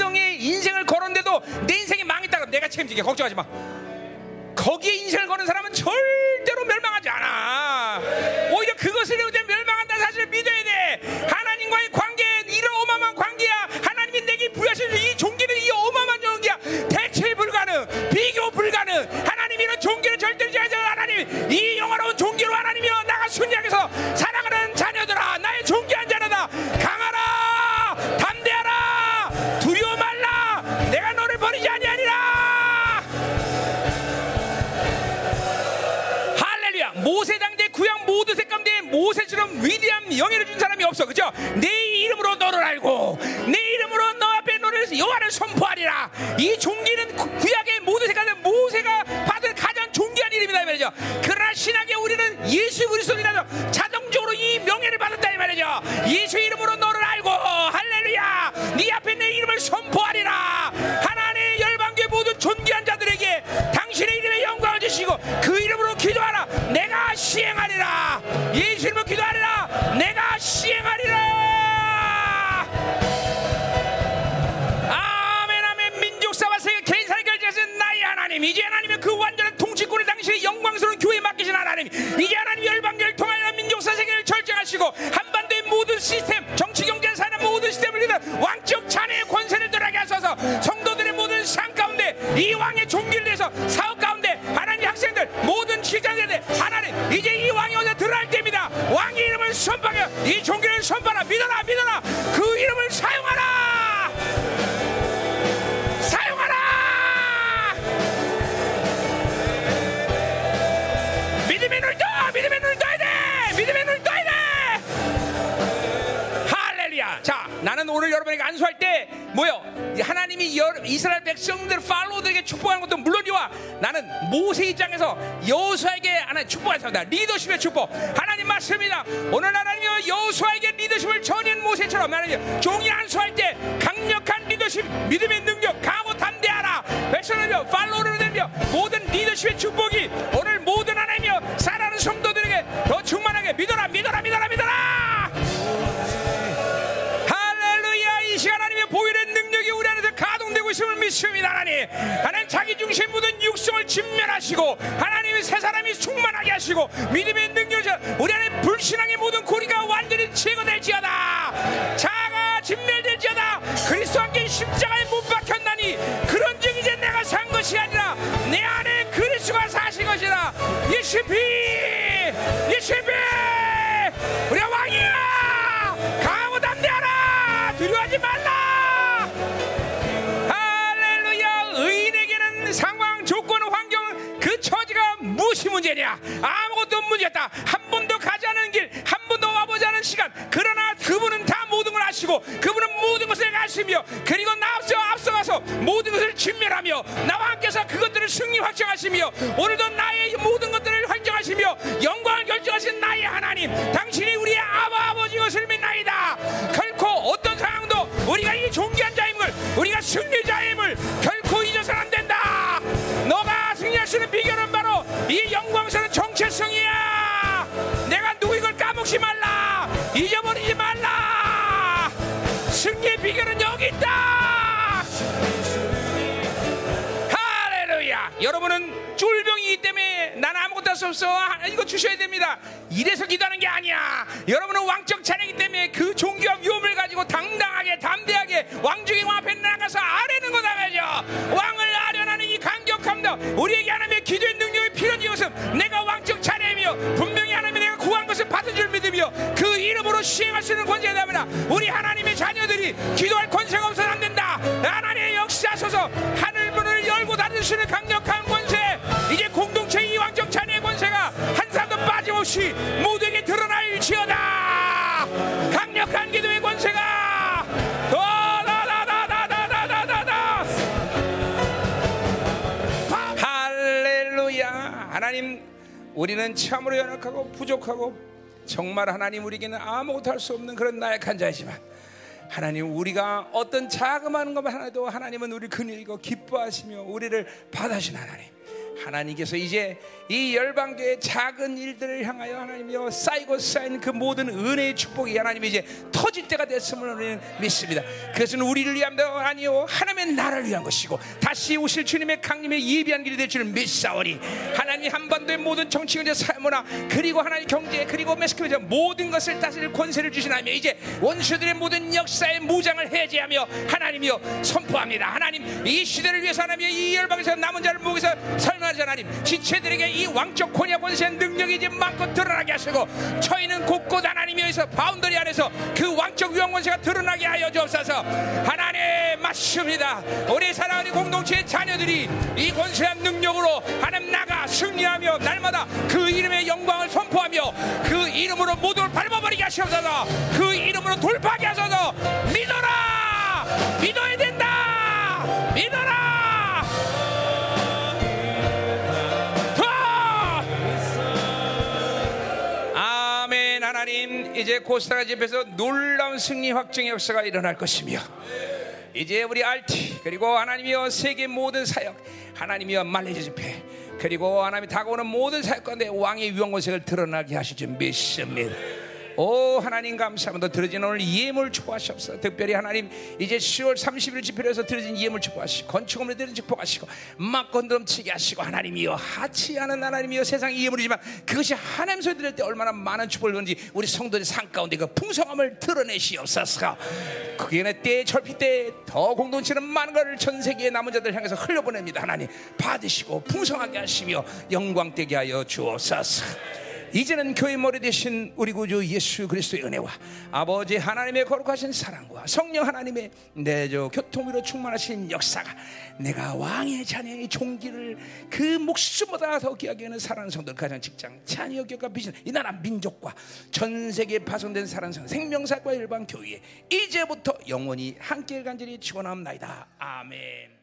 관계성의 인생을 걸었는데도 내 인생이 망했다 그러면 내가 책임지게 걱정하지 마. 거기에 인생을 거는 사람은 절대로 멸망하지 않아. 오히려 그것을 이루되 멸망한다는 사실을 믿어야 돼. 하나님과의 관계 이런 어마어마한 관계야. 하나님이 내게 부여하신 이 종기는 이 어마어마한 종기야. 대체 불가능, 비교 불가능. 하나님이 이런 종기를 절대로 지하지 하나님 이 영화로운 종기로 하나님이여 나가 순리하게서 모세처럼 위대한 영예를 준 사람이 없어. 그죠? 내 이름으로 너를 알고 내 이름으로 너 앞에 너를 여호와를 선포하리라. 이 종기는 구- 구약의 모든 색 가운데 모세가 받은 가장 존귀한 이름이다 이 말이죠. 그러나 신학의 우리는 예수 그리스도이라서 자동적으로 이 명예를 받았다 이 말이죠. 예수 이름으로 너를 알고 할렐루야 네 앞에 내 이름을 선포하리라. 하나님의 열방교의 모든 존귀한 자들에게 당신의 이름에 영광을 주시고 그 이름으로 시행하리라. 예수 이름으로 기도하리라. 내가 시행하리라. 아멘 아멘. 민족사와 세계 개인사를 결정하신 나의 하나님. 이제 하나님의 그 완전한 통치권을 당신의 영광스러운 교회에 맡기신 하나님. 이제 하나님 열방교를 통하여 민족사 세계를 결정하시고 한반도의 모든 시스템 정치 경제 산업 모든 시스템을 이루는 왕적 자네의 권세를 들하게 하소서. 성도들의 모든 삶 가운데 이 왕의 종기를 위해서 사업 가운데 하나님 학생들 모든 직장인들 하나님 이제 이 왕이 오늘 드러날 때입니다. 왕의 이름을 선포하여 이 종기를 선포하라. 믿어라 믿어라. 그 이름을 사용하라. 사용하라. 믿음의 눈을 떠 믿음의 눈을 떠야 돼. 믿음의 눈을 떠야 돼. 할렐루야. 자 나는 오늘 여러분에게 안수할 때 뭐요? 이 하나님이 여- 이스라엘 백성들 팔로우들에게 축복하는 것도 물론이와 나는 모세 입장에서 여호수아에게 하나님 축복하셨다. 리더십의 축복. 하나님 말씀입니다. 오늘 하나님이 여호수아에게 리더십을 전인 모세처럼 하나님 종이 안수할 때 강력한 리더십 믿음의 능력 강하고 담대하라. 백성들여 팔로우를 되며 모든 리더십의 축복이 오늘 모든 하나님이여 사랑하는 성도들에게 더 충만하게 믿어라 믿어라 믿어라 진멸하시고 하나님의 새 사람이 충만하게 하시고 믿음의 능력을 우리 안에 불신앙의 모든 고리가 완전히 제거될지어다. 자가 진멸될지어다. 그리스도 함께 십자가에 못 박혔나니 그런 즉 이제 내가 산 것이 아니라 내 안에 그리스도가 사신 것이다 예수피 예수피 무엇이 문제냐? 아무것도 문제였다. 한 번도 가지 않은 길 한 번도 와보지 않은 시간. 그러나 그분은 다 모든 걸 아시고 그분은 모든 것을 아시며 그리고 나 앞서 앞서가서 모든 것을 진멸하며 나와 함께서 그것들을 승리 확정하시며 오늘도 나의 모든 것들을 확정하시며 영광을 결정하신 나의 하나님 당신이 우리의 아바 아버지 것을 믿나이다. 결코 어떤 상황도 우리가 이 존귀한 자임을 우리가 승리자임을 결코 잊어서는 안 된다. 너가 승리할 수 있는 바로 이 영광스러운 정체성이야. 내가 누구인 걸 까먹지 말라. 잊어버리지 말라. 승리의 비결은 여기 있다. 할렐루야. 여러분은 쫄병이기 때문에 나는 아무것도 할 수 없어. 아, 이거 주셔야 됩니다. 이래서 기도하는 게 아니야. 여러분은 왕적 차례이기 때문에 그 종교와 위험을 가지고 당당하게 담대하게 왕중의 왕 앞에 나가서 아뢰는 거다 말이죠. 왕을 아련하는 이 강격함도 우리에게 하나님의 기도의 능력이 필요한 이것은 내가 왕적 차례이며 분명히 하나님이 내가 구한 것을 받은 줄 믿으며 그 이름으로 시행할 수 있는 권세가 됩니다 우리 하나님의 자녀들이 기도할 권세가 없어서는 안 된다. 하나님의 역사하소서 하늘 문을 열고 닫을 수 있는 강력한 권세. 이제 공동체 이 왕적 찬의 권세가 한 사람도 빠짐없이 모두에게 드러날지어다. 강력한 기도의 권세가 더 다다다다다다다다 할렐루야 하나님 우리는 참으로 연약하고 부족하고 정말 하나님 우리에게는 아무것도 할 수 없는 그런 나약한 자이지만 하나님 우리가 어떤 자그마한 것만 하나도 하나님은 우리 근육이고 기뻐하시며 우리를 받아신 하나님. 하나님께서 이제 이 열방교의 작은 일들을 향하여 하나님이여 쌓이고 쌓인 그 모든 은혜의 축복이 하나님이 이제 터질 때가 됐음을 우리는 믿습니다. 그것은 우리를 위함도 아니요 하나님의 나라를 위한 것이고 다시 오실 주님의 강림의 예비한 길이 될 줄을 믿사오니 하나님 한반도의 모든 정치 경제 사회문화 그리고 하나님 경제 그리고 매스컴에서 모든 것을 다스릴 권세를 주신 하나님 이제 원수들의 모든 역사의 무장을 해제하며 하나님이여 선포합니다. 하나님 이 시대를 위해서 하나님 이 열방에서 남은 자를 모여서 설명하자 하나님 지체들에게 이 왕적 권위와 권세의 능력이 이제 마음껏 드러나게 하시고 저희는 곳곳 하나님이여서 boundary 안에서 그 왕적 위엄 권세가 드러나게 하여 주옵소서. 하나님 맞습니다. 우리 사랑하는 공동체의 자녀들이 이 권세한 능력으로 하나님 나가 승리하며 날마다 그 이름의 영광을 선포하며 그 이름으로 모두를 밟아버리게 하시옵소서. 그 이름으로 돌파하게 하소서. 믿어라! 믿어야 된다! 믿어라 하나님 이제 코스타가 집에서 놀라운 승리 확정의 역사가 일어날 것이며 이제 우리 알티 그리고 하나님이여 세계 모든 사역 하나님이여 말레이시아 집회 그리고 하나님이 다가오는 모든 사역 가운데 왕의 위험권색을 드러나게 하실 줄 믿습니다 오 하나님 감사합니다 들어진 오늘 예물 축복하시옵소서. 특별히 하나님 이제 10월 30일 집회로 해서 들어진 예물 축복하시고 건축업을 들은 축복하시고 막건 넘치게 하시고 하나님이여 하치하는 하나님이여 세상 예물이지만 그것이 하나님 소리 들을 때 얼마나 많은 축복을 주는지 우리 성도의 상 가운데 그 풍성함을 드러내시옵소서. 그게 때 절피 때 더 공동체는 많은 것을 전 세계의 남은 자들 향해서 흘려보냅니다. 하나님 받으시고 풍성하게 하시며 영광되게 하여 주옵소서 이제는 교회 머리 대신 우리 구주 예수 그리스도의 은혜와 아버지 하나님의 거룩하신 사랑과 성령 하나님의 내저 교통위로 충만하신 역사가 내가 왕의 자녀의 종기를 그 목숨보다 더 귀하게 하는 사랑하는 성도 가장 직장 자녀 교과 비전 이 나라 민족과 전 세계에 파손된 사랑하는 성 생명사과 일반 교회 이제부터 영원히 함께 간절히 축원합니다 아멘.